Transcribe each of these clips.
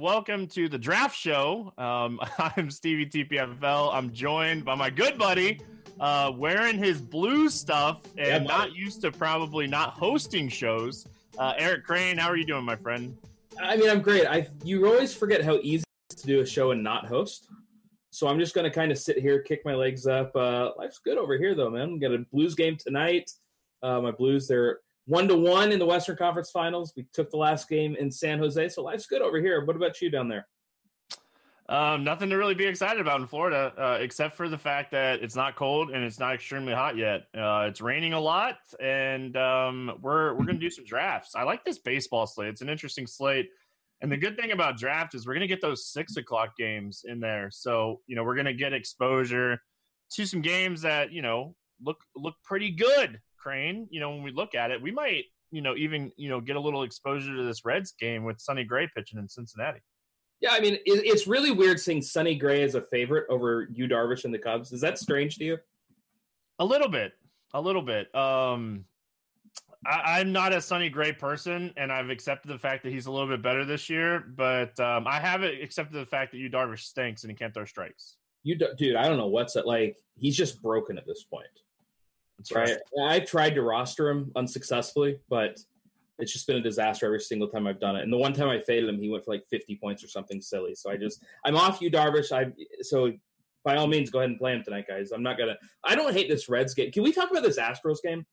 Welcome to the draft show. Um, I'm Stevie TPFL. I'm joined by my good buddy, uh, wearing his blue stuff and Yeah, not used to probably not hosting shows. Uh, Eric Crane, how are you doing, my friend? I mean, I'm great. I you always forget how easy it is to do a show and not host. So I'm just going to kind of sit here, kick my legs up. Uh, life's good over here, though, man. We got a Blues game tonight. Uh, my Blues, they're one to one in the Western Conference Finals. We took the last game in San Jose, so life's good over here. What about you down there? Um, nothing to really be excited about in Florida, uh, except for the fact that it's not cold and it's not extremely hot yet. Uh, it's raining a lot, and um, we're we're gonna do some drafts. I like this baseball slate; it's an interesting slate. And the good thing about draft is we're gonna get those six o'clock games in there. So you know we're gonna get exposure to some games that you know look look pretty good. Crane, you know when we look at it, we might you know even you know get a little exposure to this Reds game with Sonny Gray pitching in Cincinnati. Yeah, I mean, it's really weird seeing Sonny Gray as a favorite over Yu Darvish, and the Cubs. Is that strange to you? A little bit, a little bit. Um, I, I'm not a Sonny Gray person, and I've accepted the fact that he's a little bit better this year. But um, I haven't accepted the fact that Yu Darvish stinks and he can't throw strikes. You, do, dude, I don't know what's it like. He's just broken at this point. That's Right. I've tried to roster him unsuccessfully, but it's just been a disaster every single time I've done it. And the one time I faded him, he went for like 50 points or something silly. So I just, I'm off Yu Darvish. I so by all means, go ahead and play him tonight, guys. I'm not gonna. I don't hate this Reds game. Can we talk about this Astros game?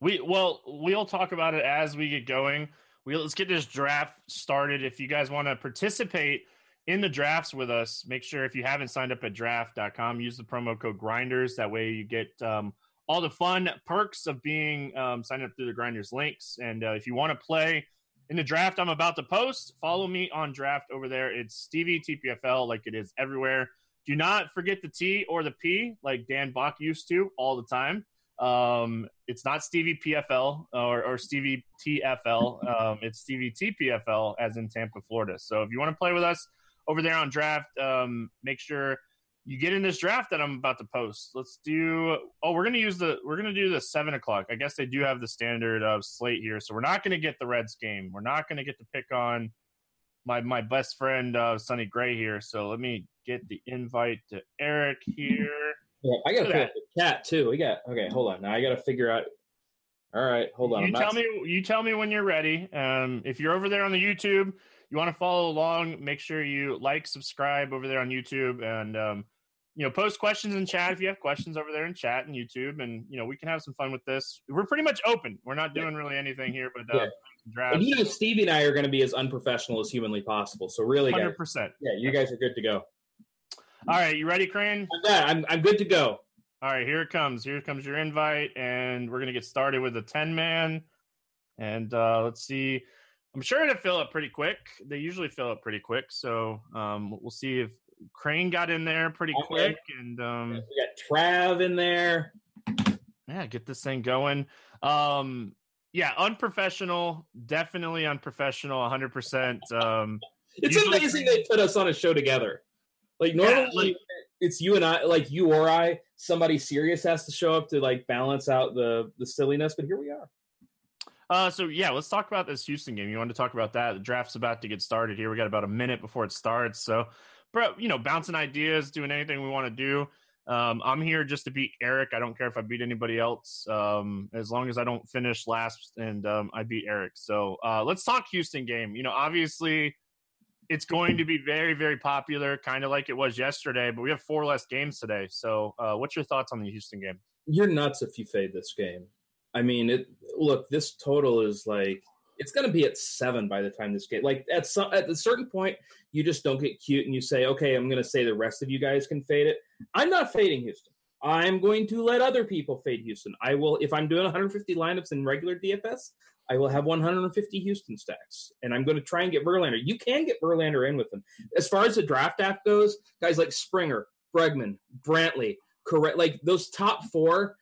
We well, we'll talk about it as we get going. We let's get this draft started. If you guys want to participate in the drafts with us, make sure if you haven't signed up at draft.com, use the promo code grinders. That way you get um, all the fun perks of being um, signed up through the grinders links. And uh, if you want to play in the draft I'm about to post, follow me on draft over there. It's Stevie TPFL like it is everywhere. Do not forget the T or the P like Dan Bach used to all the time. Um, it's not Stevie PFL or, or Stevie TFL. Um, it's Stevie TPFL as in Tampa, Florida. So if you want to play with us over there on draft, um, make sure you get in this draft that I'm about to post. Let's do. Oh, we're gonna use the. We're gonna do the seven o'clock. I guess they do have the standard of slate here, so we're not gonna get the Reds game. We're not gonna get to pick on my my best friend uh, Sonny Gray here. So let me get the invite to Eric here. Yeah, I gotta Look pull up the chat too. We got okay. Hold on. Now I gotta figure out. All right, hold on. You I'm tell not- me. You tell me when you're ready. Um, if you're over there on the YouTube, you want to follow along, make sure you like, subscribe over there on YouTube, and um, you know, post questions in chat if you have questions over there in chat and YouTube, and you know, we can have some fun with this. We're pretty much open. We're not doing really anything here, but uh, Yeah. drafts. And you know, Stevie and I are going to be as unprofessional as humanly possible. So really, Hundred percent. yeah, you guys are good to go. All right, you ready, Crane? I'm good. I'm, I'm good to go. All right, here it comes. Here comes your invite, and we're gonna get started with a ten man. And uh, let's see. I'm sure it'll fill up pretty quick. They usually fill up pretty quick, so um, we'll see if Crane got in there pretty Okay. quick, and um, We got Trav in there. yeah, get this thing going. Um, yeah, unprofessional, definitely unprofessional, 100. percent Um, It's Usually- amazing they put us on a show together. Like normally, like- it's you and I, like you or I. Somebody serious has to show up to like balance out the the silliness. But here we are. Uh, so yeah, let's talk about this Houston game. You want to talk about that? The draft's about to get started here. We got about a minute before it starts. So, you know, bouncing ideas, doing anything we want to do. Um, I'm here just to beat Eric. I don't care if I beat anybody else, um, as long as I don't finish last and um, I beat Eric. So uh, let's talk Houston game. You know, obviously, it's going to be very, very popular, kind of like it was yesterday. But we have four less games today. So, uh, what's your thoughts on the Houston game? You're nuts if you fade this game. I mean, it. Look, this total is like it's going to be at seven by the time this game. Like at some at a certain point, you just don't get cute and you say, okay, I'm going to say the rest of you guys can fade it. I'm not fading Houston. I'm going to let other people fade Houston. I will if I'm doing 150 lineups in regular DFS. I will have 150 Houston stacks, and I'm going to try and get Verlander. You can get Verlander in with them. As far as the draft app goes, guys like Springer, Bregman, Brantley, Correa, like those top four.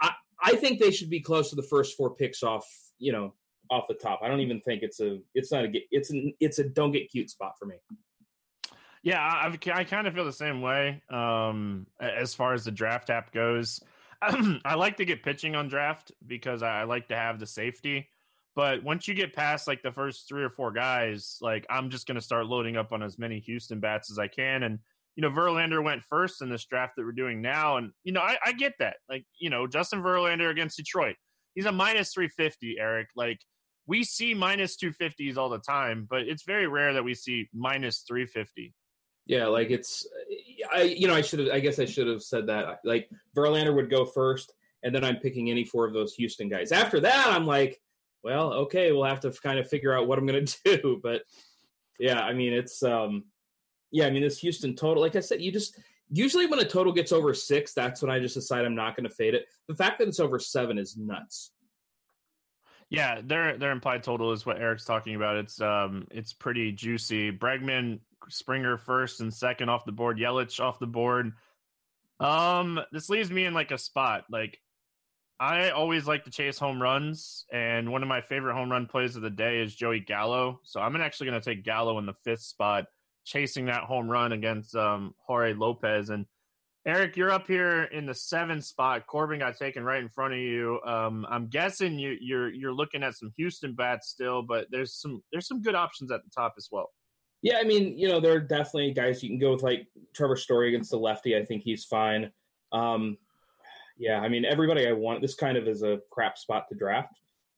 I I think they should be close to the first four picks off. You know, off the top. I don't even think it's a. It's not a. It's an. It's a don't get cute spot for me. Yeah, I, I've- kind of feel the same way um, as far as the draft app goes. I like to get pitching on draft because I, I like to have the safety. But once you get past like the first three or four guys, like I'm just going to start loading up on as many Houston bats as I can. And, you know, Verlander went first in this draft that we're doing now. And, you know, I, I get that. Like, you know, Justin Verlander against Detroit, he's a minus 350, Eric. Like, we see minus 250s all the time, but it's very rare that we see minus 350. Yeah, like it's. I you know I should have. I guess I should have said that. Like Verlander would go first, and then I'm picking any four of those Houston guys. After that, I'm like, well, okay, we'll have to kind of figure out what I'm going to do. But yeah, I mean, it's um, yeah, I mean, this Houston total. Like I said, you just usually when a total gets over six, that's when I just decide I'm not going to fade it. The fact that it's over seven is nuts. Yeah, their their implied total is what Eric's talking about. It's um it's pretty juicy. Bregman, Springer first and second off the board, Yelich off the board. Um, this leaves me in like a spot. Like I always like to chase home runs, and one of my favorite home run plays of the day is Joey Gallo. So I'm actually going to take Gallo in the fifth spot, chasing that home run against um, Jorge Lopez. And Eric, you're up here in the seventh spot. Corbin got taken right in front of you. Um, I'm guessing you, you're you're looking at some Houston bats still, but there's some there's some good options at the top as well. Yeah, I mean, you know, there are definitely guys you can go with, like Trevor Story against the lefty. I think he's fine. Um, yeah, I mean, everybody I want. This kind of is a crap spot to draft.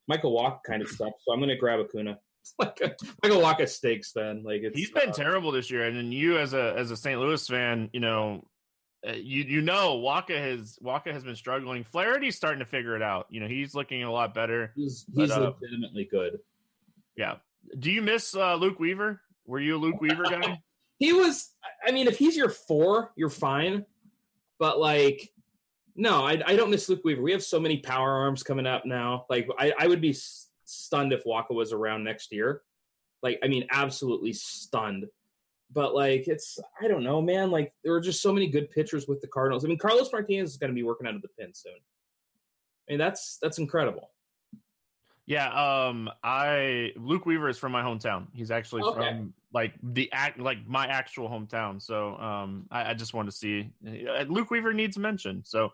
Michael Wacha kind of stuff. so I'm going to grab Acuna. It's like a, Michael Wacha stakes. Then, like it's He's been uh, terrible this year, and then you as a as a St. Louis fan, you know, uh, you you know Wacha has Wacha has been struggling. Flaherty's starting to figure it out. You know, he's looking a lot better. He's but, uh, legitimately good. Yeah. Do you miss uh, Luke Weaver? Were you a Luke Weaver guy? He was. I mean, if he's your four, you're fine. But like, no, I, I don't miss Luke Weaver. We have so many power arms coming up now. Like, I, I would be stunned if Wacha was around next year. Like, I mean, absolutely stunned. But like, it's I don't know, man. Like, there are just so many good pitchers with the Cardinals. I mean, Carlos Martinez is going to be working out of the pen soon. I mean, that's that's incredible. Yeah, um, I Luke Weaver is from my hometown. He's actually Okay. from like the act like my actual hometown. So um, I, I just want to see uh, Luke Weaver needs mention. So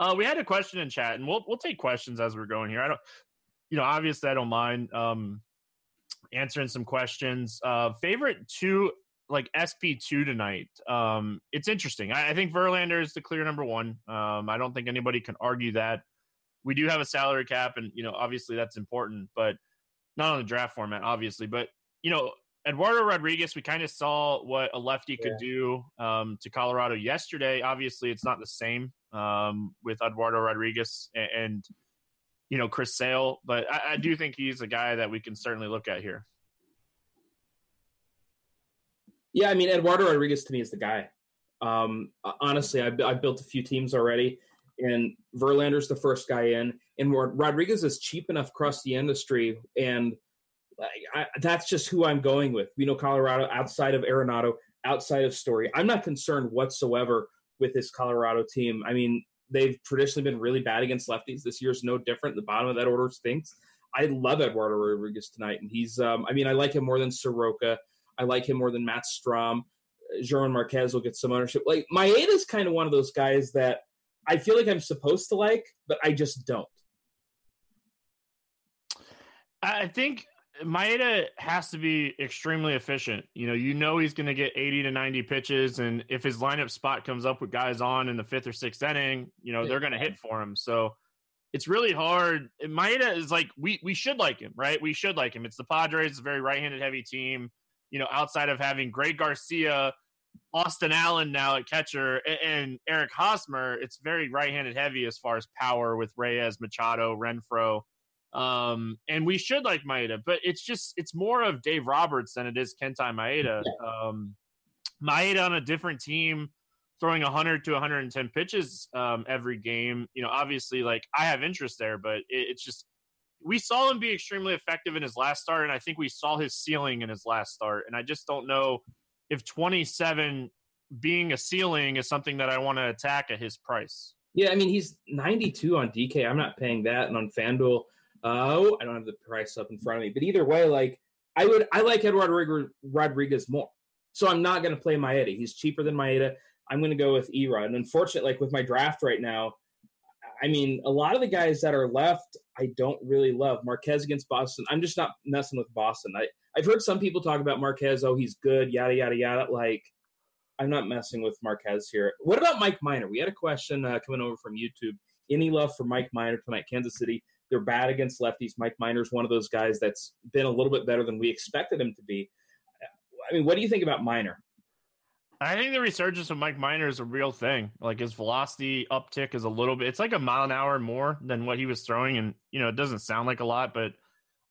uh, we had a question in chat, and we'll we'll take questions as we're going here. I don't, you know, obviously I don't mind um answering some questions. Uh, favorite two like SP two tonight. Um, it's interesting. I, I think Verlander is the clear number one. Um, I don't think anybody can argue that we do have a salary cap and you know obviously that's important but not on the draft format obviously but you know Eduardo Rodriguez, we kind of saw what a lefty could yeah. do um, to Colorado yesterday. Obviously, it's not the same um, with Eduardo Rodriguez and, and, you know Chris Sale, but I, I, do think he's a guy that we can certainly look at here. Yeah, I mean Eduardo Rodriguez to me is the guy. Um, honestly, I've, I've built a few teams already, and Verlander's the first guy in, and Rodriguez is cheap enough across the industry, and I, that's just who I'm going with. We know Colorado outside of Arenado, outside of Story. I'm not concerned whatsoever with this Colorado team. I mean, they've traditionally been really bad against lefties. This year's no different. The bottom of that order stinks. I love Eduardo Rodriguez tonight, and he's. Um, I mean, I like him more than Soroka. I like him more than Matt Strahm. Uh, German Marquez will get some ownership. Like Maeda is kind of one of those guys that I feel like I'm supposed to like, but I just don't. I think Maeda has to be extremely efficient. You know, you know he's going to get 80 to 90 pitches, and if his lineup spot comes up with guys on in the fifth or sixth inning, you know they're going to hit for him. So it's really hard. Maeda is like we we should like him, right? We should like him. It's the Padres, it's a very right-handed heavy team. You know, outside of having Greg Garcia, Austin Allen now at catcher, and Eric Hosmer, it's very right-handed heavy as far as power with Reyes, Machado, Renfroe. Um, and we should like Maeda, but it's just it's more of Dave Roberts than it is Kenta Maeda. Um, Maeda on a different team, throwing 100 to 110 pitches um, every game. You know, obviously, like I have interest there, but it, it's just we saw him be extremely effective in his last start, and I think we saw his ceiling in his last start. And I just don't know if 27 being a ceiling is something that I want to attack at his price. Yeah, I mean he's 92 on DK. I'm not paying that, and on FanDuel uh, Oh, I don't have the price up in front of me, but either way, like I would, I like Eduardo Rodriguez more, so I'm not going to play Maeda. He's cheaper than Maeda. I'm going to go with Erod. And unfortunately, like with my draft right now, I mean, a lot of the guys that are left, I don't really love. Marquez against Boston, I'm just not messing with Boston. I, I've heard some people talk about Marquez. Oh, he's good, yada yada yada. Like, I'm not messing with Marquez here. What about Mike Minor? We had a question uh, coming over from YouTube. Any love for Mike Minor tonight, Kansas City? They're bad against lefties. Mike Minor's one of those guys that's been a little bit better than we expected him to be. I mean, what do you think about Minor? I think the resurgence of Mike Minor is a real thing. Like his velocity uptick is a little bit. It's like a mile an hour more than what he was throwing, and you know it doesn't sound like a lot, but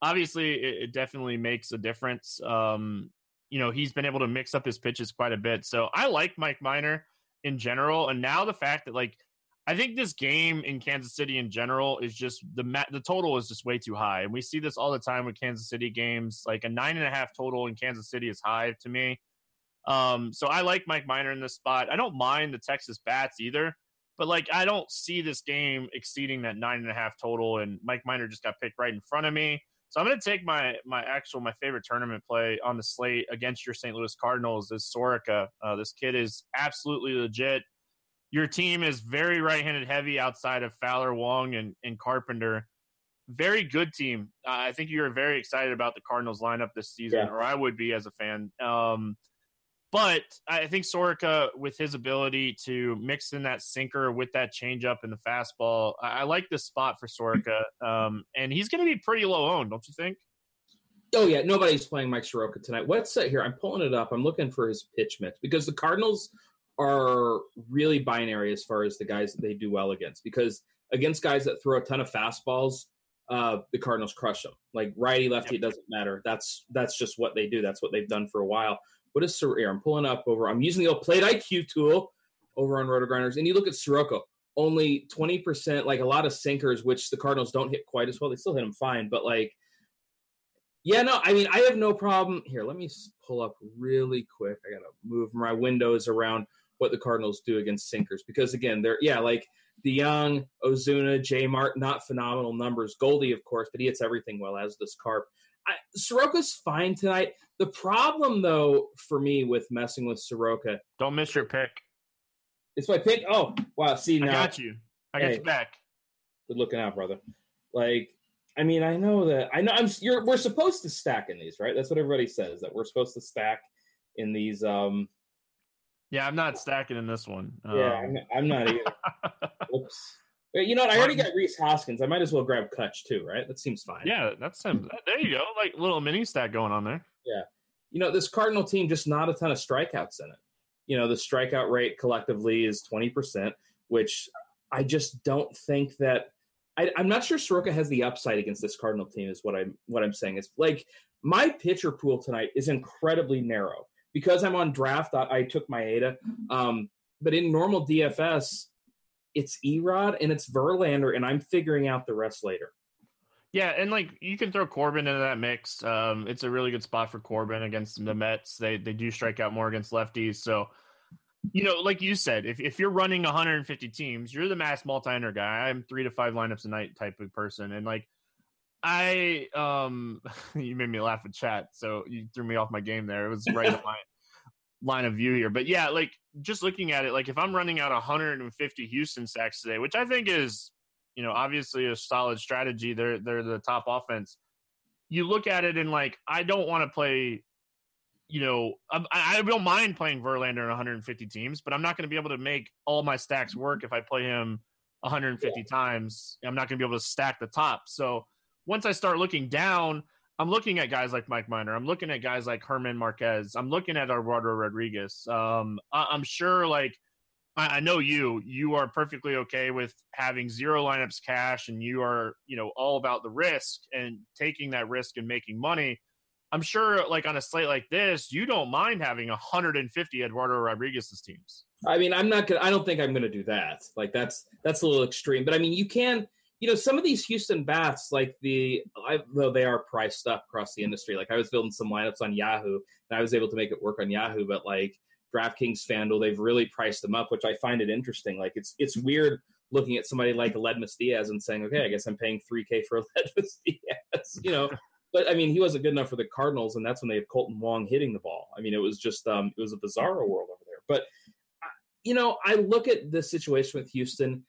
obviously it, it definitely makes a difference. Um, you know he's been able to mix up his pitches quite a bit, so I like Mike Minor in general. And now the fact that like I think this game in Kansas City in general is just the the total is just way too high, and we see this all the time with Kansas City games. Like a nine and a half total in Kansas City is high to me. Um, so I like Mike Minor in this spot. I don't mind the Texas bats either, but like I don't see this game exceeding that nine and a half total. And Mike Minor just got picked right in front of me, so I'm going to take my my actual my favorite tournament play on the slate against your St. Louis Cardinals is Soroka. Uh, this kid is absolutely legit your team is very right-handed heavy outside of Fowler, Wong, and, and Carpenter. Very good team. Uh, I think you're very excited about the Cardinals lineup this season, yeah. or I would be as a fan. Um, but I think Soroka, with his ability to mix in that sinker with that changeup and the fastball, I, I like this spot for Soroka. Um, and he's going to be pretty low owned, don't you think? Oh yeah, nobody's playing Mike Soroka tonight. What's set here? I'm pulling it up. I'm looking for his pitch mix because the Cardinals are really binary as far as the guys that they do well against. Because against guys that throw a ton of fastballs, uh, the Cardinals crush them. Like righty, lefty, yep. it doesn't matter. That's that's just what they do. That's what they've done for a while. What is Soroka? I'm pulling up over. I'm using the old plate IQ tool over on RotoGrinders, and you look at Soroka. Only 20%, like a lot of sinkers, which the Cardinals don't hit quite as well. They still hit them fine, but like, yeah, no, I mean, I have no problem. Here, let me pull up really quick. I got to move my windows around what the Cardinals do against sinkers because again, they're yeah, like the young Ozuna, J Mart, not phenomenal numbers. Goldie, of course, but he hits everything well as does Carp. I, Soroka's fine tonight. The problem, though, for me with messing with Soroka, don't miss your pick. It's my pick. Oh, wow! See now, I got you. I got hey, you back. Good looking out, brother. Like, I mean, I know that I know I'm. You're, we're supposed to stack in these, right? That's what everybody says that we're supposed to stack in these um yeah, I'm not stacking in this one. Yeah, um, I'm, I'm, not either. Oops. You know what? I already got Rhys Hoskins. I might as well grab Kutch too, right? That seems fine. Yeah, that's him. There you go. Like little mini stack going on there. Yeah. you know, this Cardinal team just not a ton of strikeouts in it. You know, the strikeout rate collectively is 20%, which I just don't think that I, am not sure Soroka has the upside against this Cardinal team. Is what I'm what I'm saying. Is like my pitcher pool tonight is incredibly narrow because I'm on draft. I, I took Maeda, um, but in normal DFS, it's Erod and it's Verlander, and I'm figuring out the rest later. Yeah, and like you can throw Corbin into that mix. Um, it's a really good spot for Corbin against the Mets. They they do strike out more against lefties, so you know, like you said, if, if you're running 150 teams, you're the mass multi-ender guy. I'm three to five lineups a night type of person. And like, I, um, you made me laugh at chat. So you threw me off my game there. It was right in my line of view here. But yeah, like just looking at it, like if I'm running out 150 Houston stacks today, which I think is, you know, obviously a solid strategy. They're, they're the top offense. You look at it and like, I don't want to play you know, I, I don't mind playing Verlander in 150 teams, but I'm not going to be able to make all my stacks work if I play him 150 yeah. times. I'm not going to be able to stack the top. So once I start looking down, I'm looking at guys like Mike Minor. I'm looking at guys like German Marquez. I'm looking at Eduardo Rodriguez. Um, I, am sure, like, I, I know you. You are perfectly okay with having zero lineups cash, and you are, you know, all about the risk and taking that risk and making money. I'm sure, like on a slate like this, you don't mind having 150 Eduardo Rodriguez's teams. I mean, I'm not gonna. I don't think I'm gonna do that. Like that's that's a little extreme. But I mean, you can. You know, some of these Houston bats, like the, I, though they are priced up across the industry. Like I was building some lineups on Yahoo, and I was able to make it work on Yahoo. But like DraftKings, FanDuel, they've really priced them up, which I find it interesting. Like it's it's weird looking at somebody like Aledmys Diaz and saying, okay, I guess I'm paying 3K for Aledmys Diaz. You know, but I mean, he wasn't good enough for the Cardinals, and that's when they had Kolten Wong hitting the ball. I mean, it was just um, it was a bizarre world over there. But you know, I look at the situation with Houston.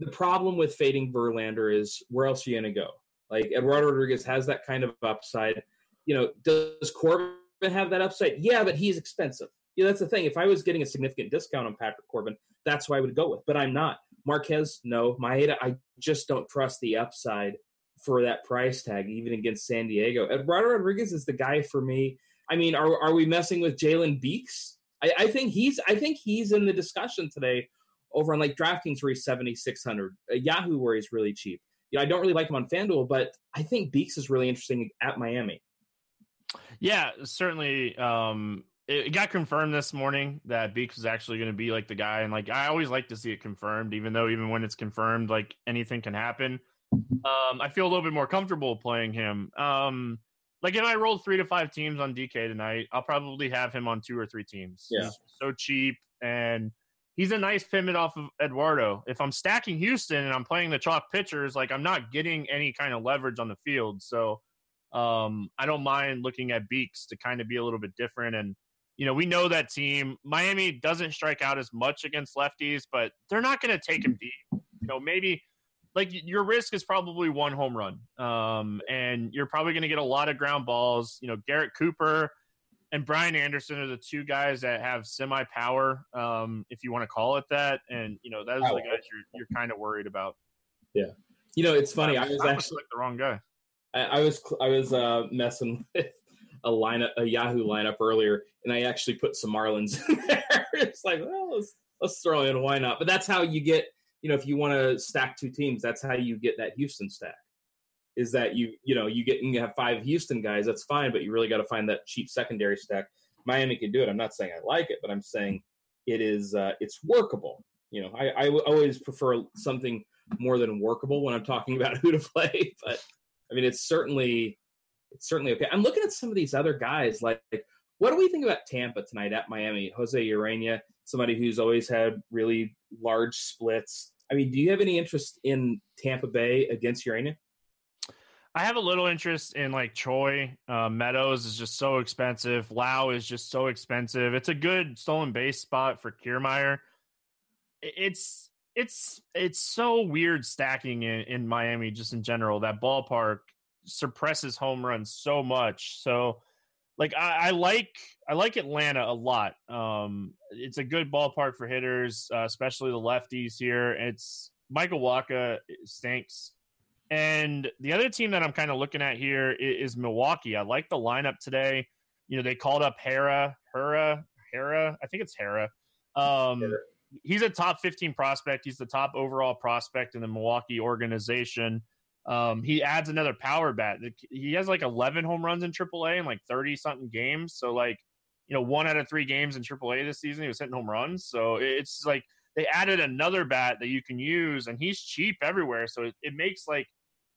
The problem with fading Verlander is where else are you going to go? Like Eduardo Rodriguez has that kind of upside. You know, does Corbin have that upside? Yeah, but he's expensive. Yeah, that's the thing. If I was getting a significant discount on Patrick Corbin, that's who I would go with. But I'm not. Marquez, no. Maeda, I just don't trust the upside for that price tag, even against San Diego. Eduardo Rodriguez is the guy for me. I mean, are are we messing with Jalen Beeks? I, I, think he's I think he's in the discussion today over on like DraftKings where he's seventy six hundred, uh, Yahoo where he's really cheap. You know, I don't really like him on FanDuel, but I think Beeks is really interesting at Miami. Yeah, certainly. Um, it got confirmed this morning that Beeks is actually going to be like the guy, and like I always like to see it confirmed, even though even when it's confirmed, like anything can happen um, I feel a little bit more comfortable playing him. Um, like if I rolled three to five teams on DK tonight, I'll probably have him on two or three teams. Yeah, he's so cheap, and he's a nice pivot off of Eduardo. If I'm stacking Houston and I'm playing the chalk pitchers, like I'm not getting any kind of leverage on the field, so um, I don't mind looking at Beeks to kind of be a little bit different. And you know, we know that team. Miami doesn't strike out as much against lefties, but they're not going to take him deep. You know, maybe like your risk is probably one home run. Um, and you're probably going to get a lot of ground balls. You know, Garrett Cooper and Brian Anderson are the two guys that have semi power, um, if you want to call it that. And, you know, those are the guys you're, you're kind of worried about. Yeah. You know, it's funny. I was, I actually like the wrong guy. I, I was, I was uh, messing with a lineup, a Yahoo lineup earlier, and I actually put some Marlins in there. it's like, well, let's, let's throw in. Why not? But that's how you get – you know, if you want to stack two teams, that's how you get that Houston stack. Is that you, you know, you get you have five Houston guys, that's fine, but you really got to find that cheap secondary stack. Miami can do it. I'm not saying I like it, but I'm saying it is uh, it's workable. You know, I, I always prefer something more than workable when I'm talking about who to play. But I mean, it's certainly it's certainly okay. I'm looking at some of these other guys. Like, like what do we think about Tampa tonight at Miami? Jose Urena, somebody who's always had really large splits. I mean, do you have any interest in Tampa Bay against Urena? I have a little interest in like Choi. Uh, Meadows is just so expensive. Lowe is just so expensive. It's a good stolen base spot for Kiermaier. It's it's it's so weird stacking in, in Miami just in general. That ballpark suppresses home runs so much. So like I, I, like I like Atlanta a lot. Um, it's a good ballpark for hitters, uh, especially the lefties here. It's Michael Wacha stinks, and the other team that I'm kind of looking at here is, is, Milwaukee. I like the lineup today. you know, they called up Hera, Hera, Hera. I think it's Hera. Um. He's a top 15 prospect. He's the top overall prospect in the Milwaukee organization. Um, he adds another power bat. He has like 11 home runs in AAA and like 30 something games. So like, you know, one out of three games in AAA this season, he was hitting home runs. So it's like they added another bat that you can use, and he's cheap everywhere. So it, it makes like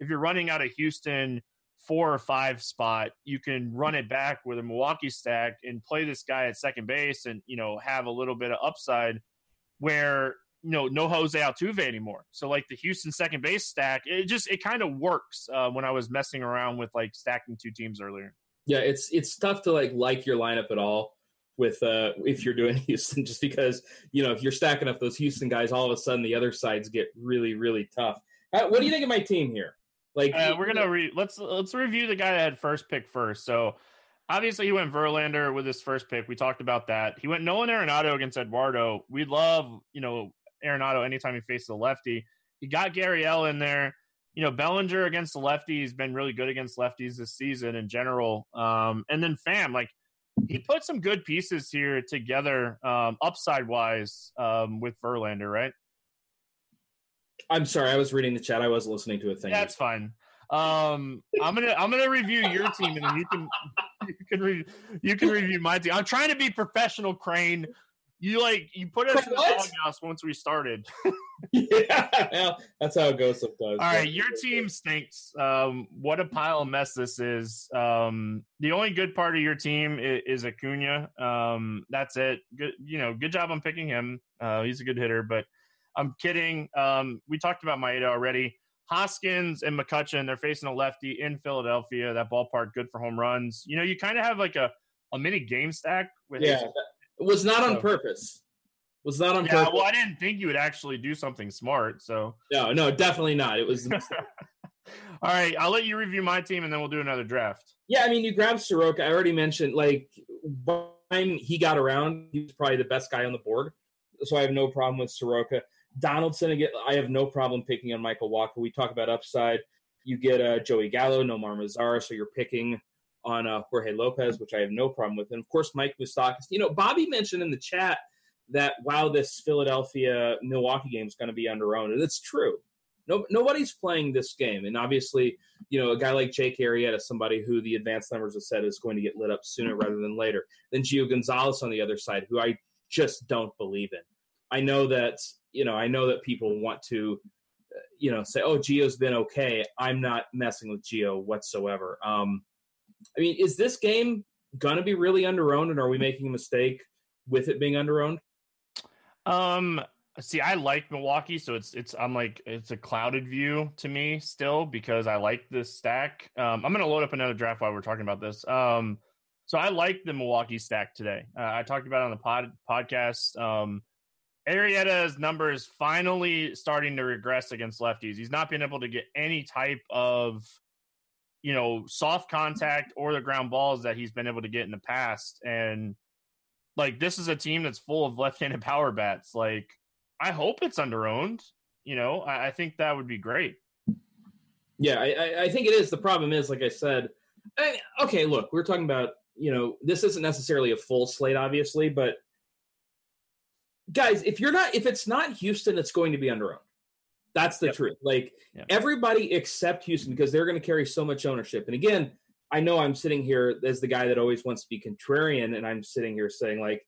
if you're running out of Houston four or five spot, you can run it back with a Milwaukee stack and play this guy at second base, and you know have a little bit of upside where you know no Jose Altuve anymore. So like the Houston second base stack, it just it kind of works uh, when I was messing around with like stacking two teams earlier. Yeah, it's it's tough to like like your lineup at all with uh if you're doing Houston, just because you know if you're stacking up those Houston guys, all of a sudden the other sides get really really tough. Uh, what do you think of my team here? Like uh, we're gonna re- let's let's review the guy that had first pick first. So obviously he went Verlander with his first pick. We talked about that. He went Nolan Arenado against Eduardo. We love you know Arenado anytime he faces a lefty. He got Gurriel in there. You know Bellinger against the lefty. He's been really good against lefties this season in general. Um, and then Fam like he put some good pieces here together, um, upside wise, um, with Verlander, right? I'm sorry, I was reading the chat. I was listening to a thing. That's fine. Um, I'm gonna I'm gonna review your team, and then you can you can re- you can review my team. I'm trying to be professional, Crane. You like you put us in the doghouse once we started. yeah, well, that's how it goes sometimes. All right, your team stinks. Um, what a pile of mess this is. Um, the only good part of your team is, is Acuna. Um, that's it. Good, you know, good job on picking him. Uh, he's a good hitter, but I'm kidding. Um, we talked about Maeda already. Hoskins and McCutchen, they're facing a lefty in Philadelphia. That ballpark, good for home runs. You know, you kind of have like a, a mini game stack with yeah. His, it was not on so. purpose. Was not on yeah, purpose. Well, I didn't think you would actually do something smart. So no, no, definitely not. It was. All right, I'll let you review my team, and then we'll do another draft. Yeah, I mean, you grabbed Soroka. I already mentioned like when he got around, he was probably the best guy on the board. So I have no problem with Soroka. Donaldson again. I have no problem picking on Michael Wacha. We talk about upside. You get uh, Joey Gallo, Nomar Mazara, so you're picking on uh, Jorge Lopez, which I have no problem with, and of course Mike Moustakas. You know, Bobby mentioned in the chat that wow, this Philadelphia Milwaukee game is going to be under owned, and it's true. No, nobody's playing this game, and obviously, you know, a guy like Jake Arrieta, somebody who the advanced numbers have said is going to get lit up sooner rather than later. Then Gio Gonzalez on the other side, who I just don't believe in. I know that you know, I know that people want to, you know, say, "Oh, Gio's been okay." I'm not messing with Geo whatsoever. Um, I mean, is this game gonna be really underowned, and are we making a mistake with it being underowned? Um, see, I like Milwaukee, so it's it's I'm like it's a clouded view to me still because I like this stack. Um, I'm gonna load up another draft while we're talking about this. Um, so I like the Milwaukee stack today. Uh, I talked about it on the pod podcast. Um, Arrieta's is finally starting to regress against lefties. He's not been able to get any type of, you know, soft contact or the ground balls that he's been able to get in the past. And like this is a team that's full of left-handed power bats. Like I hope it's under owned. You know, I, I think that would be great. Yeah, I, I, think it is. The problem is, like I said, I, okay. Look, we're talking about you know this isn't necessarily a full slate, obviously, but guys, if you're not, if it's not Houston, it's going to be under owned. That's the yep. truth. Like yep. everybody except Houston, because they're going to carry so much ownership. And again, I know I'm sitting here as the guy that always wants to be contrarian, and I'm sitting here saying like,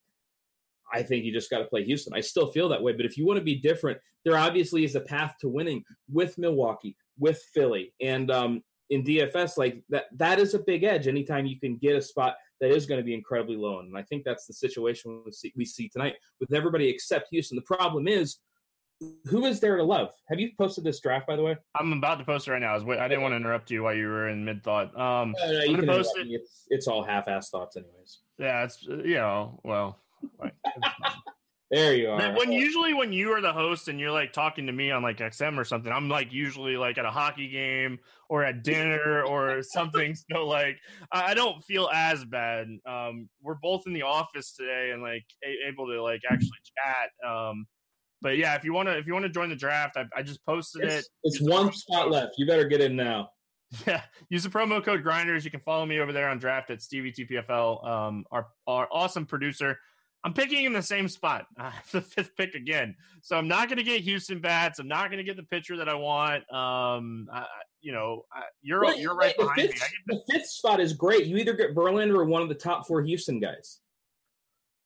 I think you just got to play Houston. I still feel that way, but if you want to be different, there obviously is a path to winning with Milwaukee, with Philly, and um, in DFS, like that. That is a big edge. Anytime you can get a spot that is going to be incredibly low. And I think that's the situation we see, we see tonight with everybody except Houston. The problem is, who is there to love? Have you posted this draft, by the way? I'm about to post it right now. I, was, I didn't want to interrupt you while you were in mid thought. Um, no, no, you can post it. It's, it's all half-ass thoughts, anyways. Yeah, it's you know, well, There you are. When usually when you are the host and you're like talking to me on like XM or something, I'm like usually like at a hockey game or at dinner or something. So like I don't feel as bad. Um, we're both in the office today and like able to like actually chat. Um, but yeah, if you want to if you want to join the draft, I, I just posted it's, it. It's one spot left. You better get in now. Yeah, use the promo code Grinders. You can follow me over there on Draft at Stevie TPFL. Um, our our awesome producer. I'm picking in the same spot. I have the fifth pick again, so I'm not going to get Houston bats. I'm not going to get the pitcher that I want. Um, I, you know, I, you're Well, you're right the behind me. fifth, get the fifth spot is great. You either get Verlander or one of the top four Houston guys.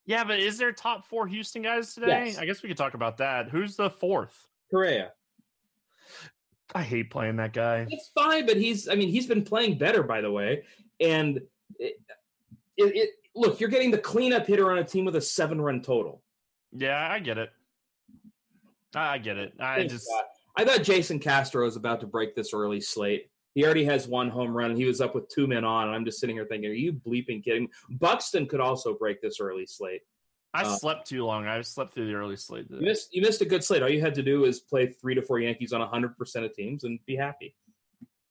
Yeah, but is there top four Houston guys today? Yes. I guess we could talk about that. Who's the fourth? Correa. I hate playing that guy. It's fine, but he's I mean he's been playing better by the way. And it, it, it look, you're getting the cleanup hitter on a team with a seven run total. Yeah, I get it. I get it. I Thank just God. I thought Jason Castro was about to break this early slate. He already has one home run. He was up with two men on, and I'm just sitting here thinking, are you bleeping kidding? Buxton could also break this early slate. I uh, slept too long. I slept through the early slate. You missed you missed a good slate. All you had to do is play three to four Yankees on 100 percent of teams and be happy.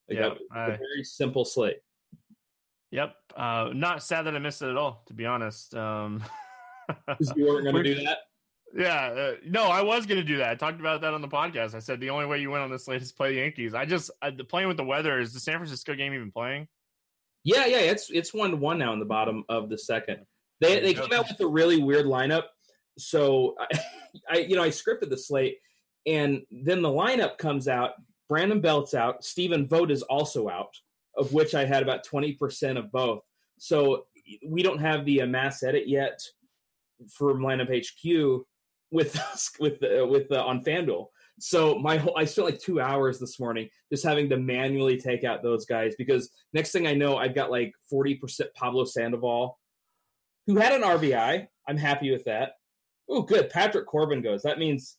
Like Yeah, that was a I- very simple slate. Yep. Uh, not sad that I missed it at all, to be honest. Um, you weren't going to do that. yeah. Uh, no, I was going to do that. I talked about that on the podcast. I said the only way you win on this slate is play the Yankees. I just I, the playing with the weather is the San Francisco game even playing? Yeah, yeah, it's it's one to one now in the bottom of the second. They they came out with a really weird lineup. So I, I you know I scripted the slate, and then the lineup comes out. Brandon Belt's out. Stephen Vogt is also out, of which I had about twenty percent of both. So we don't have the uh, mass edit yet from lineup HQ with with uh, with uh, on FanDuel. So my whole I spent like two hours this morning just having to manually take out those guys because next thing I know I've got like forty percent Pablo Sandoval, who had an RBI. I'm happy with that. Oh, good. Patrick Corbin goes. That means.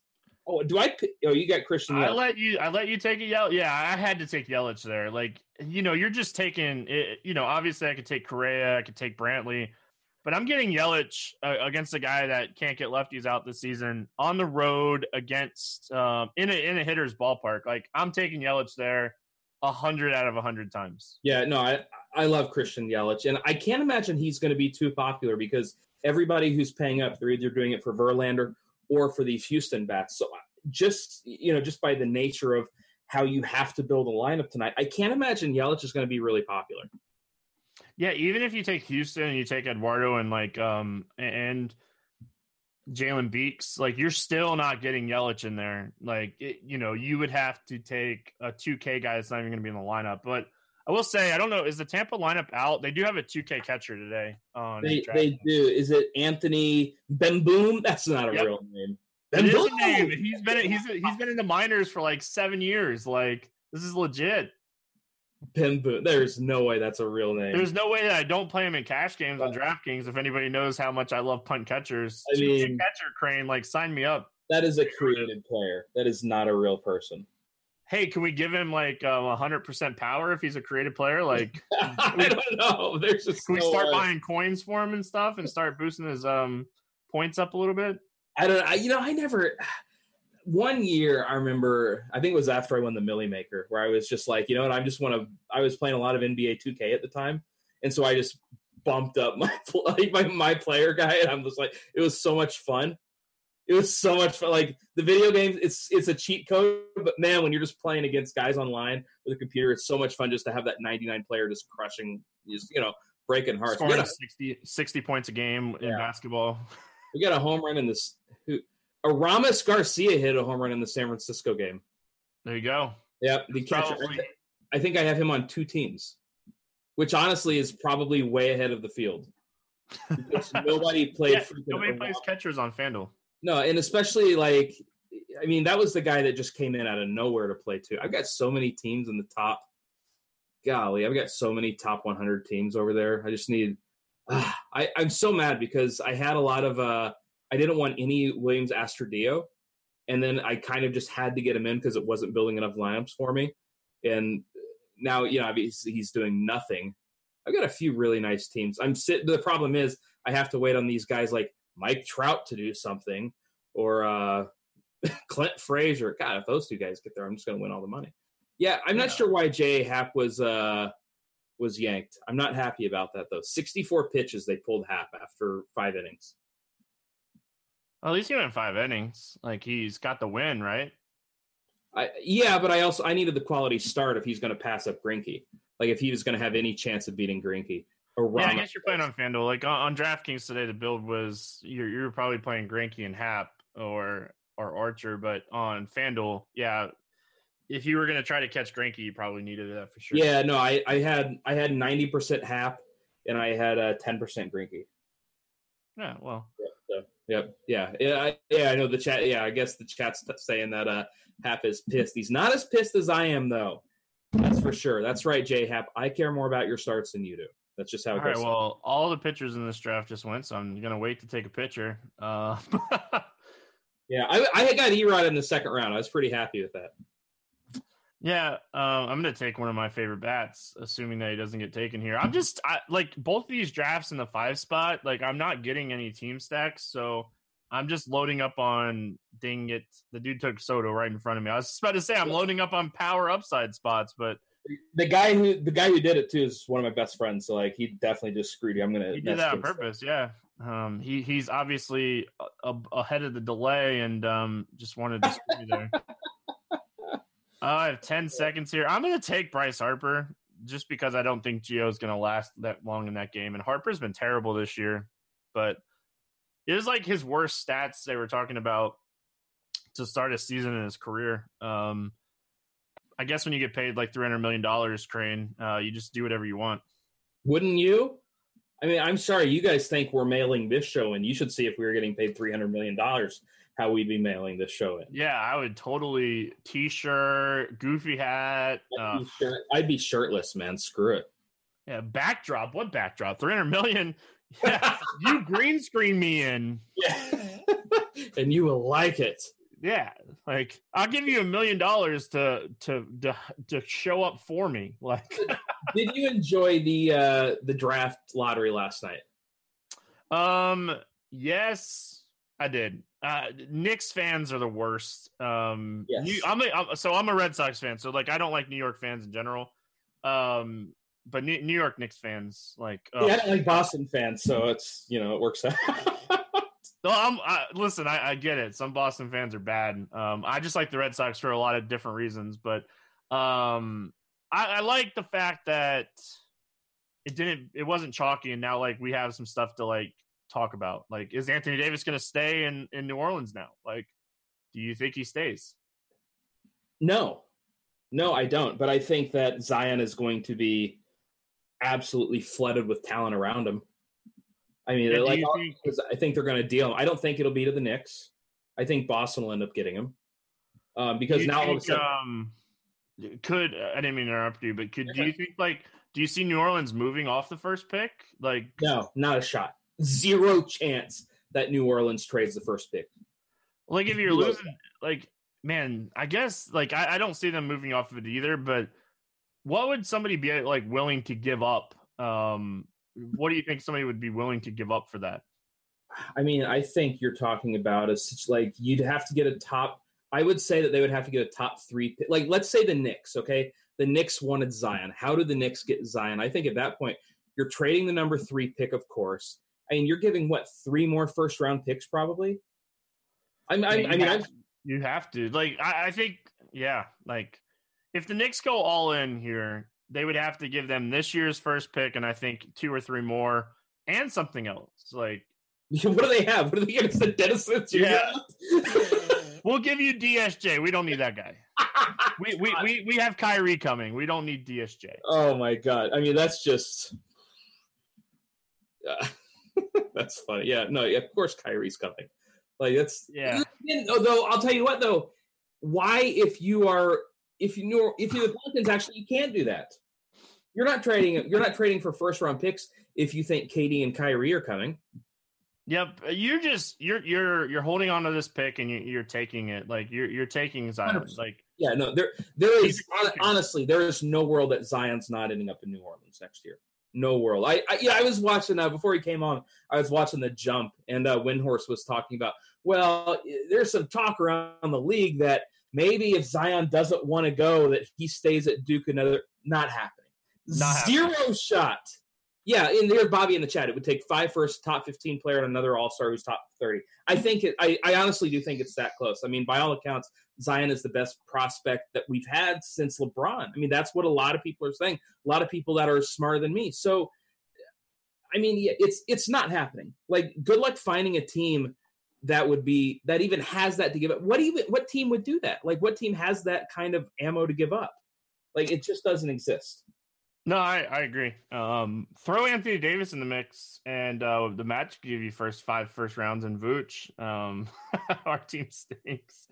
Oh, do I? Oh, you got Christian. I let you. I let you take a Yelich. Yeah, I had to take Yelich there. Like you know, you're just taking. It, you know, obviously I could take Correa, I could take Brantley, but I'm getting Yelich uh, against a guy that can't get lefties out this season on the road against um, in a in a hitter's ballpark. Like I'm taking Yelich there, a hundred out of a hundred times. Yeah, no, I I love Christian Yelich, and I can't imagine he's going to be too popular because everybody who's paying up, they're either doing it for Verlander or for these Houston bats. So just you know, just by the nature of how you have to build a lineup tonight, I can't imagine Yelich is going to be really popular. Yeah, even if you take Houston and you take Eduardo and like um and Jalen Beeks, like you're still not getting Yelich in there. Like it, you know, you would have to take a 2K guy that's not even going to be in the lineup. But I will say, I don't know, is the Tampa lineup out? They do have a 2K catcher today. On They they do. Is it Anthony Bemboom? That's not a Yep. real name. It is a name. He's been he's he's been in the minors for like seven years. Like this is legit. Bemboom. There's no way that's a real name. There's no way that I don't play him in cash games on DraftKings. If anybody knows how much I love punt catchers, I mean- catcher crane, like sign me up. that is a created player. That is not a real person. hey, can we give him like um, hundred percent power if he's a created player? Like, I don't know. There's just can we start way. buying coins for him and stuff and start boosting his um points up a little bit? I don't. I, you know, I never. One year, I remember. I think it was after I won the Milly Maker, where I was just like, you know what? I just want to. I was playing a lot of NBA 2K at the time, and so I just bumped up my like my my player guy, and I'm just like, it was so much fun. It was so much fun. Like the video games, it's it's a cheat code, but man, when you're just playing against guys online with a computer, it's so much fun just to have that 99 player just crushing, just you know, breaking hearts. Scoring got a 60, 60 points a game in basketball. we got a home run in this. Who, Aramis Garcia hit a home run in the San Francisco game. There you go. Yep, the catcher. Probably, I think I have him on two teams, which honestly is probably way ahead of the field. Nobody played. Yeah, nobody plays catchers on FanDuel. No, and especially like, I mean, that was the guy that just came in out of nowhere to play too. I've got so many teams in the top. Golly, I've got so many top 100 teams over there. I just need. ah, I, I'm so mad because I had a lot of. uh I didn't want any Willians Astudillo, and then I kind of just had to get him in because it wasn't building enough lineups for me. And now, you know, obviously he's doing nothing. I've got a few really nice teams. I'm sit. The problem is I have to wait on these guys like Mike Trout to do something or uh, Clint Frazier. God, if those two guys get there, I'm just going to win all the money. Yeah, I'm not sure why J. Happ was uh, was yanked. I'm not happy about that though. 64 pitches they pulled Happ after five innings. At least he went five innings. Like he's got the win, right? I, yeah, but I also I needed the quality start if he's going to pass up Greinke. Like if he was going to have any chance of beating Greinke. Or yeah, I guess you're playing on FanDuel. Like on, on DraftKings today, the build was you're you're probably playing Greinke and Happ or or Archer, but on FanDuel, yeah, if you were going to try to catch Greinke, you probably needed that for sure. Yeah, no, I I had I had ninety percent Happ and I had a ten percent Greinke. Yeah, well. Yep, so, yep, yeah, yeah, I, yeah. I know the chat. Yeah, I guess the chat's saying that uh Happ is pissed. He's not as pissed as I am, though. That's for sure. That's right, J Happ. I care more about your starts than you do. That's just how it all goes. Right, well, all the pitchers in this draft just went, so I'm gonna wait to take a picture. Uh, yeah, I, I got Erod in the second round. I was pretty happy with that. Yeah, um, I'm gonna take one of my favorite bats, assuming that he doesn't get taken here. I'm just I, like both these drafts in the five spot. Like I'm not getting any team stacks, so I'm just loading up on ding it. The dude took Soto right in front of me. I was about to say I'm loading up on power upside spots, but the guy who the guy who did it too is one of my best friends. So like he definitely just screwed you. I'm gonna. He did that on purpose. Yeah. Um. He he's obviously a, a, ahead of the delay and um just wanted to screw you there. I have 10 seconds here. I'm going to take Bryce Harper just because I don't think Gio is going to last that long in that game. And Harper's been terrible this year, but it was like his worst stats they were talking about to start a season in his career. Um, I guess when you get paid like $300 million, Crane, uh, you just do whatever you want. Wouldn't you? I mean, I'm sorry, you guys think we're mailing this show, and you should see if we were getting paid $300 million how we'd be mailing this show in. Yeah, I would totally t-shirt, goofy hat. I'd, uh, be, shirt, I'd be shirtless, man. Screw it. Yeah, backdrop. What backdrop? Three hundred million. Yeah, you green screen me in. Yeah, and you will like it. Yeah, like I'll give you a million dollars to to to to show up for me. Like, did you enjoy the uh the draft lottery last night? Um, yes, I did. Uh, Knicks fans are the worst. Um, yes. New, I'm, a, I'm so I'm a Red Sox fan, so like I don't like New York fans in general. Um, but New, New York Knicks fans, like yeah, I don't like Boston fans, so it's you know it works out. no, I'm I, listen. I, I, get it. Some Boston fans are bad. Um, I just like the Red Sox for a lot of different reasons, but um, I, I like the fact that it didn't. It wasn't chalky, and now like we have some stuff to like talk about. Like, is Anthony Davis going to stay in in New Orleans now? Like, do you think he stays? No, no, I don't. But I think that Zion is going to be absolutely flooded with talent around him. I mean, like, think, I think they're going to deal. Him. I don't think it'll be to the Knicks. I think Boston will end up getting him um, because now think, all of a sudden. Um, could I didn't mean to interrupt you, but could do you think like do you see New Orleans moving off the first pick? Like, no, not a shot zero chance that New Orleans trades the first pick. Like if you're losing, like man, I guess like I, I don't see them moving off of it either. But what would somebody be like willing to give up? Um, what do you think somebody would be willing to give up for that? I mean, I think you're talking about is like you'd have to get a top. I would say that they would have to get a top three. Pick. Like, let's say the Knicks. Okay, the Knicks wanted Zion. How did the Knicks get Zion? I think at that point you're trading the number three pick, of course. I mean, you're giving what three more first round picks probably. I, I, I mean, have, you have to like. I, I think, yeah, like if the Knicks go all in here, they would have to give them this year's first pick, and I think two or three more, and something else. Like, what do they have? What do they give us? The Dennis Yeah. we'll give you DSJ. We don't need that guy. we, we, we, we have Kyrie coming. We don't need DSJ. Oh my god! I mean, that's just. Uh, that's funny. Yeah, no, of course Kyrie's coming. Like that's yeah. Although I'll tell you what though, why if you are if you know if you're the Pelicans actually you can't do that. You're not trading. You're not trading for first round picks if you think KD and Kyrie are coming. Yep, you're just you're you're you're holding on to this pick and you, are taking it like you're you're taking Zion. 100%. Like yeah, no, there there is honestly there is no world that Zion's not ending up in New Orleans next year no world. I, I yeah, I was watching uh, before he came on. I was watching the jump, and uh, Windhorst was talking about. Well, there's some talk around the league that maybe if Zion doesn't want to go, that he stays at Duke. Another not happening. Not Zero happening. shot. Yeah, and there's Bobby in the chat. It would take five first top 15 player and another All Star who's top 30. I think it, I, I honestly do think it's that close. I mean, by all accounts, Zion is the best prospect that we've had since LeBron. I mean, that's what a lot of people are saying. A lot of people that are smarter than me. So, I mean, yeah, it's it's not happening. Like, good luck finding a team that would be that even has that to give up. What even what team would do that? Like, what team has that kind of ammo to give up? Like, it just doesn't exist. No, I, I agree. Um, throw Anthony Davis in the mix, and uh, the match give you first five first rounds in Vooch. Um, our team stinks.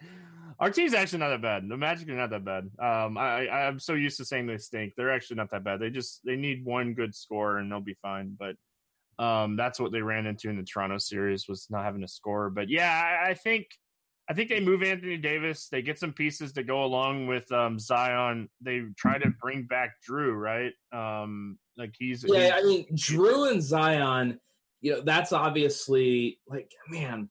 Our team's actually not that bad. The Magic are not that bad. Um, I, I'm so used to saying they stink. They're actually not that bad. They just they need one good score and they'll be fine. But um, that's what they ran into in the Toronto series was not having a score. But yeah, I, I think I think they move Anthony Davis. They get some pieces to go along with um, Zion. They try to bring back Jrue, right? Um, like he's yeah. he's, I mean, Jrue and Zion. You know, that's obviously like man.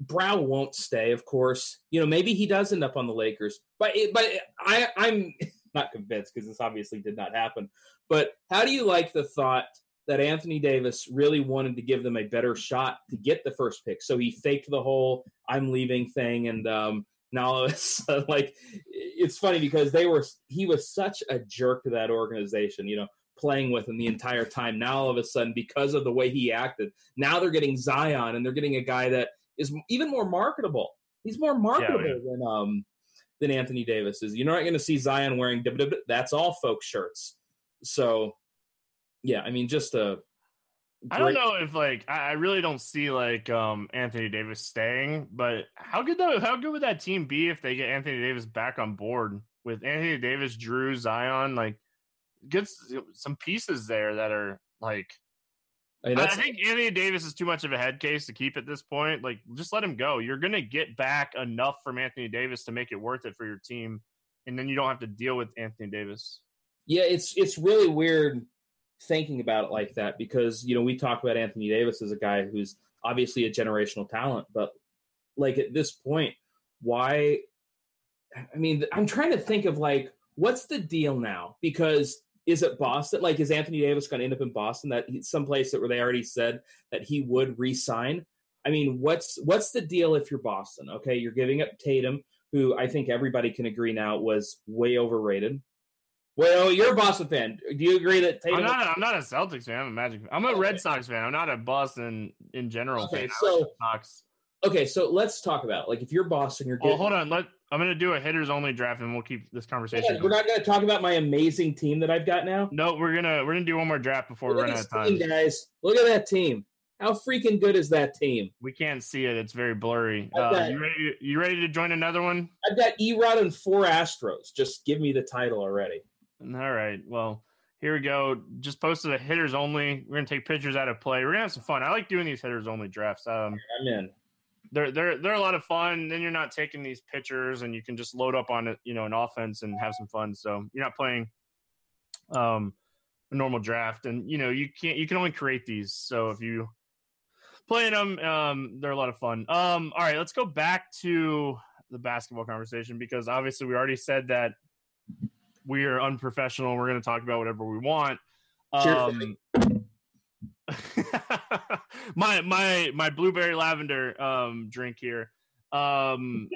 Brow won't stay, of course. You know, maybe he does end up on the Lakers, but it, but I I'm not convinced because this obviously did not happen. But how do you like the thought that Anthony Davis really wanted to give them a better shot to get the first pick. So he faked the whole "I'm leaving" thing, and um, now it's like it's funny because they were he was such a jerk to that organization, you know, playing with him the entire time. Now all of a sudden, because of the way he acted, now they're getting Zion, and they're getting a guy that is even more marketable. He's more marketable yeah, than um than Anthony Davis is. You're not going to see Zion wearing that's all folks shirts. So yeah, I mean, just a. I don't know if like I really don't see like um Anthony Davis staying, but how good though? How good would that team be if they get Anthony Davis back on board with Anthony Davis, Jrue, Zion, like get some pieces there that are like. I, mean, I think Anthony Davis is too much of a head case to keep at this point. Like, just let him go. You're going to get back enough from Anthony Davis to make it worth it for your team, and then you don't have to deal with Anthony Davis. Yeah, it's it's really weird thinking about it like that because you know we talk about Anthony Davis as a guy who's obviously a generational talent, but like at this point, why? I mean, I'm trying to think of like what's the deal now because is it Boston? Like, is Anthony Davis going to end up in Boston? That someplace that where they already said that he would resign. I mean, what's what's the deal if you're Boston? Okay, you're giving up Tatum, who I think everybody can agree now was way overrated. Well, you're a Boston fan. Do you agree that Tatum? I'm not. A, I'm not a Celtics fan. I'm a Magic. I'm a okay. Red Sox fan. I'm not a Boston in general okay, fan. So, like okay, so let's talk about it. like if you're Boston, you're. Getting, oh, hold on. Let I'm going to do a hitters only draft, and we'll keep this conversation. Yeah, we're not going to talk about my amazing team that I've got now. No, we're gonna we're gonna do one more draft before we run out of time, team, guys. Look at that team. How freaking good is that team? We can't see it; it's very blurry. Uh, you ready? To, you ready to join another one? I've got Erod and four Astros. Just give me the title already. All right. Well, here we go. Just posted a hitters only. We're gonna take pictures out of play. We're gonna have some fun. I like doing these hitters only drafts. Um, I'm in. They're they're they're a lot of fun. Then you're not taking these pictures, and you can just load up on it, you know, an offense and have some fun. So you're not playing um a normal draft, and you know you can't you can only create these. So if you playing them, um, they're a lot of fun. Um, all right, let's go back to the basketball conversation because obviously we already said that we are unprofessional. We're going to talk about whatever we want. Um, my my my blueberry lavender um, drink here. Um,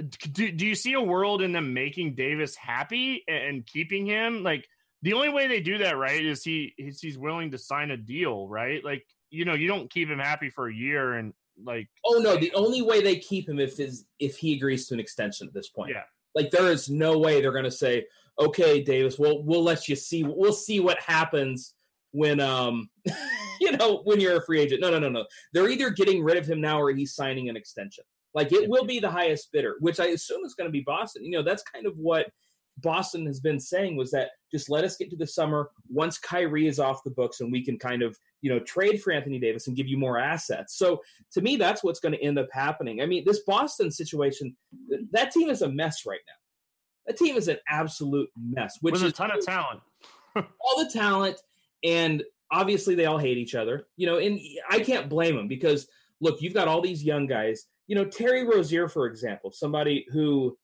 do, do you see a world in them making Davis happy and keeping him? Like the only way they do that, right, is he is he's willing to sign a deal, right? Like you know, you don't keep him happy for a year and like. Oh no, the only way they keep him if is if he agrees to an extension at this point. Yeah, like there is no way they're going to say, "Okay, Davis, we'll we'll let you see. We'll see what happens when um you know when you're a free agent." No, no, no, no. They're either getting rid of him now or he's signing an extension. Like it will be the highest bidder, which I assume is going to be Boston. You know, that's kind of what Boston has been saying was that just let us get to the summer once Kyrie is off the books and we can kind of you know trade for Anthony Davis and give you more assets. So to me, that's what's going to end up happening. I mean, this Boston situation, that team is a mess right now. That team is an absolute mess. Which With is a ton of talent, all the talent, and obviously they all hate each other. You know, and I can't blame them because look, you've got all these young guys. You know, Terry Rozier, for example, somebody who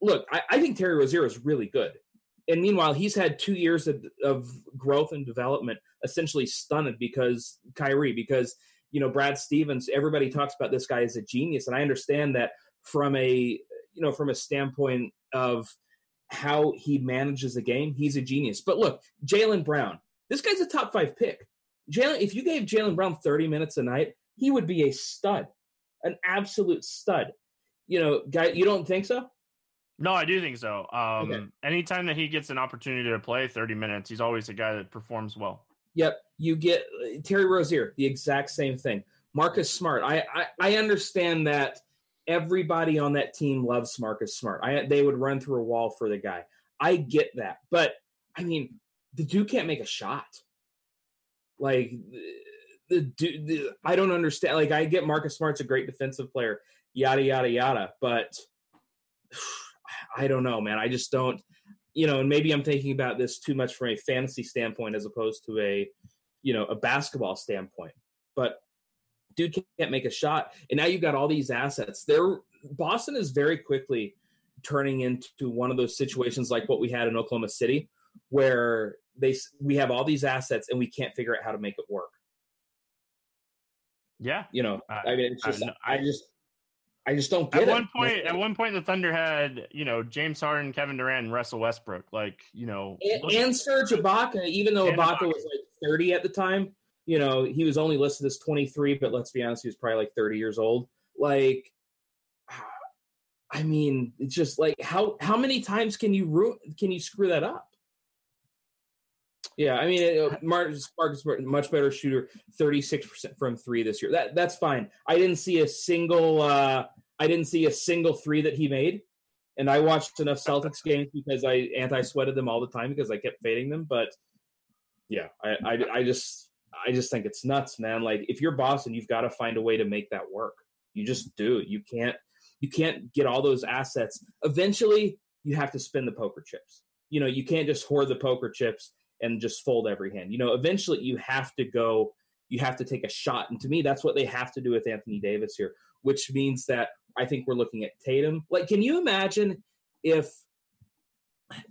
look, I, I think Terry Rozier is really good. And meanwhile, he's had two years of, of growth and development essentially stunted because Kyrie, because you know Brad Stevens. Everybody talks about this guy as a genius, and I understand that from a you know from a standpoint of how he manages the game, he's a genius. But look, Jaylen Brown, this guy's a top five pick. Jaylen, if you gave Jaylen Brown 30 minutes a night, he would be a stud, an absolute stud. You know, guy, you don't think so? No, I do think so. Um, okay. Anytime that he gets an opportunity to play 30 minutes, he's always a guy that performs well. Yep. You get uh, Terry Rozier, the exact same thing. Marcus Smart. I, I, I understand that everybody on that team loves Marcus Smart. I they would run through a wall for the guy. I get that. But I mean, the dude can't make a shot. Like the dude the, I don't understand. Like I get Marcus Smart's a great defensive player, yada yada yada, but I don't know, man. I just don't, you know, and maybe I'm thinking about this too much from a fantasy standpoint as opposed to a, you know, a basketball standpoint. But dude can't make a shot, and now you've got all these assets. There, Boston is very quickly turning into one of those situations like what we had in Oklahoma City, where they we have all these assets and we can't figure out how to make it work. Yeah, you know, uh, I mean, it's just I, I just I just don't get at it. one point. At one point, the Thunder had you know James Harden, Kevin Durant, and Russell Westbrook. Like you know, and, and Serge Ibaka. Even though Ibaka, Ibaka was like thirty at the time, you know he was only listed as twenty three. But let's be honest, he was probably like thirty years old. Like, I mean, it's just like how how many times can you ru- can you screw that up? Yeah, I mean, it, Marcus, Marcus much better shooter, thirty six percent from three this year. That that's fine. I didn't see a single. Uh, I didn't see a single three that he made, and I watched enough Celtics games because I anti sweated them all the time because I kept fading them. But yeah, I, I I just I just think it's nuts, man. Like if you're Boston, you've got to find a way to make that work. You just do. It. You can't you can't get all those assets. Eventually, you have to spin the poker chips. You know, you can't just hoard the poker chips and just fold every hand. You know, eventually you have to go, you have to take a shot. And to me, that's what they have to do with Anthony Davis here, which means that I think we're looking at Tatum. Like, can you imagine if,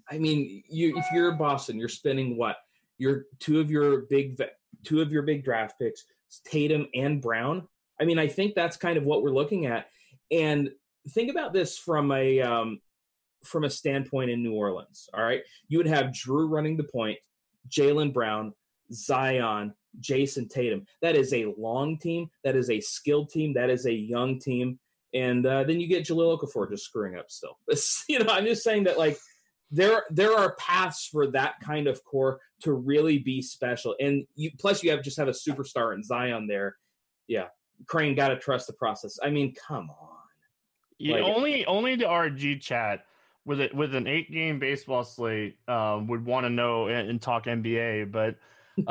I mean, you if you're Boston, you're spending what? Your two of your big two of your big draft picks, Tatum and Brown. I mean, I think that's kind of what we're looking at. And think about this from a um, from a standpoint in New Orleans. All right, you would have Jrue running the point, Jaylen Brown, Zion, Jayson Tatum. That is a long team. That is a skilled team. That is a young team. And uh, then you get Jahlil Okafor just screwing up still. you know, I'm just saying that like there there are paths for that kind of core to really be special. And you plus you have just have a superstar in Zion there. Yeah, Crane got to trust the process. I mean, come on. Yeah, like, only only the RG chat with it with an eight game baseball slate um, would want to know and, and, talk NBA. But um,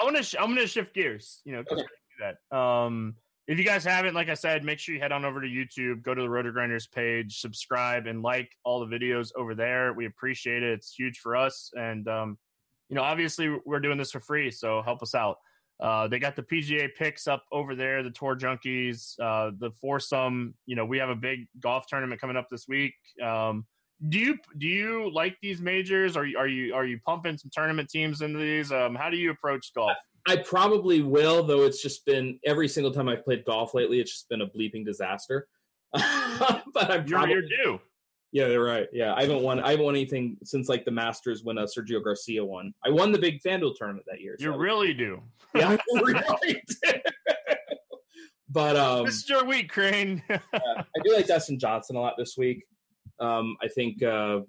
I want to sh- I'm going to shift gears. You know, okay. that. Um, if you guys haven't, like I said, make sure you head on over to YouTube, go to the Roto Grinders page, subscribe, and like all the videos over there. We appreciate it. It's huge for us, and um, you know, obviously, we're doing this for free, so help us out. Uh, they got the PGA picks up over there, the Tour Junkies, uh, the foursome. You know, we have a big golf tournament coming up this week. Um, do you do you like these majors? Are you are you are you pumping some tournament teams into these? Um, how do you approach golf? I probably will, though. It's just been every single time I've played golf lately, it's just been a bleeping disaster. but I'm you're, you're due. Yeah, you're right. Yeah, I haven't won. I haven't won anything since like the Masters when uh, Sergio Garcia won. I won the big FanDuel tournament that year. So you really do. Yeah, I really but um, this is your week, Crane. yeah, I do like Dustin Johnson a lot this week. Um, I think uh,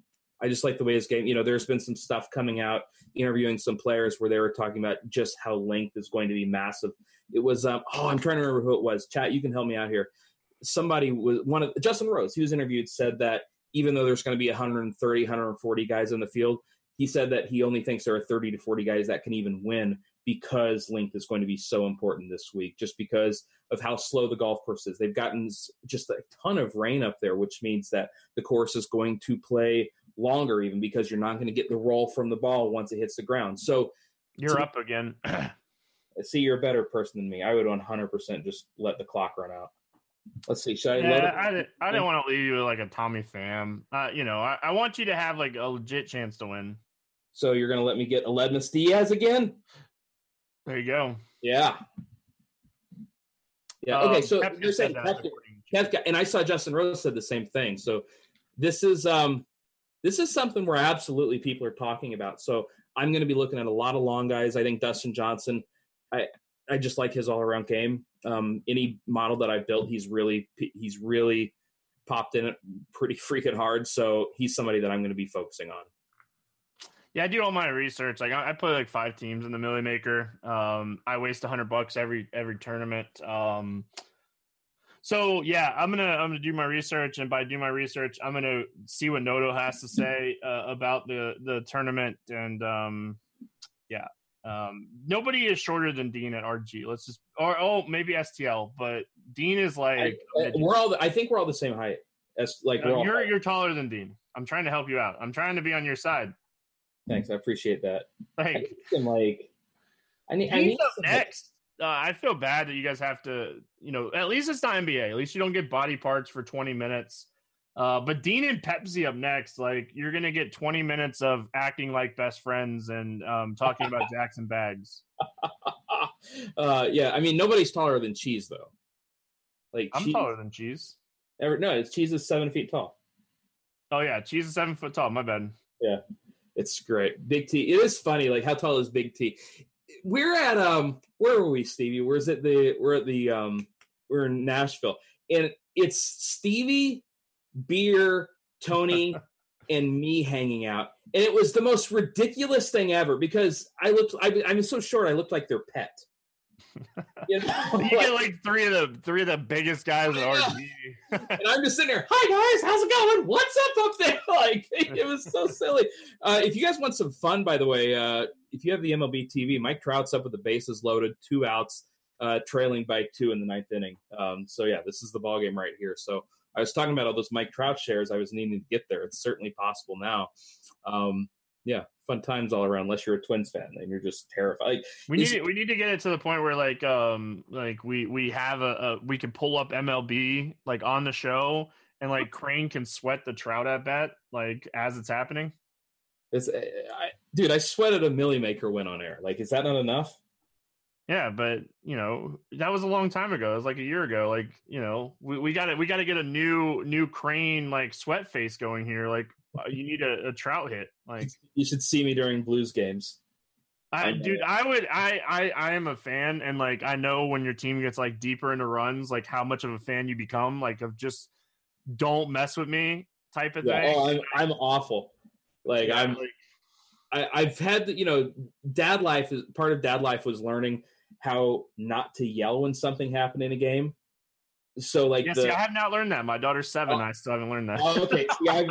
I just like the way his game. You know, there's been some stuff coming out interviewing some players where they were talking about just how length is going to be massive. It was um, oh, I'm trying to remember who it was. Chat, you can help me out here. Somebody was one of Justin Rose. He was interviewed said that even though there's going to be 130, 140 guys in the field, he said that he only thinks there are 30 to 40 guys that can even win because length is going to be so important this week, just because of how slow the golf course is. They've gotten just a ton of rain up there, which means that the course is going to play longer, even because you're not going to get the roll from the ball once it hits the ground. So you're up again. see, you're a better person than me. I would 100% just let the clock run out. Let's see. Should I Yeah? I, didn't- I didn't want to leave you with like a Tommy Pham. Uh, you know, I, I want you to have like a legit chance to win. So you're gonna let me get Aledmys Diaz again? There you go. Yeah. Yeah. Okay. Um, So you're saying and I saw Justin Rose said the same thing. So this is um this is something where absolutely people are talking about. So I'm going to be looking at a lot of long guys. I think Dustin Johnson. I I just like his all around game. Um, any model that I built, he's really he's really popped in it pretty freaking hard. So he's somebody that I'm going to be focusing on. Yeah, I do all my research. Like I I play like five teams in the Milly Maker. Um, I waste a hundred bucks every every tournament. Um, so yeah, I'm gonna I'm gonna do my research, and by do my research, I'm gonna see what Noto has to say uh, about the the tournament, and um, yeah, um, nobody is shorter than Dean at RG. Let's just or oh maybe STL, but Dean is like I, we're all I think we're all the same height. As like Uh, you're you're taller than Dean. I'm trying to help you out. I'm trying to be on your side. Thanks, I appreciate that. I Like need some like I need I need some, next. Uh, I feel bad that you guys have to, you know, at least it's not NBA. At least you don't get body parts for 20 minutes. Uh, but Dean and Pepsi up next, like you're gonna get 20 minutes of acting like best friends and um, talking about Jackson bags. uh, yeah, I mean nobody's taller than cheese though. Like I'm cheese, taller than Cheese. ever- no, it's cheese is seven feet tall. Oh yeah, Cheese is seven foot tall. My bad. It's great. Big T. It is funny. Like how tall is Big T? We're at um where were we, Stevie? Where's it the we're at the um we're in Nashville. And it's Stevie, beer, Tony, and me hanging out. And it was the most ridiculous thing ever because I looked I, I'm so short I looked like their pet. You know? You get like three of the three of the biggest guys at RG. and I'm just sitting there. Hi guys, how's it going? What's up up there? Like it was so silly. Uh, if you guys want some fun, by the way, uh, if you have the MLB TV, Mike Trout's up with the bases loaded, two outs, uh, trailing by two in the ninth inning. Um, so yeah, this is the ball game right here. So I was talking about all those Mike Trout shares. I was needing to get there. It's certainly possible now. Um, yeah, fun times all around. Unless you're a Twins fan, then you're just terrified. We need to, we need to get it to the point where like um like we we have a, a we can pull up MLB like on the show and like Crane can sweat the Trout at bat like as it's happening. it's, uh, I, dude, I sweated a Milly Maker win on air. Like, is that not enough? Yeah, but you know that was a long time ago. It was like a year ago. Like you know we we got to we got to get a new new Crane like sweat face going here. Like Uh, you need a, a Trout hit. Like You should see me during Blues games. I I, dude, I would, I, I, I am a fan, and like I know when your team gets like deeper into runs, like how much of a fan you become, like of just don't mess with me type of Yeah, thing. oh, I'm I'm awful. Like Yeah, I'm like, I, I've had you know dad life is part of dad life was learning how not to yell when something happened in a game. So like yeah, the see, I have not learned that. My daughter's seven. Oh. I still haven't learned that. oh, okay, see, I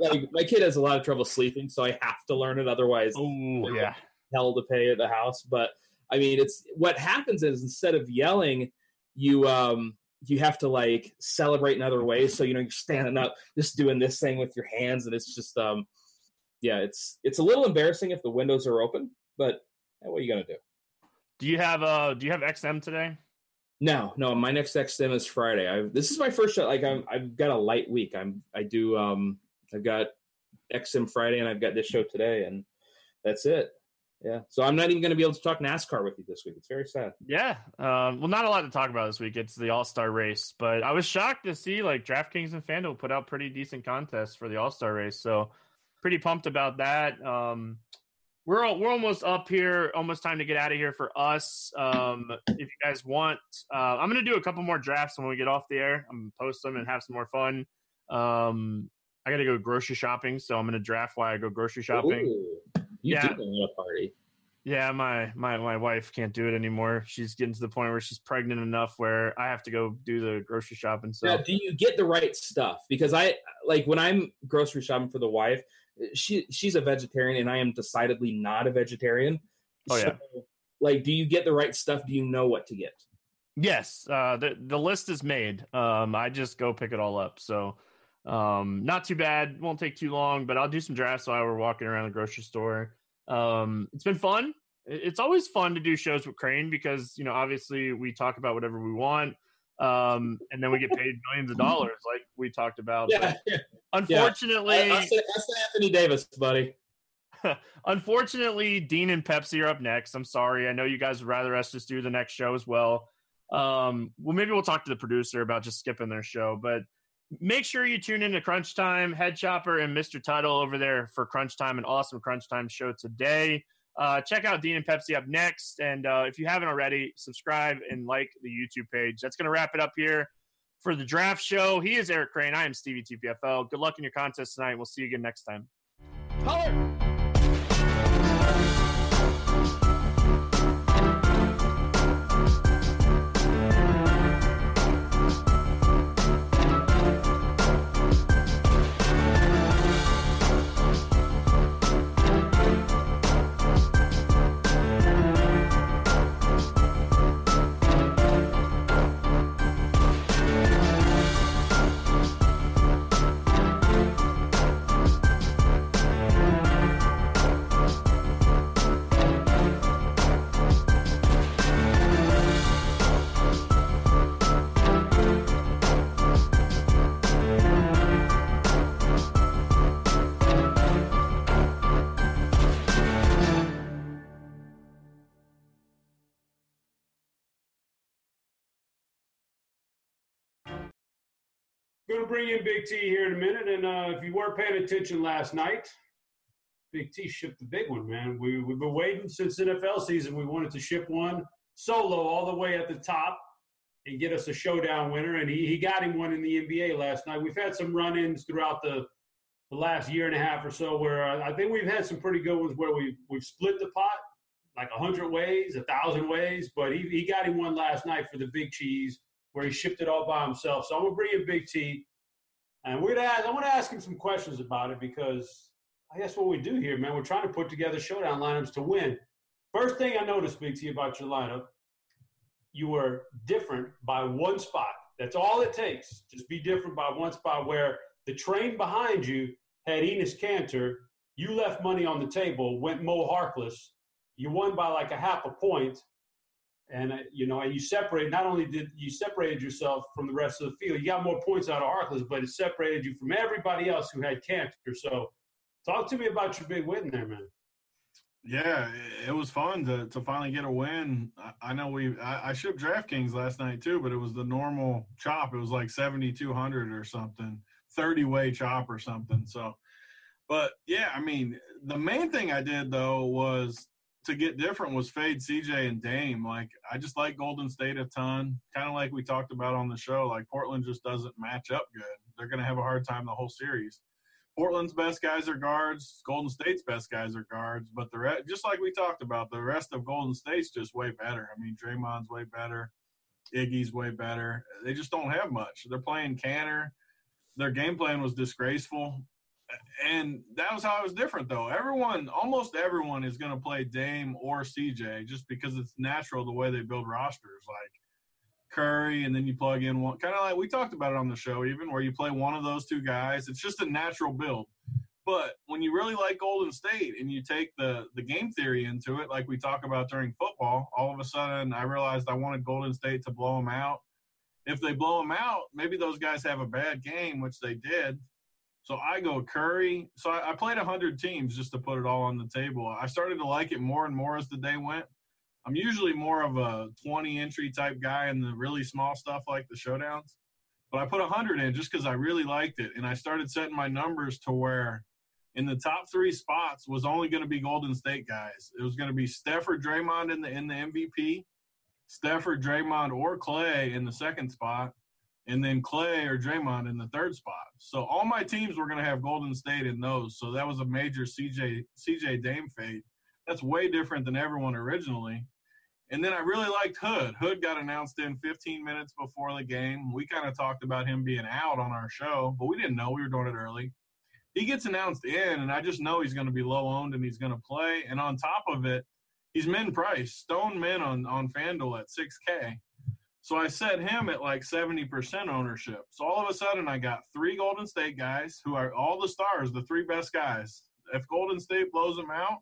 like my kid has a lot of trouble sleeping, so I have to learn it. Otherwise, Oh yeah, hell to pay at the house. But I mean, it's what happens is instead of yelling, you um you have to like celebrate in other ways. So you know, you're standing up, just doing this thing with your hands, and it's just um yeah, it's it's a little embarrassing if the windows are open, but eh, what are you gonna do? do you have uh do you have XM today? No, no, my next XM is Friday. I this is my first shot. Like I'm I've got a light week. I'm I do um I've got XM Friday and I've got this show today and that's it. Yeah. So I'm not even gonna be able to talk NASCAR with you this week. It's very sad. Yeah. Um, well, not a lot to talk about this week. It's the All Star race, but I was shocked to see like DraftKings and FanDuel put out pretty decent contests for the All Star race. So pretty pumped about that. Um, we're al- we're almost up here, almost time to get out of here for us. Um, if you guys want, uh, I'm gonna do a couple more drafts when we get off the air. I'm gonna post them and have some more fun. Um, I got to go grocery shopping, so I'm gonna draft while I go grocery shopping. Ooh, you Yeah. do want a party. Yeah, my my my wife can't do it anymore. She's getting to the point where she's pregnant enough where I have to go do the grocery shopping. So Now, do you get the right stuff? Because I like when I'm grocery shopping for the wife, she she's a vegetarian and I am decidedly not a vegetarian. Oh, yeah. So, like, do you get the right stuff? Do you know what to get? yes, uh, the the list is made. Um, I just go pick it all up. So um, not too bad. Won't take too long, but I'll do some drafts while we're walking around the grocery store. Um, it's been fun. It's always fun to do shows with Crane because you know obviously we talk about whatever we want. um, and then we get paid millions of dollars, like we talked about. Yeah. Unfortunately, yeah. that's Anthony Davis, buddy. Unfortunately, Dean and Pepsi are up next. I'm sorry. I know you guys would rather us just do the next show as well. Um, well, maybe we'll talk to the producer about just skipping their show, but make sure you tune in to Crunch Time, Head Chopper, and Mr. Tuttle over there for Crunch Time, an awesome Crunch Time show today. Uh, check out Dean and Pepsi up next. And uh, if you haven't already, subscribe and like the YouTube page. That's going to wrap it up here for the draft show. He is Eric Crane. I am Stevie TPFL. Good luck in your contest tonight. We'll see you again next time. Holler! Going to bring in Big T here in a minute. And uh, if you weren't paying attention last night, Big T shipped the big one, man. We, we've been waiting since NFL season. We wanted to ship one solo all the way at the top and get us a showdown winner. And he, he got him one in the NBA last night. We've had some run ins throughout the, the last year and a half or so where I, I think we've had some pretty good ones where we, we've split the pot like a hundred ways, a thousand ways. But he, he got him one last night for the big cheese where he shipped it all by himself. So I'm gonna bring in Big T, and we're gonna ask, I want to ask him some questions about it because I guess what we do here, man, we're trying to put together showdown lineups to win. First thing I noticed, Big T, about your lineup, you were different by one spot. That's all it takes. Just be different by one spot. Where the train behind you had Enes Kanter, you left money on the table, went Mo Harkless. You won by like a half a point, and you know, and you separate. Not only did you separated yourself from the rest of the field, you got more points out of Harkless, but it separated you from everybody else who had Kanter. So, talk to me about your big win there, man. Yeah, it was fun to to finally get a win. I, know we I, I shipped DraftKings last night too, but it was the normal chop. It was like seventy two hundred or something, thirty way chop or something. So, but yeah, I mean, the main thing I did though was to get different was fade CJ and Dame. Like I just like Golden State a ton. Kind of like we talked about on the show. Like Portland just doesn't match up good. They're going to have a hard time the whole series. Portland's best guys are guards. Golden State's best guys are guards. But the rest, just like we talked about, the rest of Golden State's just way better. I mean, Draymond's way better. Iggy's way better. They just don't have much. They're playing Kanter. Their game plan was disgraceful and that was how it was different though. Everyone, almost everyone, is going to play Dame or CJ just because it's natural the way they build rosters. Like Curry, and then you plug in one, kind of like we talked about it on the show, even where you play one of those two guys. It's just a natural build. But when you really like Golden State and you take the the game theory into it, like we talk about during football, all of a sudden I realized I wanted Golden State to blow them out. If they blow them out, maybe those guys have a bad game, which they did so I go Curry. So I, I played 100 teams just to put it all on the table. I started to like it more and more as the day went. I'm usually more of a 20 entry type guy in the really small stuff like the showdowns. But I put 100 in just because I really liked it. And I started setting my numbers to where in the top three spots was only going to be Golden State guys. It was going to be Steph or Draymond in the, in the MVP, Steph or Draymond or Clay in the second spot, and then Clay or Draymond in the third spot. So all my teams were going to have Golden State in those. So that was a major CJ CJ Dame fade. That's way different than everyone originally. And then I really liked Hood. Hood got announced in 15 minutes before the game. We kind of talked about him being out on our show, but we didn't know we were doing it early. He gets announced in, and I just know he's going to be low owned and he's going to play. And on top of it, he's min price, stone min on on FanDuel at 6K. So I set him at like 70% ownership. So all of a sudden, I got three Golden State guys who are all the stars, the three best guys. If Golden State blows them out,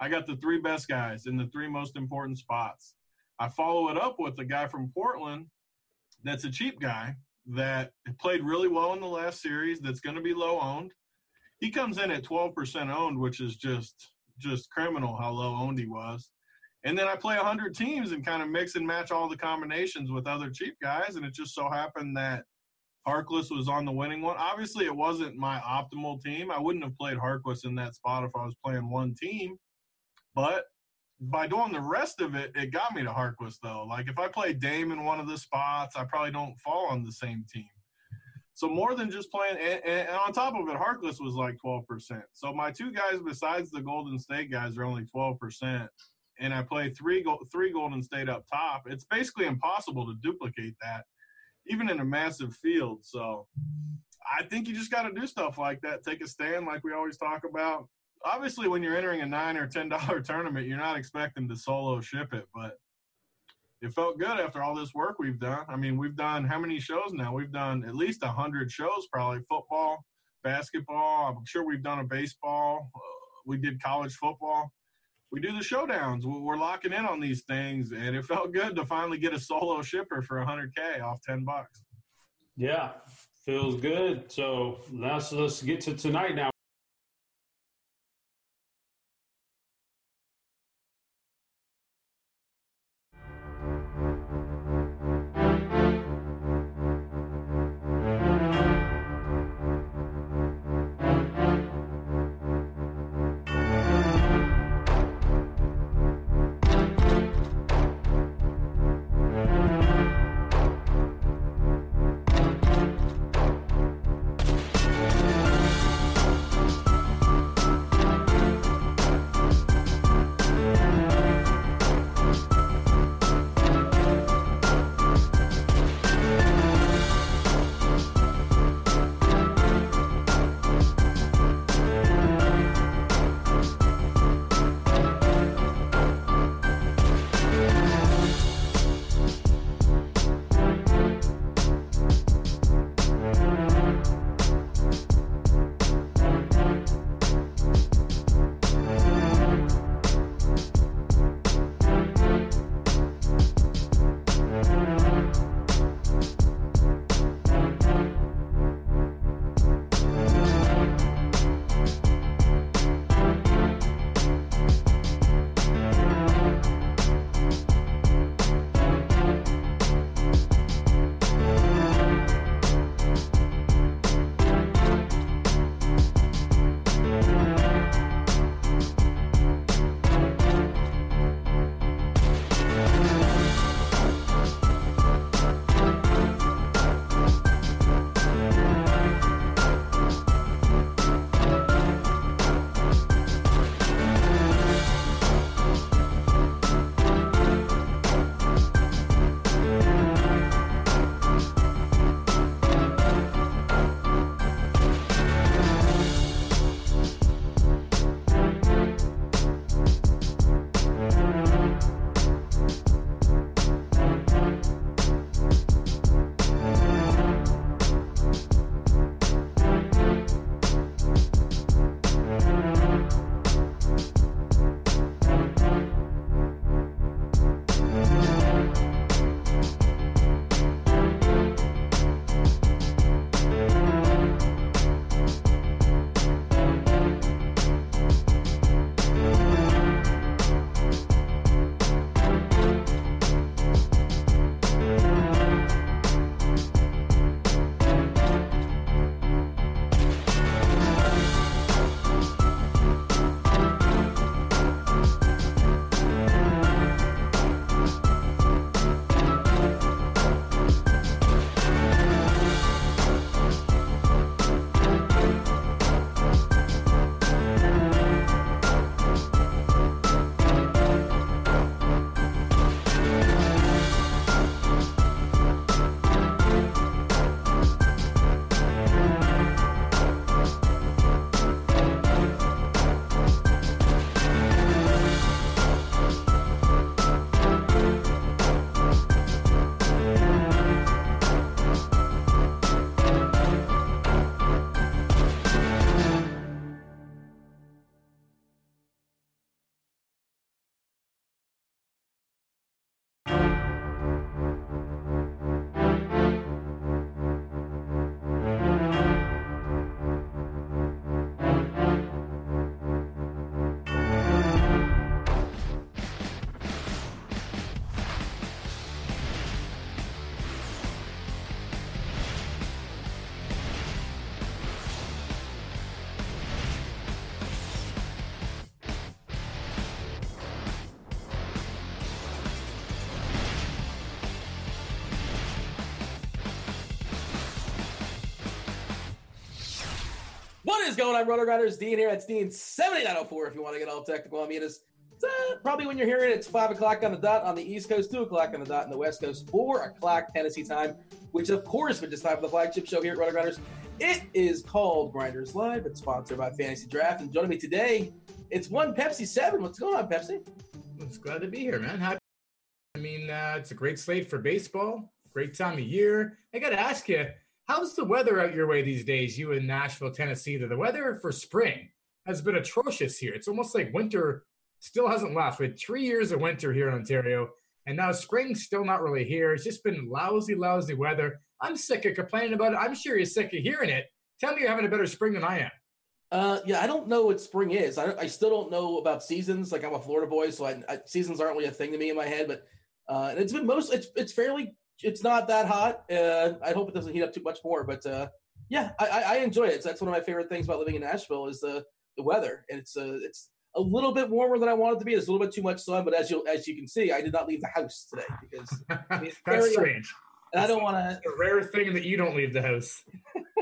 I got the three best guys in the three most important spots. I follow it up with the guy from Portland that's a cheap guy that played really well in the last series that's going to be low owned. He comes in at 12% owned, which is just just criminal how low owned he was. And then I play 100 teams and kind of mix and match all the combinations with other cheap guys. And it just so happened that Harkless was on the winning one. Obviously, it wasn't my optimal team. I wouldn't have played Harkless in that spot if I was playing one team. But by doing the rest of it, it got me to Harkless, though. Like if I play Dame in one of the spots, I probably don't fall on the same team. So more than just playing, and, and, on top of it, Harkless was like 12%. So my two guys besides the Golden State guys are only 12%. And I play three three Golden State up top. It's basically impossible to duplicate that, even in a massive field. So I think you just got to do stuff like that. Take a stand, like we always talk about. Obviously, when you're entering a nine or ten dollar tournament, you're not expecting to solo ship it, but it felt good after all this work we've done. I mean, we've done how many shows now? We've done at least a hundred shows, probably football, basketball. I'm sure we've done a baseball. Uh, we did college football. We do the showdowns. We're locking in on these things, and it felt good to finally get a solo shipper for 100k off 10 bucks. Yeah, feels good. So let's let's get to tonight now. Going on, Roto Grinders? Dean here. It's Dean 7904 if you want to get all technical. I mean, it's, uh, probably when you're hearing it, it's 5 o'clock on the dot on the East Coast, 2 o'clock on the dot on the West Coast, 4 o'clock Tennessee time, which of course, which is time for the flagship show here at Roto Grinders. It is called Grinders Live. It's sponsored by Fantasy Draft. And joining me today, it's one Pepsi 7. What's going on, Pepsi? It's glad to be here, man. Happy. I mean, uh, it's a great slate for baseball. Great time of year. I got to ask you, how's the weather out your way these days? You in Nashville, Tennessee. The weather for spring has been atrocious here. It's almost like winter still hasn't left. We had three years of winter here in Ontario, and now spring's still not really here. It's just been lousy, lousy weather. I'm sick of complaining about it. I'm sure you're sick of hearing it. Tell me you're having a better spring than I am. Uh, yeah, I don't know what spring is. I, I still don't know about seasons. Like I'm a Florida boy, so I, I, seasons aren't really a thing to me in my head. But uh, it's been most it's it's fairly it's not that hot. Uh, I hope it doesn't heat up too much more. But uh, yeah, I, I enjoy it. So that's one of my favorite things about living in Nashville is the the weather. And it's uh, it's a little bit warmer than I want it to be. There's a little bit too much sun, but as you as you can see, I did not leave the house today because I mean, that's strange. And I don't want to. A rare thing that you don't leave the house.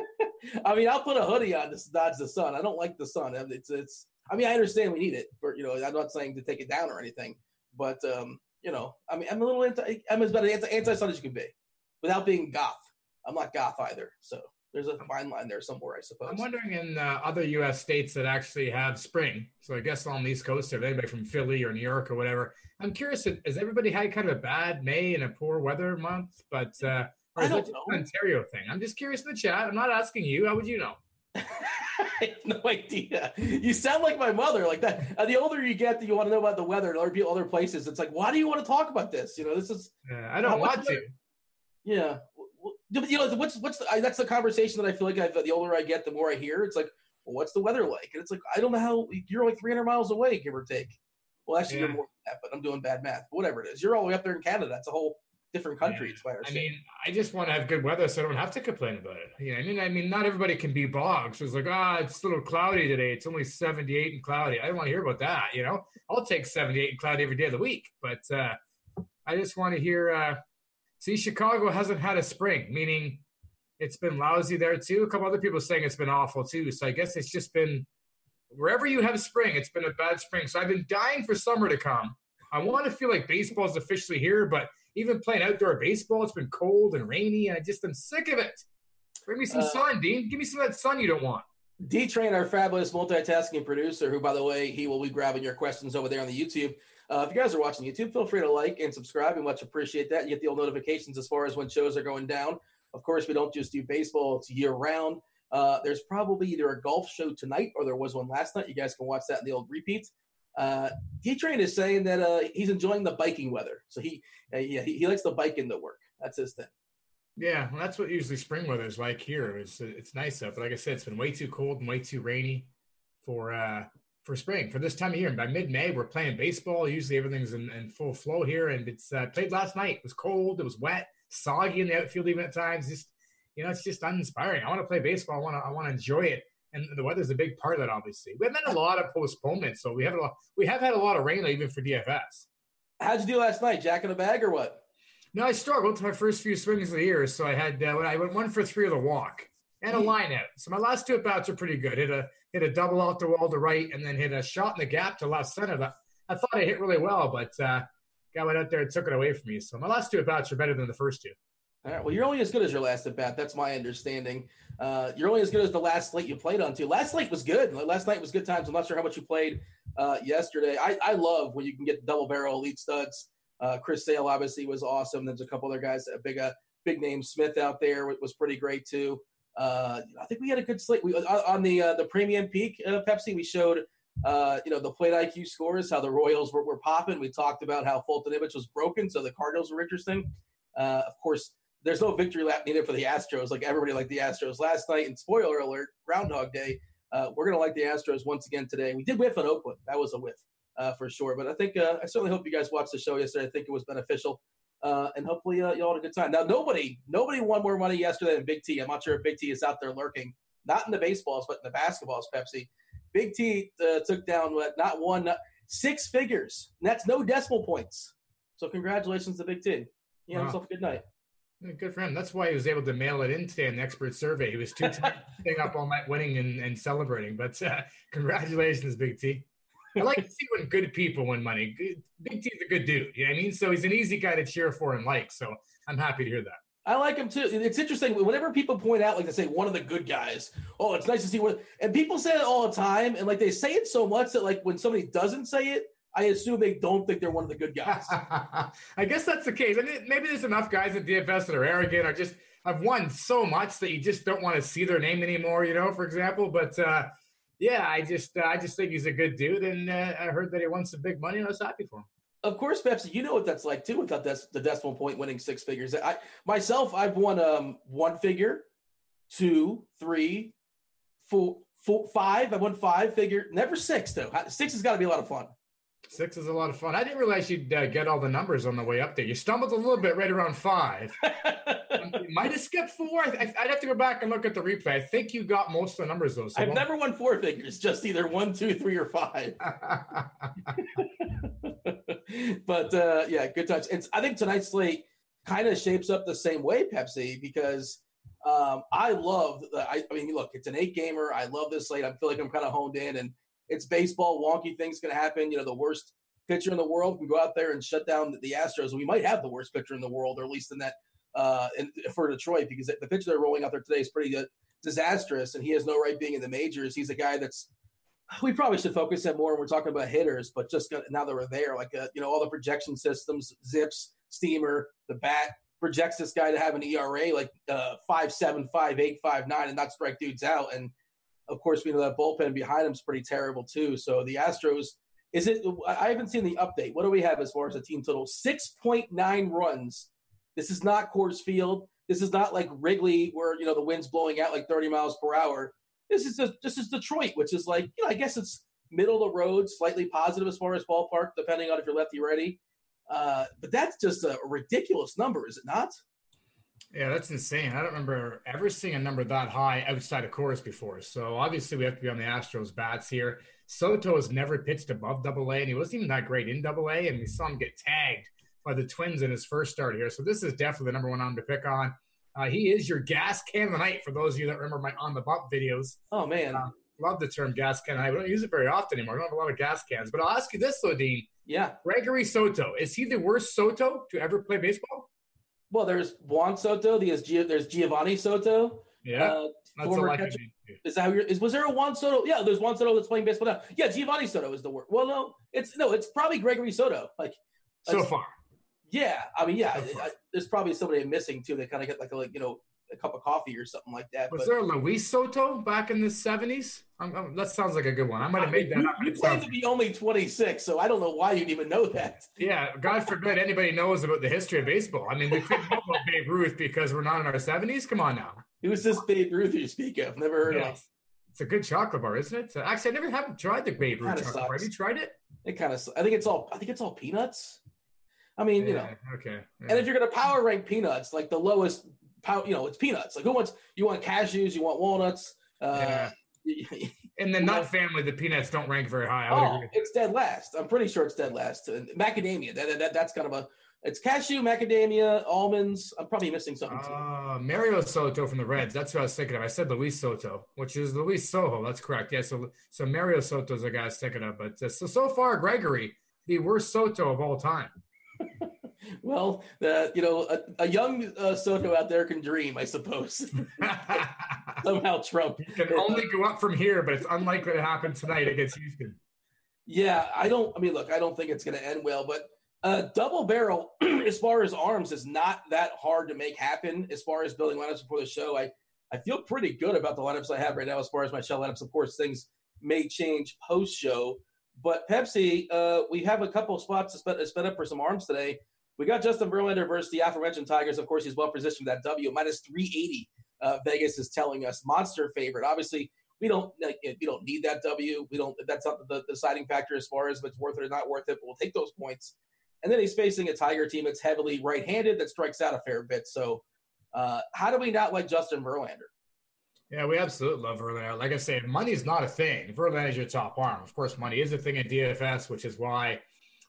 I mean, I'll put a hoodie on to dodge the sun. I don't like the sun. It's it's. I mean, I understand we need it, but you know, I'm not saying to take it down or anything. But um, you know, I mean, I'm a little anti. I'm as bad anti anti sun as you can be, without being goth. I'm not goth either. So there's a fine line there somewhere, I suppose. I'm wondering in uh, other U.S. states that actually have spring. So I guess on the East Coast, if anybody from Philly or New York or whatever, I'm curious. Has everybody had kind of a bad May and a poor weather month? But uh, or is that an Ontario thing? I'm just curious in the chat. I'm not asking you. How would you know? I have no idea. You sound like my mother, like that. Uh, the older you get, that you want to know about the weather and other people, other places. It's like, why do you want to talk about this? You know, this is. Yeah, I don't want to. Yeah, you know, what's what's the, I, that's the conversation that I feel like I've, the older I get, the more I hear. It's like, well, what's the weather like? And it's like, I don't know how you're like 300 miles away, give or take. Well, actually, yeah. you're more than that, but I'm doing bad math. But whatever it is, you're all the way up there in Canada. That's a whole different countries. Yeah. I, mean, I just want to have good weather so I don't have to complain about it. You know, I mean, I mean, not everybody can be bogs. It's like, ah, oh, it's a little cloudy today. It's only 78 and cloudy. I don't want to hear about that. You know, I'll take 78 and cloudy every day of the week. But uh, I just want to hear. Uh, see, Chicago hasn't had a spring, meaning it's been lousy there too. A couple other people saying it's been awful too. So I guess it's just been wherever you have spring, it's been a bad spring. So I've been dying for summer to come. I want to feel like baseball is officially here, but even playing outdoor baseball, it's been cold and rainy, and I just am sick of it. Bring me some uh, sun, Dean. Give me some of that sun you don't want. D Train, our fabulous multitasking producer, who, by the way, he will be grabbing your questions over there on the YouTube. Uh, if you guys are watching YouTube, feel free to like and subscribe. We much appreciate that. You get the old notifications as far as when shows are going down. Of course, we don't just do baseball, it's year round. Uh, there's probably either a golf show tonight or there was one last night. You guys can watch that in the old repeats. Uh, D-Train is saying that uh, he's enjoying the biking weather. So he, uh, yeah, he, he likes the bike in the work. That's his thing. Yeah, well, that's what usually spring weather is like here. It's it's nice up, but like I said, it's been way too cold and way too rainy for uh for spring for this time of year. And by mid May, we're playing baseball. Usually everything's in, in full flow here, and it's uh, played last night. It was cold. It was wet soggy in the outfield even at times. Just you know, it's just uninspiring. I want to play baseball. I want to I want to enjoy it, and the weather's a big part of that. Obviously, we have had a lot of postponements, so we have a lot. We have had a lot of rain even for DFS. How'd you do last night? Jack in the bag or what? No, I struggled to my first few swings of the year, so I had uh, I went one for three of the walk and a hmm. line out. So my last two at bats are pretty good. Hit a hit a double out the wall to right, and then hit a shot in the gap to left center. That I thought I hit really well, but uh, guy went out there and took it away from me. So my last two at bats are better than the first two. All right. Well, you're only as good as your last at bat. That's my understanding. Uh, you're only as good as the last slate you played on too. Last slate was good. Last night was good times. I'm not sure how much you played uh, yesterday. I, I love when you can get double barrel elite studs. Uh, Chris Sale obviously was awesome. There's a couple other guys, a big uh, big name Smith out there was pretty great too. Uh, I think we had a good slate. We on the uh, the premium peak uh, Pepsi. We showed uh, you know the plate IQ scores, how the Royals were, were popping. We talked about how Foltynewicz was broken, so the Cardinals were interesting. Uh, of course, there's no victory lap needed for the Astros. Like everybody liked the Astros last night. And spoiler alert, Groundhog Day. Uh, we're gonna like the Astros once again today. We did whiff on Oakland. That was a whiff uh, for sure. But I think uh, I certainly hope you guys watched the show yesterday. I think it was beneficial. Uh, and hopefully uh, y'all had a good time. Now nobody, nobody won more money yesterday than Big T. I'm not sure if Big T is out there lurking, not in the baseballs, but in the basketballs. Pepsi, Big T uh, took down what not one, not six figures. And that's no decimal points. So congratulations to Big T. Had wow. himself a good night. Good for him. That's why he was able to mail it in today in the expert survey. He was too tired staying up all night winning and, and celebrating. But uh, congratulations, Big T. I like to see when good people win money. Good- Big T's a good dude. You know what I mean? So he's an easy guy to cheer for and like. So I'm happy to hear that. I like him too. It's interesting. Whenever people point out, like they say, one of the good guys. Oh, it's nice to see one. And people say it all the time, and like they say it so much that like when somebody doesn't say it, I assume they don't think they're one of the good guys. I guess that's the case. I mean, maybe there's enough guys in DFS that are arrogant or just have won so much that you just don't want to see their name anymore. You know, for example. But uh, yeah, I just uh, I just think he's a good dude, and uh, I heard that he won some big money, and I was happy for him. of course, Pepsi, you know what that's like too. Without this, the decimal point winning six figures. I myself, I've won um one figure, two, three, four, four, five. I won five figure. Never six though. Six has got to be a lot of fun. Six is a lot of fun. I didn't realize you'd uh, get all the numbers on the way up there. You stumbled a little bit right around five. you might have skipped four. I, I'd have to go back and look at the replay. I think you got most of the numbers though. So I've never won four figures, just either one, two, three, or five. but uh, yeah, good touch. It's I think tonight's slate kind of shapes up the same way, Pepsi, because um, I love. The, I, I mean, look, it's an eight gamer. I love this slate. I feel like I'm kind of honed in, and it's baseball. Wonky things to happen. You know, the worst pitcher in the world can go out there and shut down the, the Astros. We might have the worst pitcher in the world, or at least in that uh, in, for Detroit, because the pitcher they're rolling out there today is pretty uh, disastrous, and he has no right being in the majors. He's a guy that's we probably should focus on more when we're talking about hitters, but just now that we're there, like uh, you know, all the projection systems, Zips, Steamer, the bat projects this guy to have an ERA like uh, five seven, five eight, five nine, and not strike dudes out. And of course, we know that bullpen behind him is pretty terrible too. So the Astros, is it? I haven't seen the update. What do we have as far as the team total? Six point nine runs. This is not Coors Field. This is not like Wrigley, where you know the wind's blowing out like thirty miles per hour. This is this is Detroit, which is like you know I guess it's middle of the road, slightly positive as far as ballpark, depending on if you're lefty righty. Uh, but that's just a ridiculous number, is it not? Yeah, that's insane. I don't remember ever seeing a number that high outside of Coors before. So obviously we have to be on the Astros bats here. Soto has never pitched above double A, and he wasn't even that great in double A, and we saw him get tagged by the Twins in his first start here. So this is definitely the number one arm to pick on. Uh, he is your gas can of the night for those of you that remember my on the bump videos. Oh man, Uh, love the term gas can. I don't use it very often anymore. I don't have a lot of gas cans. But I'll ask you this, though, Dean. yeah. Gregory Soto, is he the worst Soto to ever play baseball? Well, there's Juan Soto. There's Gio, there's Geovany Soto. Yeah, Uh, former I catcher. Is that how you're, is was there a Juan Soto? Yeah, there's Juan Soto that's playing baseball now. Yeah, Geovany Soto is the word. Well, no, it's no, it's probably Gregory Soto. Like, So far. yeah, I mean, yeah, So far. I, there's probably somebody missing too. That kind of get like a, like you know a cup of coffee or something like that. Was but there a Luis Soto back in the seventies? that sounds like a good one. I might have made that you, up. you it claim to be only 26, so I don't know why you'd even know that. yeah, God forbid anybody knows about the history of baseball. I mean, we couldn't know about Babe Ruth because we're not in our seventies. Come on now. Who's this Babe Ruth you speak of? Never heard of him. It's a good chocolate bar, isn't it? Actually, I never have tried the Babe Ruth chocolate bar. Have sucks. you tried it? It kind of. I think it's all. I think it's all peanuts. I mean, you know, Yeah, Okay. and if you're gonna power rank peanuts, like the lowest, you know, it's peanuts. Like who wants? You want cashews? You want walnuts? Uh, In the nut family, the peanuts don't rank very high. Oh, it's dead last. I'm pretty sure it's dead last. Macadamia. That, that that's kind of a. It's cashew, macadamia, almonds. I'm probably missing something too. Uh, Mario Soto from the Reds. That's who I was thinking of. I said Luis Soto, which is Luis Sojo. That's correct. Yeah. So, so Mario Soto's the guy I was thinking of. But uh, so so far, Gregory, the worst Soto of all time. Well, the you know a, a young uh, Soto out there can dream, I suppose. Somehow Trump. Can only go up from here, but it's unlikely to happen tonight against Houston. Yeah, I don't. I mean, look, I don't think it's going to end well, but uh, double barrel, as far as arms, is not that hard to make happen. As far as building lineups before the show, I I feel pretty good about the lineups I have right now. As far as my shell lineups, of course, things may change post show. But Pepsi, uh, we have a couple spots to spend, to spend up for some arms today. We got Justin Verlander versus the aforementioned Tigers. Of course, he's well positioned that W minus three eighty. Uh, Vegas is telling us monster favorite. Obviously, we don't like, we don't need that W. We don't. That's not the deciding factor as far as if it's worth it or not worth it. But we'll take those points. And then he's facing a Tiger team that's heavily right-handed that strikes out a fair bit. So, uh, how do we not like Justin Verlander? Yeah, we absolutely love Verlander. Like I said, money's not a thing. Verlander is your top arm. Of course, money is a thing in DFS, which is why,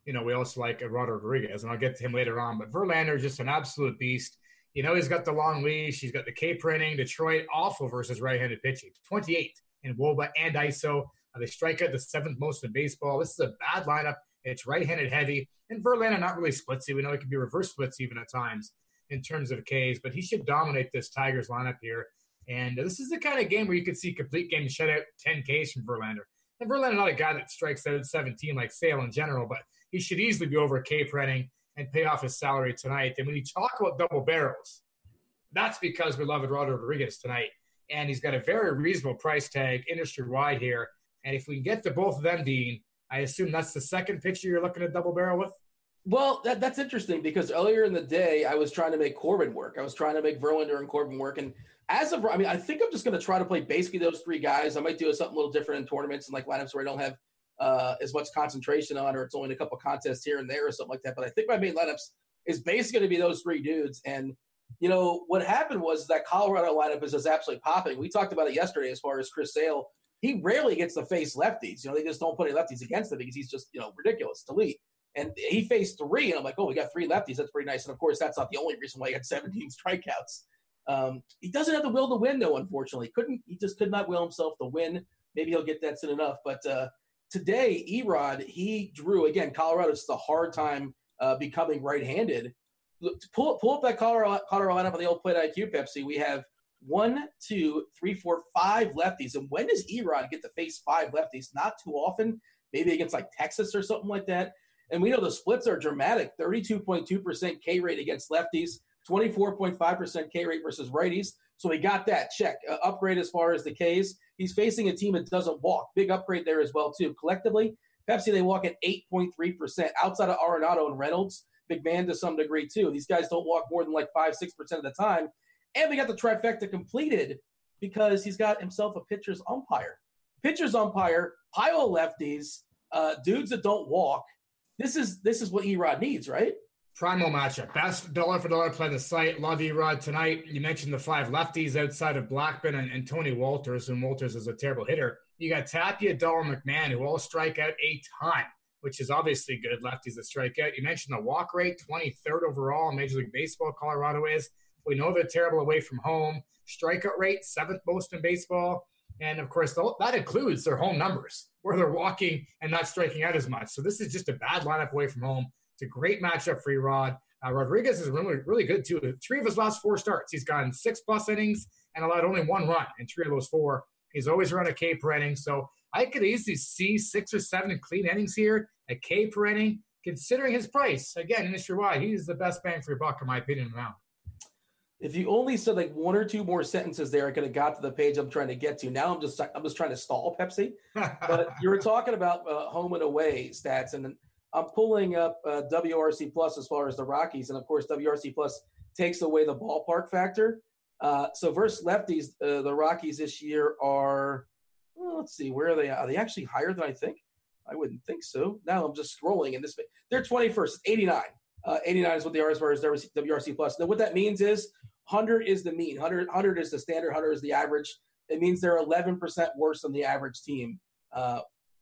you know, we also like Eduardo Rodriguez, and I'll get to him later on. But Verlander is just an absolute beast. You know, he's got the long leash. He's got the K printing. Detroit awful versus right-handed pitching. 28 in Woba and ISO. They strike out the seventh most in baseball. This is a bad lineup. It's right-handed heavy, and Verlander not really splitsy. We know he can be reverse splits even at times in terms of Ks, but he should dominate this Tigers lineup here. And this is the kind of game where you could see complete game shutout 10 Ks from Verlander. And Verlander not a guy that strikes out at 17 like Sale in general, but he should easily be over K printing and pay off his salary tonight. And when you talk about double barrels, that's because we love Eduardo Rodriguez tonight. And he's got a very reasonable price tag industry wide here. And if we can get to both of them, Dean, I assume that's the second picture you're looking to double barrel with? Well, that, that's interesting because earlier in the day, I was trying to make Corbin work. I was trying to make Verlander and Corbin work. And as of, I mean, I think I'm just going to try to play basically those three guys. I might do something a little different in tournaments and like lineups where I don't have uh, as much concentration on, or it's only a couple contests here and there or something like that. But I think my main lineups is basically going to be those three dudes. And you know what happened was that Colorado lineup is just absolutely popping. We talked about it yesterday as far as Chris Sale. He rarely gets to face lefties. You know, they just don't put any lefties against him because he's just you know ridiculous to lead. And he faced three, and I'm like, oh, we got three lefties. That's pretty nice. And of course, that's not the only reason why he got 17 strikeouts. Um, he doesn't have the will to win, though. Unfortunately, couldn't he just could not will himself to win. Maybe he'll get that soon enough. But uh, today, Erod he drew again. Colorado's the hard time uh, becoming right-handed. Pull pull up that Colorado Colorado lineup on the old plate IQ Pepsi. We have one, two, three, four, five lefties. And when does Erod get to face five lefties? Not too often. Maybe against like Texas or something like that. And we know the splits are dramatic 32.2% K rate against lefties, 24.5% K rate versus righties. So he got that check. Uh, upgrade as far as the Ks. He's facing a team that doesn't walk. Big upgrade there as well, too. Collectively, Pepsi, they walk at 8.3%. Outside of Arenado and Reynolds, big man to some degree, too. These guys don't walk more than like 5 6% of the time. And we got the trifecta completed because he's got himself a pitcher's umpire. Pitcher's umpire, pile of lefties, uh, dudes that don't walk. This is this is what Erod needs, right? Primal matchup. Best dollar for dollar play the site. Love Erod tonight. You mentioned the five lefties outside of Blackmon and, and Tony Wolters, and Wolters is a terrible hitter. You got Tapia, Dahl, McMahon, who all strike out a ton, which is obviously good. Lefties that strike out. You mentioned the walk rate, 23rd overall in Major League Baseball. Colorado is. We know they're terrible away from home. Strikeout rate, seventh most in baseball. And of course, that includes their home numbers, where they're walking and not striking out as much. So this is just a bad lineup away from home. It's a great matchup for Erod. Uh, Rodriguez is really, really good too. Three of his last four starts, he's gotten six plus innings and allowed only one run in three of those four. He's always run a K per inning. So I could easily see six or seven clean innings here, a K per inning, considering his price. Again, industry wide, he's the best bang for your buck, in my opinion, now. If you only said like one or two more sentences there, I could have got to the page I'm trying to get to. Now I'm just I'm just trying to stall Pepsi. but you were talking about uh, home and away stats, and I'm pulling up uh, WRC Plus as far as the Rockies, and of course WRC Plus takes away the ballpark factor. Uh, so versus lefties, uh, the Rockies this year are well, let's see where are they? Are they actually higher than I think? I wouldn't think so. Now I'm just scrolling, and this they're 21st, 89. Uh, 89 is what they are as far as WRC plus. Now, what that means is 100 is the mean, 100, 100 is the standard, 100 is the average. It means they're 11% worse than the average team.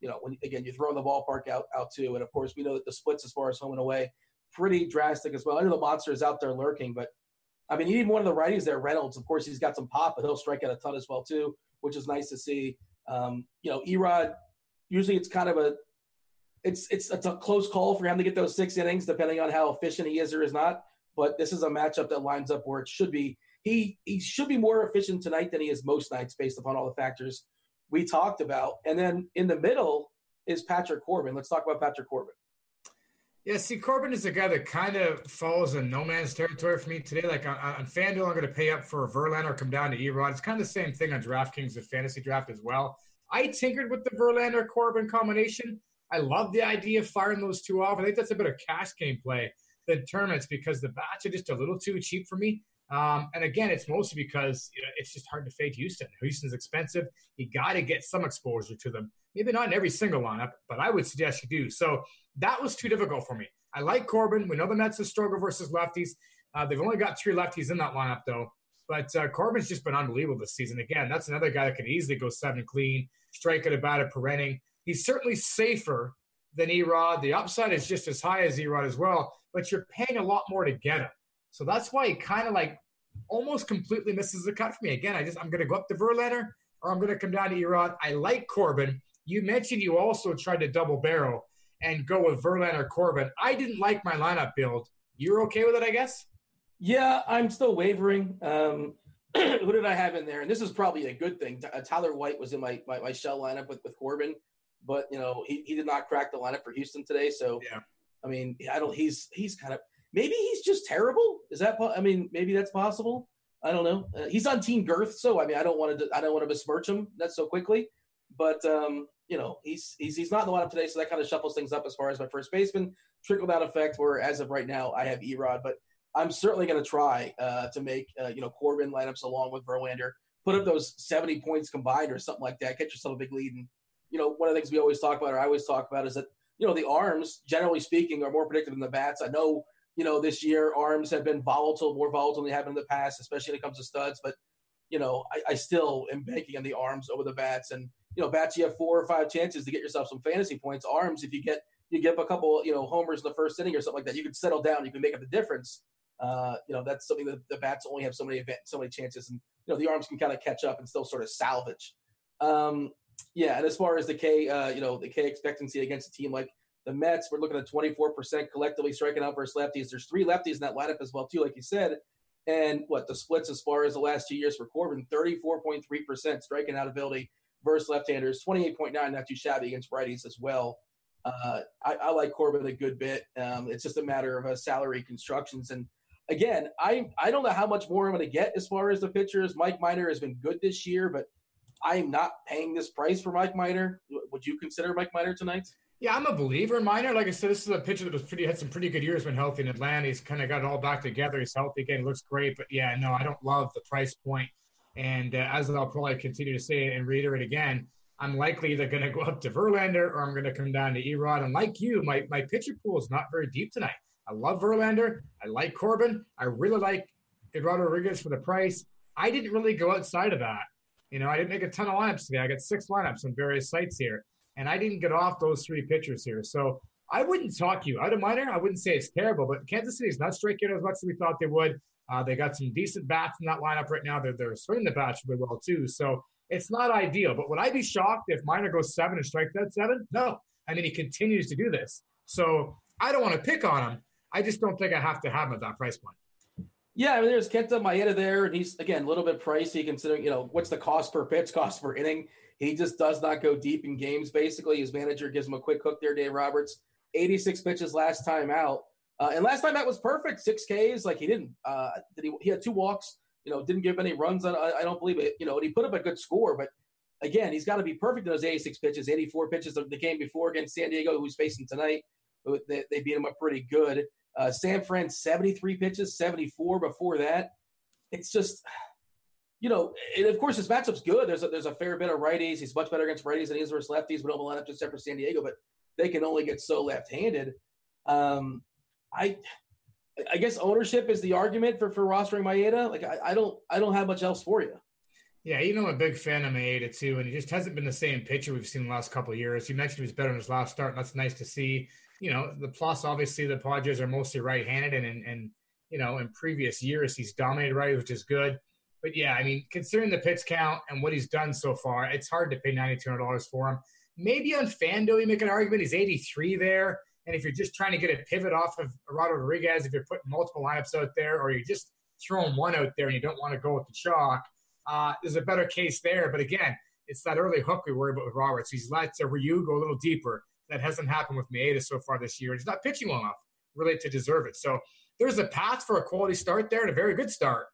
You know, when again you throw in the ballpark out out too, and of course we know that the splits as far as home and away pretty drastic as well. I know the monster is out there lurking, but I mean, even one of the righties there, Reynolds. Of course, he's got some pop, but he'll strike out a ton as well too, which is nice to see. Um, you know, Erod. Usually, it's kind of a it's it's it's a close call for him to get those six innings, depending on how efficient he is or is not. But this is a matchup that lines up where it should be. He he should be more efficient tonight than he is most nights, based upon all the factors we talked about. And then in the middle is Patrick Corbin. Let's talk about Patrick Corbin. Yeah, see, Corbin is a guy that kind of falls in no man's territory for me today. Like on, on FanDuel, I'm going to pay up for Verlander or come down to Erod. It's kind of the same thing on DraftKings, the fantasy draft as well. I tinkered with the Verlander Corbin combination. I love the idea of firing those two off. I think that's a of cash game play than tournaments because the bats are just a little too cheap for me. Um, and again, it's mostly because you know, it's just hard to fade Houston. Houston's expensive. You got to get some exposure to them. Maybe not in every single lineup, but I would suggest you do. So that was too difficult for me. I like Corbin. We know the Mets are struggle versus lefties. Uh, they've only got three lefties in that lineup, though. But uh, Corbin's just been unbelievable this season. Again, that's another guy that could easily go seven clean, strike at about a per inning. He's certainly safer than Erod. The upside is just as high as Erod as well, but you're paying a lot more to get him. So that's why he kind of like almost completely misses the cut for me. Again, I just I'm going to go up to Verlander or I'm going to come down to Erod. I like Corbin. You mentioned you also tried to double barrel and go with Verlander Corbin. I didn't like my lineup build. You're okay with it, I guess. Yeah, I'm still wavering. Um, who did I have in there? And this is probably a good thing. Uh, Tyler White was in my, my, my shell lineup with, with Corbin, but you know he, he did not crack the lineup for Houston today. So yeah. I mean, I don't. He's he's kind of maybe he's just terrible. Is that? I mean, maybe that's possible. I don't know. Uh, he's on Team Girth, so I mean, I don't want to I don't want to besmirch him that so quickly. But um, you know, he's he's he's not in the lineup today, so that kind of shuffles things up as far as my first baseman trickle down effect. Where as of right now, I have Erod, but I'm certainly going to try uh, to make uh, you know Corbin lineups along with Verlander, put up those 70 points combined or something like that, get yourself a big lead. And you know, one of the things we always talk about, or I always talk about, is that you know the arms, generally speaking, are more predictive than the bats. I know you know this year arms have been volatile, more volatile than they have in the past, especially when it comes to studs. But you know, I, I still am banking on the arms over the bats and you know, bats, you have four or five chances to get yourself some fantasy points. Arms, if you get you give a couple, you know, homers in the first inning or something like that, you can settle down. You can make up the difference. Uh, you know, that's something that the bats only have so many event, so many chances, and you know, the arms can kind of catch up and still sort of salvage. Um, yeah, and as far as the K, uh, you know, the K expectancy against a team like the Mets, we're looking at 24% collectively striking out versus lefties. There's three lefties in that lineup as well, too, like you said. And what the splits as far as the last two years for Corbin, 34.3% striking out ability versus left-handers, 28.9, not too shabby against righties as well. Uh, I, I, like Corbin a good bit. Um, it's just a matter of salary constructions. And again, I I don't know how much more I'm going to get as far as the pitchers. Mike Minor has been good this year, but I'm not paying this price for Mike Minor. Would you consider Mike Minor tonight? Yeah, I'm a believer in Minor. Like I said, this is a pitcher that was pretty had some pretty good years when healthy in Atlanta. He's kind of got it all back together. He's healthy again. He looks great. But yeah, no, I don't love the price point. And uh, as I'll probably continue to say and reiterate again, I'm likely either going to go up to Verlander or I'm going to come down to Erod. And like you, my, my pitcher pool is not very deep tonight. I love Verlander. I like Corbin. I really like Eduardo Rodriguez for the price. I didn't really go outside of that. You know, I didn't make a ton of lineups today. I got six lineups on various sites here, and I didn't get off those three pitchers here. So I wouldn't talk you out of minor. I wouldn't say it's terrible, but Kansas City's not striking as much as we thought they would. Uh, they got some decent bats in that lineup right now. They're, they're swinging the bats really well, too. So it's not ideal, but would I be shocked if Minor goes seven and strikes out seven? No. I mean, he continues to do this. So I don't want to pick on him. I just don't think I have to have him at that price point. Yeah, I mean, there's Kenta Maeda there, and he's again a little bit pricey considering you know what's the cost per pitch, cost per inning. He just does not go deep in games. Basically, his manager gives him a quick hook there. Dave Roberts, 86 pitches last time out, uh, and last time that was perfect, six Ks. Like he didn't, uh, did he? He had two walks, you know, didn't give any runs. I, I don't believe it. You know, and he put up a good score, but again, he's got to be perfect in those 86 pitches, 84 pitches of the game before against San Diego, who's facing tonight. They, they beat him up pretty good. Uh, San Fran, 73 pitches, 74 before that. It's just, you know, and of course his matchup's good. There's a, there's a fair bit of righties. He's much better against righties than he is versus lefties. We don't line up except for San Diego, but they can only get so left-handed. Um, I I guess ownership is the argument for for rostering Maeda. Like I, I don't I don't have much else for you. Yeah, you know, I'm a big fan of Maeda too, and he just hasn't been the same pitcher we've seen the last couple years. You mentioned he was better in his last start, and that's nice to see. You know, the plus obviously the Padres are mostly right-handed, and and, and you know, in previous years he's dominated right, which is good. But yeah, I mean, considering the pitch count and what he's done so far, it's hard to pay ninety two hundred dollars for him. Maybe on Fanduel you make an argument he's eighty three there. And if you're just trying to get a pivot off of Eduardo Rodriguez, if you're putting multiple lineups out there, or you're just throwing one out there and you don't want to go with the chalk, uh, there's a better case there. But again, it's that early hook we worry about with Roberts. He's let uh, Ryu go a little deeper. That hasn't happened with Maeda so far this year. He's not pitching well enough really to deserve it. So there's a path for a quality start there and a very good start.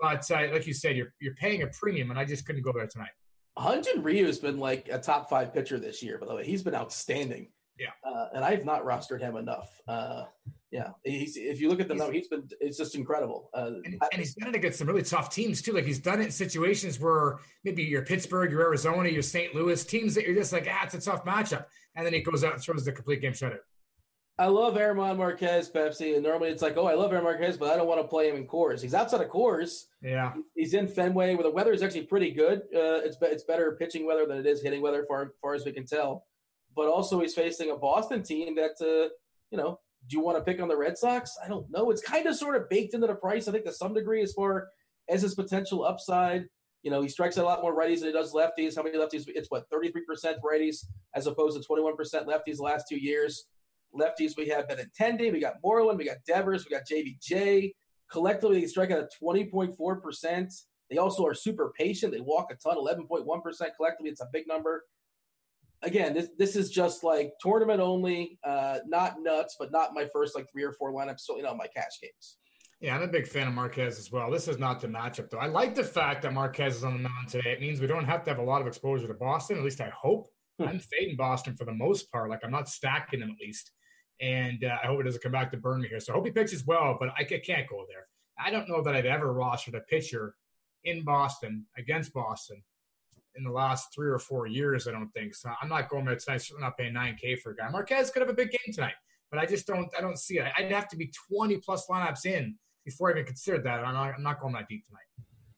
But uh, like you said, you're you're paying a premium, and I just couldn't go there tonight. Hyun-Jin Ryu has been like a top five pitcher this year. By the way, he's been outstanding. Yeah. Uh, and I've not rostered him enough. Uh, yeah. He's, if you look at the number, he's been, it's just incredible. Uh, and, and, he's done it against some really tough teams too. Like he's done it in situations where maybe you're Pittsburgh, you're Arizona, you're St. Louis, teams that you're just like, ah, it's a tough matchup. And then he goes out and throws the complete game shutout. I love German Marquez, Pepsi. And normally it's like, oh, I love German Marquez, but I don't want to play him in Coors. He's outside of Coors. Yeah. He's in Fenway where the weather is actually pretty good. Uh, it's, it's better pitching weather than it is hitting weather, far, far as we can tell but also he's facing a Boston team that, uh, you know, do you want to pick on the Red Sox? I don't know. It's kind of sort of baked into the price, I think, to some degree, as far as his potential upside. You know, he strikes a lot more righties than he does lefties. How many lefties? It's what 33% righties as opposed to 21% lefties the last two years. Lefties, we have Benintendi, we got Moreland, we got Devers, we got JBJ. Collectively, they strike out at 20.4%. They also are super patient. They walk a ton, 11.1% collectively. It's a big number. Again, this this is just like tournament only, uh, not nuts, but not my first like three or four lineups. So you know, my cash games. Yeah, I'm a big fan of Marquez as well. This is not the matchup, though. I like the fact that Marquez is on the mound today. It means we don't have to have a lot of exposure to Boston. At least I hope. Hmm. I'm fading Boston for the most part. Like I'm not stacking them at least. And uh, I hope it doesn't come back to burn me here. So I hope he pitches well, but I can't go there. I don't know that I've ever rostered a pitcher in Boston against Boston in the last three or four years. I don't think so. I'm not going there tonight. Certainly not paying 9K for a guy. Marquez could have a big game tonight, but I just don't. I don't see it. I'd have to be 20 plus lineups in before I even considered that. I'm not, I'm not going that deep tonight.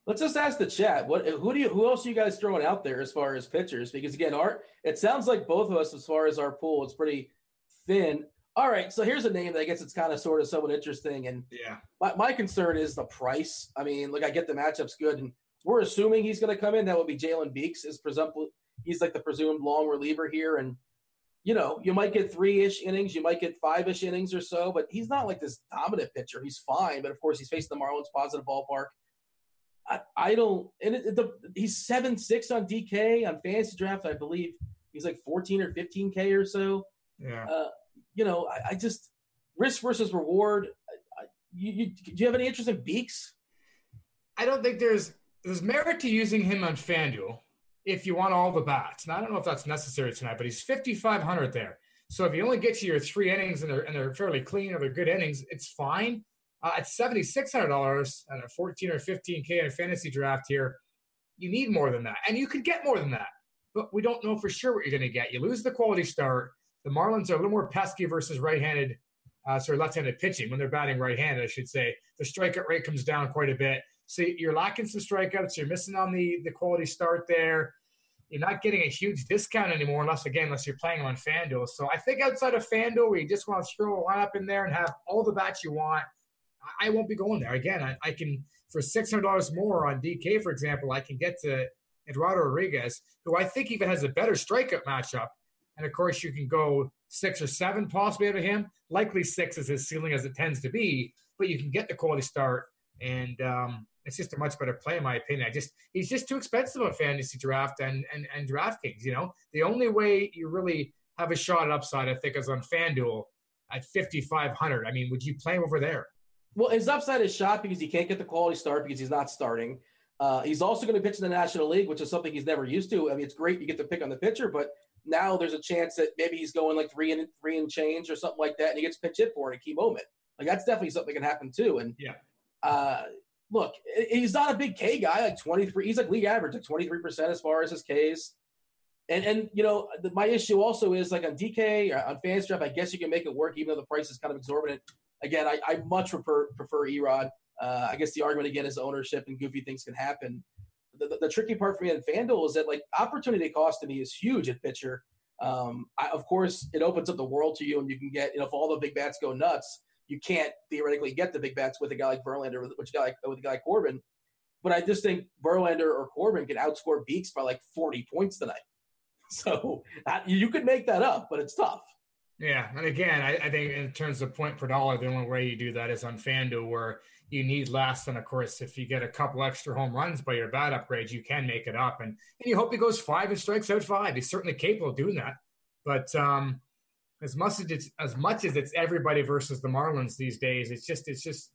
Let's just ask the chat. What who do you who else are you guys throwing out there as far as pitchers? Because again, Art, it sounds like both of us as far as our pool, it's pretty thin. All right, so here's a name that I guess it's kind of sort of somewhat interesting. And yeah, my, my concern is the price. I mean, look, I get the matchups good, and we're assuming he's going to come in. That would be Jalen Beeks, is presumptive. He's like the presumed long reliever here, and you know, you might get three ish innings, you might get five ish innings or so, but he's not like this dominant pitcher. He's fine, but of course, he's facing the Marlins positive ballpark. I, I don't, and it, the, he's seven six on DK on fantasy draft. I believe he's like fourteen or fifteen K or so. Yeah. Uh, you know, I, I, just risk versus reward. I, you, you, do you have any interest in Beeks? I don't think there's there's merit to using him on FanDuel if you want all the bats. Now, I don't know if that's necessary tonight, but he's 5,500 there. So if you only get to your three innings and they're, and they're fairly clean or they're good innings, it's fine. Uh, at $7,600 and a 14 or 15K in a fantasy draft here, you need more than that. And you could get more than that, but we don't know for sure what you're going to get. You lose the quality start. The Marlins are a little more pesky versus right-handed, uh, sorry, left-handed pitching when they're batting right-handed, I should say. The strikeout rate comes down quite a bit. So you're lacking some strikeouts. You're missing on the the quality start there. You're not getting a huge discount anymore, unless again, unless you're playing on FanDuel. So I think outside of FanDuel, where you just want to throw a lineup in there and have all the bats you want, I won't be going there. Again, I, I can for six hundred dollars more on DK, for example, I can get to Eduardo Rodriguez, who I think even has a better strikeout matchup. And of course, you can go six or seven possibly out of him. Likely six is his ceiling as it tends to be, but you can get the quality start. And um, it's just a much better play in my opinion. I just he's just too expensive on fantasy draft and and and DraftKings. You know, the only way you really have a shot at upside, I think, is on FanDuel at fifty five hundred. I mean, would you play him over there? Well, his upside is shot because he can't get the quality start because he's not starting. Uh, he's also going to pitch in the National League, which is something he's never used to. I mean, it's great you get to pick on the pitcher, but now there's a chance that maybe he's going like three and three and change or something like that, and he gets pinch hit for it a key moment. Like that's definitely something that can happen too. And yeah, uh, look, he's not a big K guy, like 23. He's like league average, like 23% as far as his Ks. And, and you know, the, my issue also is like on DK, uh, on Fanstrap, I guess you can make it work even though the price is kind of exorbitant. Again, I, I much prefer, prefer Erod. Uh, I guess the argument again is ownership and goofy things can happen. The, the, tricky part for me on FanDuel is that like opportunity cost to me is huge at pitcher. Um, I, of course, it opens up the world to you, and you can get you know if all the big bats go nuts, you can't theoretically get the big bats with a guy like Verlander, with, a guy like, with a guy like Corbin. But I just think Verlander or Corbin can outscore Beeks by like 40 points tonight. So you could make that up, but it's tough. Yeah, and again, I, I, think in terms of point per dollar, the only way you do that is on FanDuel, where you need less. And of course, if you get a couple extra home runs by your bat upgrades, you can make it up. And and you hope he goes five and strikes out five. He's certainly capable of doing that. But um, as much as it's as much as it's everybody versus the Marlins these days, it's just it's just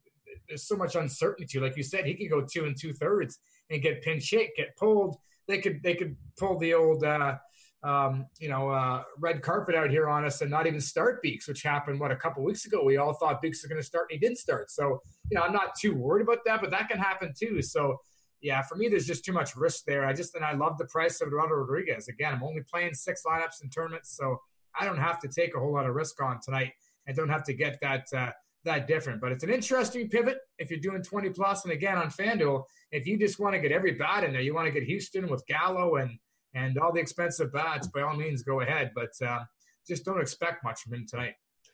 there's so much uncertainty. Like you said, he could go two and two thirds and get pinch hit, get pulled. They could they could pull the old uh, um, you know uh, red carpet out here on us and not even start Beeks, which happened what a couple weeks ago. We all thought Beeks was going to start, and he didn't start. So you know I'm not too worried about that, but that can happen too. So yeah, for me, there's just too much risk there. I just and I love the price of Eduardo Rodriguez. Again, I'm only playing six lineups in tournaments, so I don't have to take a whole lot of risk on tonight. I don't have to get that uh, that different. But it's an interesting pivot if you're doing 20 plus. And again, on FanDuel, if you just want to get every bat in there, you want to get Houston with Gallo and and all the expensive bats, by all means, go ahead. But uh, just don't expect much from him tonight.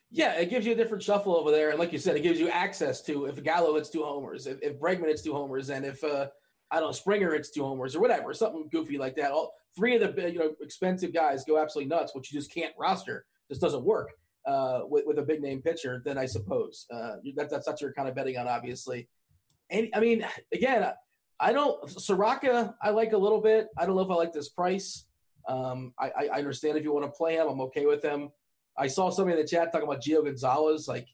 Yeah, it gives you a different shuffle over there, and like you said, it gives you access to if Gallo hits two homers, if, if Bregman hits two homers, and if uh, I don't know Springer hits two homers or whatever, something goofy like that. All three of the you know expensive guys go absolutely nuts, which you just can't roster. Just doesn't work uh, with with a big name pitcher. Then I suppose uh, that, that's what you're kind of betting on, obviously. And I mean, again, I don't Soroka. I like a little bit. I don't know if I like this price. Um, I, I understand if you want to play him, I'm okay with him. I saw somebody in the chat talking about Gio Gonzalez. Like,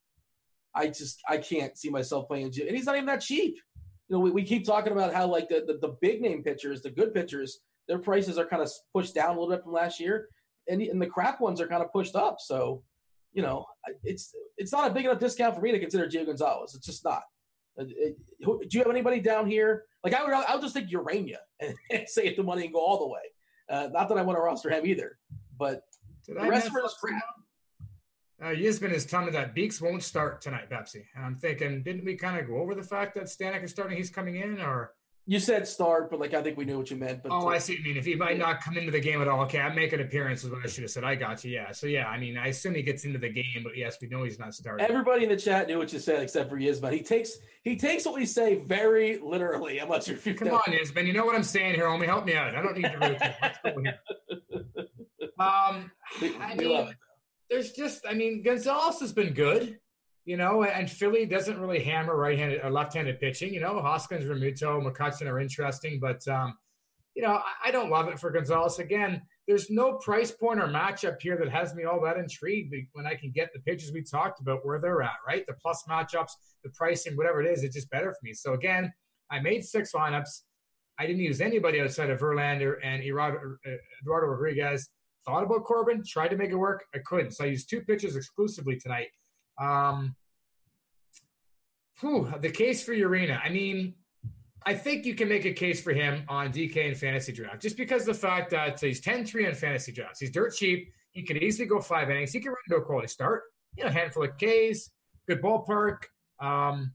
I just I can't see myself playing Gio, and he's not even that cheap. You know, we, we keep talking about how like the, the, the big name pitchers, the good pitchers, their prices are kind of pushed down a little bit from last year, and and the crap ones are kind of pushed up. So, you know, it's it's not a big enough discount for me to consider Gio Gonzalez. It's just not. Uh, do you have anybody down here? Like I would, I'll just take Urena and, and save the money and go all the way. Uh, not that I want to roster him either, but Did the I rest of it is crap. Uh, Yisman is telling me that Beeks won't start tonight, Pepsi. And I'm thinking, didn't we kind of go over the fact that Stanek is starting? He's coming in, or You said start, but like I think we knew what you meant. But oh, I see. I mean if he might not come into the game at all, okay, I make an appearance is what I should have said. I got you. Yeah. So yeah, I mean, I assume he gets into the game, but yes, we know he's not starting. Everybody in the chat knew what you said except for Yisman. He takes he takes what we say very literally. I'm not sure if you Come know. on, Yisman. You know what I'm saying here, homie. Help me out. I don't need to really. Let's go here. Um, We- I we mean, there's just, I mean, Gonzalez has been good, you know, and Philly doesn't really hammer right-handed or left-handed pitching. You know, Hoskins, Realmuto, McCutchen are interesting, but um, you know, I, I don't love it for Gonzalez. Again, there's no price point or matchup here that has me all that intrigued when I can get the pitches we talked about where they're at, right? The plus matchups, the pricing, whatever it is, it's just better for me. So again, I made six lineups. I didn't use anybody outside of Verlander and Eduardo, uh, Eduardo Rodriguez. Thought about Corbin, tried to make it work. I couldn't. So I used two pitches exclusively tonight. Um, whew, the case for Urena. I mean, I think you can make a case for him on DK and fantasy draft just because the fact that he's 10 3 on fantasy drafts. He's dirt cheap. He could easily go five innings. He can run a quality start, you know, handful of Ks, good ballpark, um,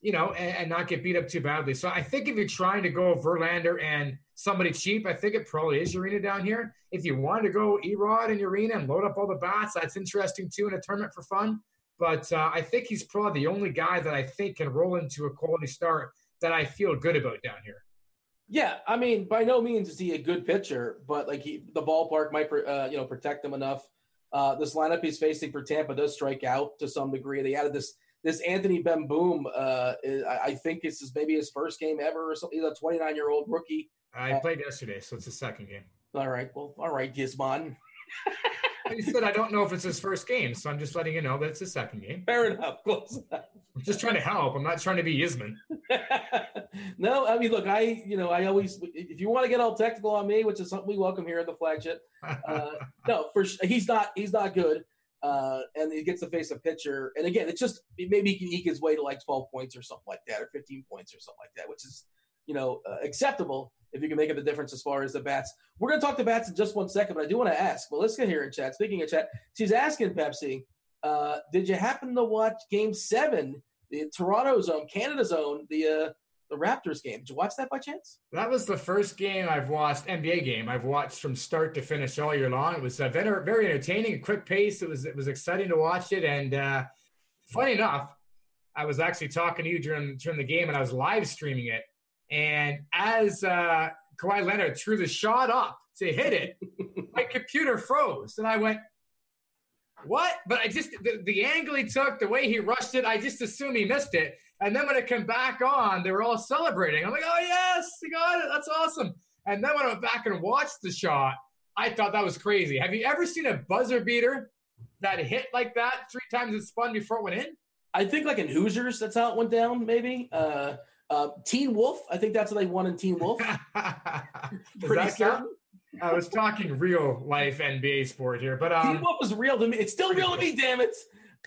you know, and, and not get beat up too badly. So I think if you're trying to go Verlander and somebody cheap, I think it probably is Urena down here. If you want to go Erod and Urena and load up all the bats, that's interesting too in a tournament for fun. But uh, I think he's probably the only guy that I think can roll into a quality start that I feel good about down here. Yeah, I mean, by no means is he a good pitcher, but like he, the ballpark might, uh, you know, protect him enough. Uh, this lineup he's facing for Tampa does strike out to some degree. They added this this Anthony Bemboom. Uh, I, think this is maybe his first game ever or something. He's a 29 year old rookie. I played yesterday, so it's the second game. All right, well, all right, Gizmon. He said I don't know if it's his first game, so I'm just letting you know that it's his second game. Fair enough. Close enough. I'm just trying to help. I'm not trying to be Yisman. no, I mean, look, I, you know, I always, if you want to get all technical on me, which is something we welcome here at the flagship, uh, no, for he's not, he's not good. Uh, and he gets to face a pitcher. And again, it's just maybe he can eke his way to like 12 points or something like that, or 15 points or something like that, which is, you know, uh, acceptable if you can make it the difference as far as the bats. We're going to talk to bats in just one second, but I do want to ask Melissa here in chat. Speaking of chat, she's asking Pepsi, uh, did you happen to watch Game Seven, the Toronto zone, Canada zone, the uh, the Raptors game? Did you watch that by chance? That was the first game I've watched, NBA game I've watched from start to finish all year long. It was uh, very, very entertaining, quick pace. It was it was exciting to watch it. And uh, funny enough, I was actually talking to you during during the game, and I was live streaming it. And as uh, Kawhi Leonard threw the shot up to hit it, my computer froze, and I went, "What?" But I just the, the angle he took, the way he rushed it, I just assumed he missed it. And then when it came back on, they were all celebrating. I'm like, "Oh yes, he got it! That's awesome!" And then when I went back and watched the shot, I thought that was crazy. Have you ever seen a buzzer beater that hit like that three times it spun before it went in? I think like in Hoosiers, that's how it went down. Maybe uh, uh, Teen Wolf. I think that's what they won in Teen Wolf. Pretty certain. I was talking real life NBA sport here, but Teen um, Wolf is real to me. It's still real to me. Damn it.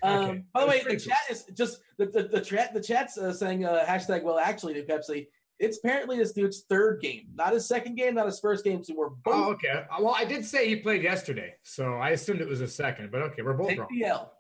Um, Okay. By the way, the chat is just the the, the chat. The chat's uh, saying uh, hashtag. Well, actually, to Pepsi, it's apparently this dude's third game, not his second game, not his first game. So we're both oh, okay. Well, I did say he played yesterday, so I assumed it was a second, but okay, we're both Take wrong. the L.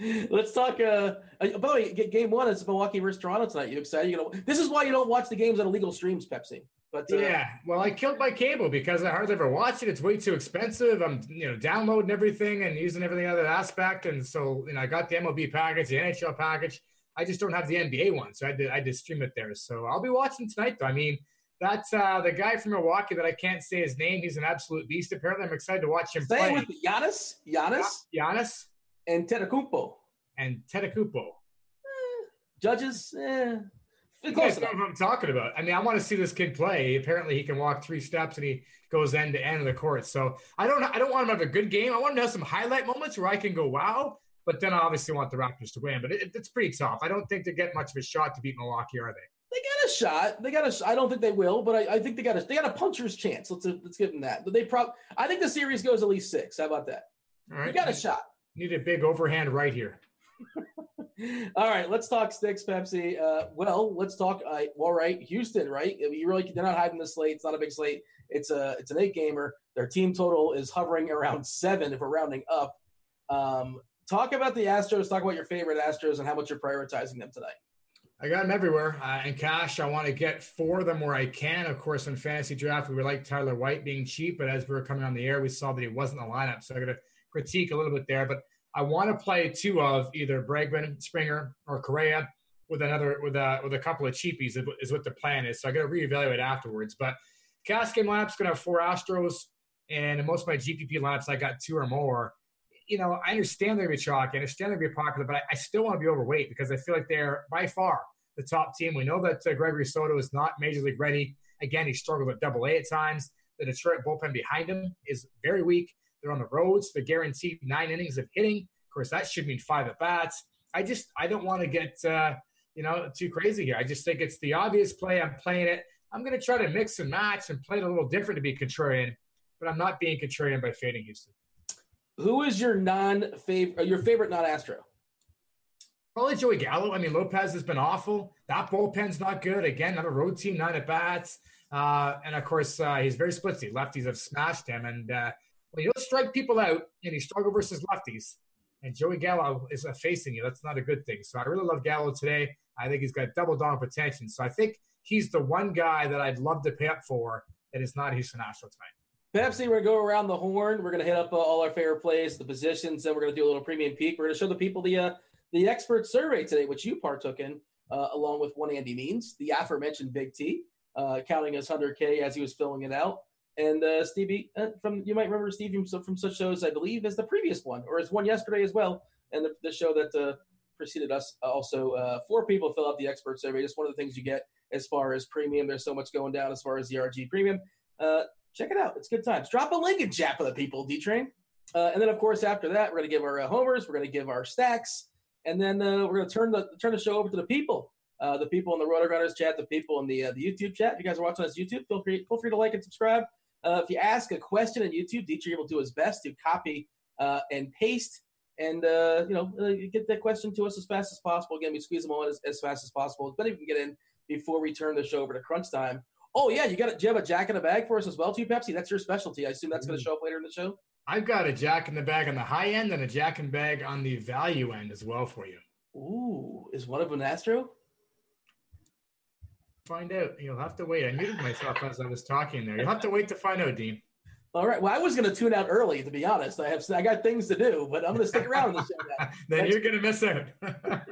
Let's talk. Uh, uh, by the way, game one is Milwaukee versus Toronto tonight. You excited? You know, this is why you don't watch the games on illegal streams, Pepsi. But uh, Yeah, well, I killed my cable because I hardly ever watch it. It's way too expensive. I'm, you know, downloading everything and using everything other aspect, and so you know, I got the MLB package, the NHL package. I just don't have the NBA one, so I did I did stream it there. So I'll be watching tonight, though. I mean, that's uh, the guy from Milwaukee that I can't say his name. He's an absolute beast. Apparently, I'm excited to watch him say play. with Giannis, Giannis, Giannis and Tetakumpo. and Tetakupo. Judges, eh, You guys know what I'm talking about. I mean, I want to see this kid play. Apparently, he can walk three steps and he goes end to end of the court. So I don't, I don't want him to have a good game. I want him to have some highlight moments where I can go wow. But then I obviously want the Raptors to win. But it, it's pretty tough. I don't think they get much of a shot to beat Milwaukee, are they? They got a shot. They got a. I don't think they will, but I, I think they got a. They got a puncher's chance. Let's let's give them that. But they probably. I think the series goes at least six. How about that? All right. You got a shot. Need a big overhand right here. All right, let's talk sticks, Pepsi. Uh, well, let's talk. Uh, all right, Houston, right? You really they're not hiding the slate. It's not a big slate. It's a it's an eight gamer. Their team total is hovering around seven if we're rounding up. Um, talk about the Astros. Talk about your favorite Astros and how much you're prioritizing them tonight. I got them everywhere. Uh, in cash, I want to get four of them where I can. Of course, in fantasy draft, we would like Tyler White being cheap, but as we were coming on the air, we saw that he wasn't in the lineup. So I got to critique a little bit there. But I want to play two of either Bregman, Springer, or Correa with another with a with a couple of cheapies is- what the plan is. So I got to reevaluate afterwards. But cash game lineups going to have four Astros, and in most of my GPP lineups, I got two or more. You know, I understand they're going to be chalky. I understand they're going to be popular, but I, I still want to be overweight because I feel like they're by far the top team. We know that uh, Gregory Soto is not major league ready. Again, he struggled at double A at times. The Detroit bullpen behind him is very weak. They're on the roads. They're guaranteed nine innings of hitting. Of course, that should mean five at bats. I just I don't want to get uh, you know too crazy here. I just think it's the obvious play. I'm playing it. I'm going to try to mix and match and play it a little different to be contrarian, but I'm not being contrarian by fading Houston. Who is your non favorite? Your favorite non Astro? Probably Joey Gallo. I mean, Lopez has been awful. That bullpen's not good. Again, another road team, nine at bats. Uh, and of course, uh, he's very splitsy. Lefties have smashed him. And uh, when you don't strike people out and you struggle versus lefties, and Joey Gallo is facing you, that's not a good thing. So I really love Gallo today. I think he's got double down potential. So I think he's the one guy that I'd love to pay up for that is not Houston Astros tonight. Pepsi, we're going to go around the horn. We're going to hit up uh, all our favorite plays, the positions, then we're going to do a little premium peek. We're going to show the people the uh, the expert survey today, which you partook in, uh, along with one Andy Means, the aforementioned Big T, uh, counting his 100K as he was filling it out. And uh, Stevie, uh, from you might remember Steve from, from such shows, I believe, as the previous one, or as one yesterday as well, and the, the show that uh, preceded us. Also, uh, four people fill out the expert survey. Just one of the things you get as far as premium. There's so much going down as far as the RG premium. Uh, check it out. It's good times. Drop a link in chat for the people, D Train. Uh, and then, of course, after that, we're going to give our uh, homers. We're going to give our stacks, and then uh, we're going to turn the turn the show over to the people. Uh, the people in the RotoGrinders chat, the people in the uh, the YouTube chat. If you guys are watching us YouTube, feel free feel free to like and subscribe. Uh, if you ask a question on YouTube, Dietrich will do his best to copy uh, and paste, and uh, you know uh, get that question to us as fast as possible. Again, we squeeze them all in as, as fast as possible. But if we can get in before we turn the show over to crunch time. Oh yeah, you got it. Do you have a jack in a bag for us as well, too, Pepsi? That's your specialty. I assume that's going to show up later in the show. I've got a jack in the bag on the high end and a jack in bag on the value end as well for you. Ooh, is one of them an Astro? Find out. You'll have to wait. I muted myself as I was talking there. You'll have to wait to find out, Dean. All right. Well, I was going to tune out early, to be honest. I have I got things to do, but I'm going to stick around the show now. then you're gonna miss out.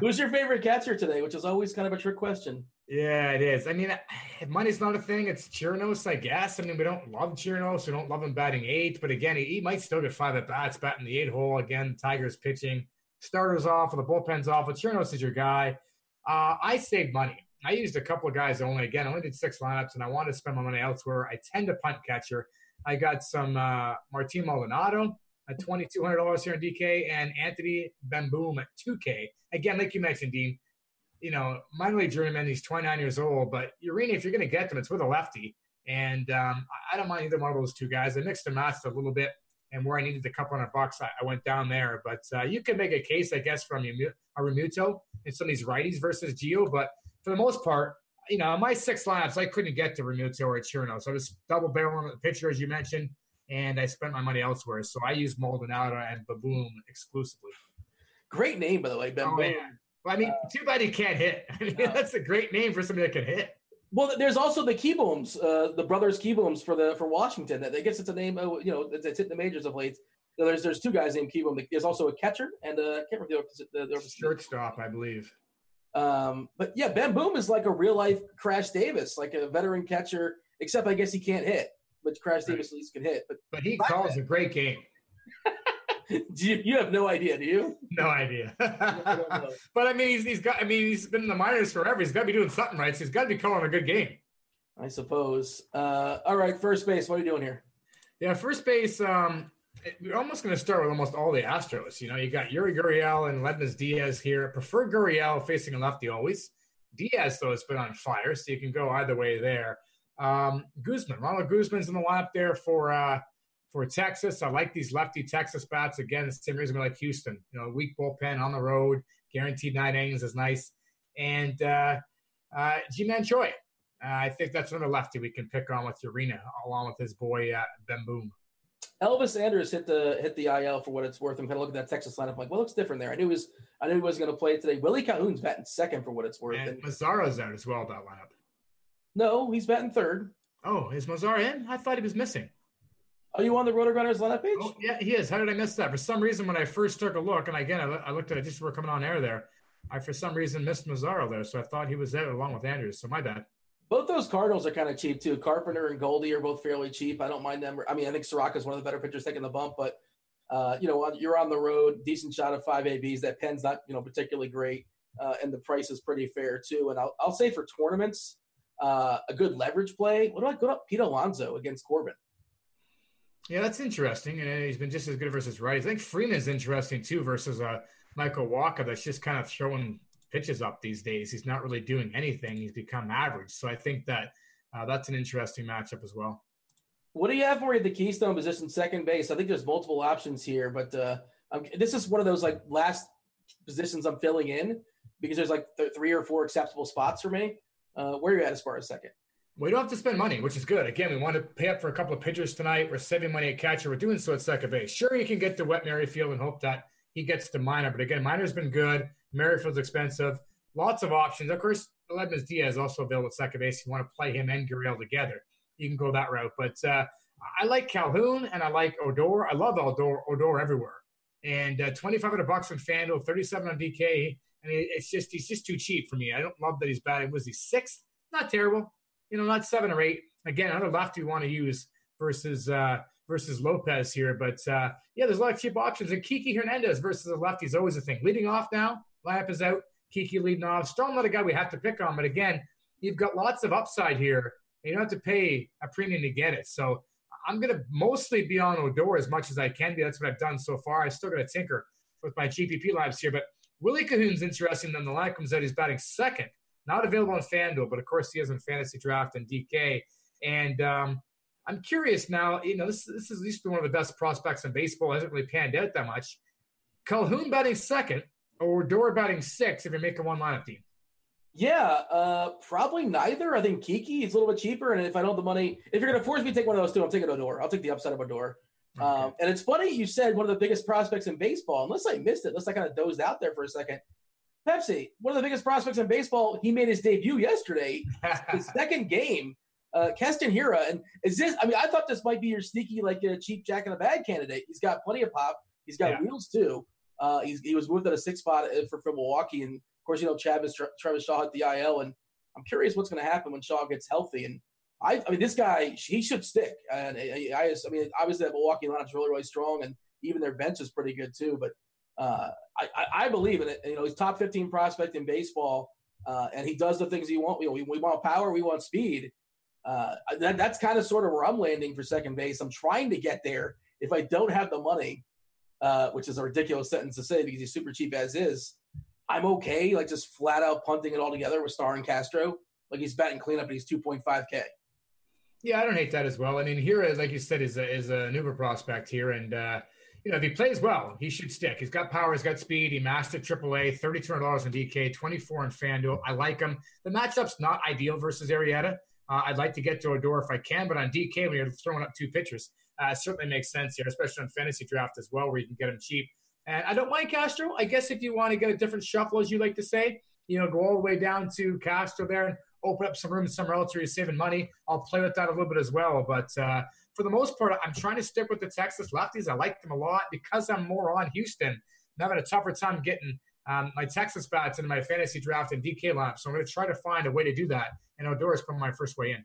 Who's your favorite catcher today? Which is always kind of a trick question. yeah, it is. I mean, money's not a thing, it's Chirinos, I guess. I mean, we don't love Chirinos. We don't love him batting eight, but again, he, he might still get five at bats, batting the eight hole. Again, Tigers pitching, starters off, or the bullpen's off. But Chirinos is your guy. Uh, I saved money. I used a couple of guys only. Again, I only did six lineups, and I wanted to spend my money elsewhere. I tend to punt catcher. I got some uh, Martin Maldonado at twenty two hundred dollars here in DK, and Anthony Bemboom at two K. Again, like you mentioned, Dean, you know, minor league journeyman. He's twenty nine years old, but Urena, if you're going to get them, it's with a lefty, and um, I don't mind either one of those two guys. I mixed and matched a little bit, and where I needed a couple hundred bucks, I, I went down there. But uh, you can make a case, I guess, from uh, Realmuto and some of these righties versus Gio, but for the most part, you know, my six laps, I couldn't get to Realmuto or Chirno. So I was double barreling the pitcher, as you mentioned, and I spent my money elsewhere. So I used Maldonado and Bemboom exclusively. Great name, by the way, Ben. Oh. Well, I mean, too bad he can't hit. I mean, that's a great name for somebody that can hit. Well, there's also the Kieboom's, uh, the brothers Kieboom's for the for Washington. That I guess it's a name, uh, you know, it's hit the majors of late. There's there's two guys named Kieboom. There's also a catcher and uh, I can't remember the, the, the shortstop, I believe. Um, but yeah, Bemboom is like a real life Crash Davis, like a veteran catcher, except I guess he can't hit, but Crash Davis at least can hit. But but he calls a great game. you, you have no idea, do you? No idea. but I mean, he's, he's got. I mean, he's been in the minors forever. He's got to be doing something right. So he's got to be calling a good game. I suppose. Uh, all right, first base. What are you doing here? Yeah, first base. Um, we're almost going to start with almost all the Astros. You know, you got Yuli Gurriel and Aledmys Diaz here. Prefer Gurriel facing a lefty always. Diaz though has been on fire, so you can go either way there. Um, Guzman, Ronald Guzman's in the lineup there for uh, for Texas. I like these lefty Texas bats. Again, the same reason we like Houston. You know, weak bullpen on the road, guaranteed nine innings is nice. And uh, uh, Ji-Man Choi. Uh, I think that's another lefty we can pick on with Urena, along with his boy uh, Bemboom. Elvis Andrus hit the hit the IL for what it's worth. I'm kind of looking at that Texas lineup. I'm like, what looks different there? I knew he was I knew he was going to play today. Willie Calhoun's batting second for what it's worth. And, and Mazara's out as well. That lineup. No, he's batting third. Oh, is Mazara in? I thought he was missing. Are you on the RotoGrinders lineup page? Oh, yeah, he is. How did I miss that? For some reason, when I first took a look, and again, I, looked at it just we're coming on air there. I for some reason missed Mazara there, so I thought he was there along with Andrus. So my bad. Both those Cardinals are kind of cheap too. Carpenter and Goldie are both fairly cheap. I don't mind them. I mean, I think Soroka is one of the better pitchers taking the bump, but uh, you know, you're on the road, decent shot of five ABs. That pen's not you know particularly great, uh, and the price is pretty fair too. And I'll, I'll say for tournaments, uh, a good leverage play. What do I go up? Pete Alonso against Corbin. Yeah, that's interesting. And he's been just as good versus Rice. I think Freeman's interesting too versus uh, Michael Wacha. that's just kind of throwing pitches up these days. He's not really doing anything. He's become average. So I think that uh, that's an interesting matchup as well. What do you have for you at the Keystone position, second base? I think there's multiple options here, but uh, this is one of those like last positions I'm filling in because there's like th- three or four acceptable spots for me. Uh, where are you at as far as second? We don't have to spend money, which is good. Again, we want to pay up for a couple of pitchers tonight. We're saving money at catcher. We're doing so at second base. Sure, you can get to Whit Merrifield and hope that he gets to Minor, but again, Minor's been good. Merrifield's expensive. Lots of options. Of course, Aledmys Diaz also available at second base. You want to play him and Gurriel together. You can go that route. But uh, I like Calhoun and I like Odor. I love Odor, Odor everywhere. And uh, 2500 bucks on FanDuel, 37 on DK. I mean, it's just he's just too cheap for me. I don't love that he's bad. Was he sixth? Not terrible you know, not seven or eight. Again, another lefty you want to use versus uh, versus Lopez here. But uh, yeah, there's a lot of cheap options. And Kiki Hernandez versus a lefty is always a thing. Leading off now, lineup is out. Kiki leading off. Still not a guy we have to pick on, but again, you've got lots of upside here. You don't have to pay a premium to get it. So I'm going to mostly be on Odor as much as I can be. That's what I've done so far. I still got to tinker with my GPP lives here. But Willie Calhoun's interesting. Then the line comes out. He's batting second not available on FanDuel, but of course he is in fantasy draft and DK. And um, I'm curious now, you know, this, this is at least one of the best prospects in baseball. Hasn't really panned out that much. Calhoun batting second or Odor batting six if you're making one lineup team? Yeah, uh, probably neither. I think Kiki is a little bit cheaper, and if I don't have the money, if you're going to force me to take one of those two, I'm taking Odor. I'll take the upside of Odor. Okay. Um, and it's funny you said one of the biggest prospects in baseball. Unless I missed it, unless I kind of dozed out there for a second. Pepsi, one of the biggest prospects in baseball, he made his debut yesterday, his second game. Uh, Keston Hiura, and is this? I mean, I thought this might be your sneaky, like a cheap Jack in a Bag candidate. He's got plenty of pop. He's got yeah. wheels too. Uh, he was moved at a six spot uh, for, for Milwaukee, and of course, you know Travis Travis Shaw at the IL, and I'm curious what's going to happen when Shaw gets healthy. And I, I mean, this guy he should stick. And I, I, I mean, obviously that Milwaukee lineup's really really strong, and even their bench is pretty good too. But uh, I, I, believe in it. You know, he's top 15 prospect in baseball, uh, and he does the things he want. We, we want power, we want speed. Uh, that, that's kind of sort of where I'm landing for second base. I'm trying to get there. If I don't have the money, uh, which is a ridiculous sentence to say because he's super cheap as is, I'm okay, like just flat out punting it all together with Starlin Castro. Like he's batting cleanup and he's 2.5K. Yeah, I don't hate that as well. I mean, here, like you said, is a, is a Uber prospect here, and uh, you know, if he plays well, he should stick. He's got power, he's got speed. He mastered AAA, $3,200 in DK, 24 in FanDuel. I like him. The matchup's not ideal versus Arrieta. Uh, I'd like to get to Odor if I can, but on DK, when you're throwing up two pitchers, uh, certainly makes sense here, especially on fantasy draft as well, where you can get him cheap. And I don't mind Castro. I guess if you want to get a different shuffle, as you like to say, you know, go all the way down to Castro there. And open up some room somewhere else where you're saving money, I'll play with that a little bit as well. But uh, for the most part, I'm trying to stick with the Texas lefties. I like them a lot because I'm more on Houston. I'm having a tougher time getting um, my Texas bats into my fantasy draft and DK lineup. So I'm going to try to find a way to do that. And Odor's coming my first way in.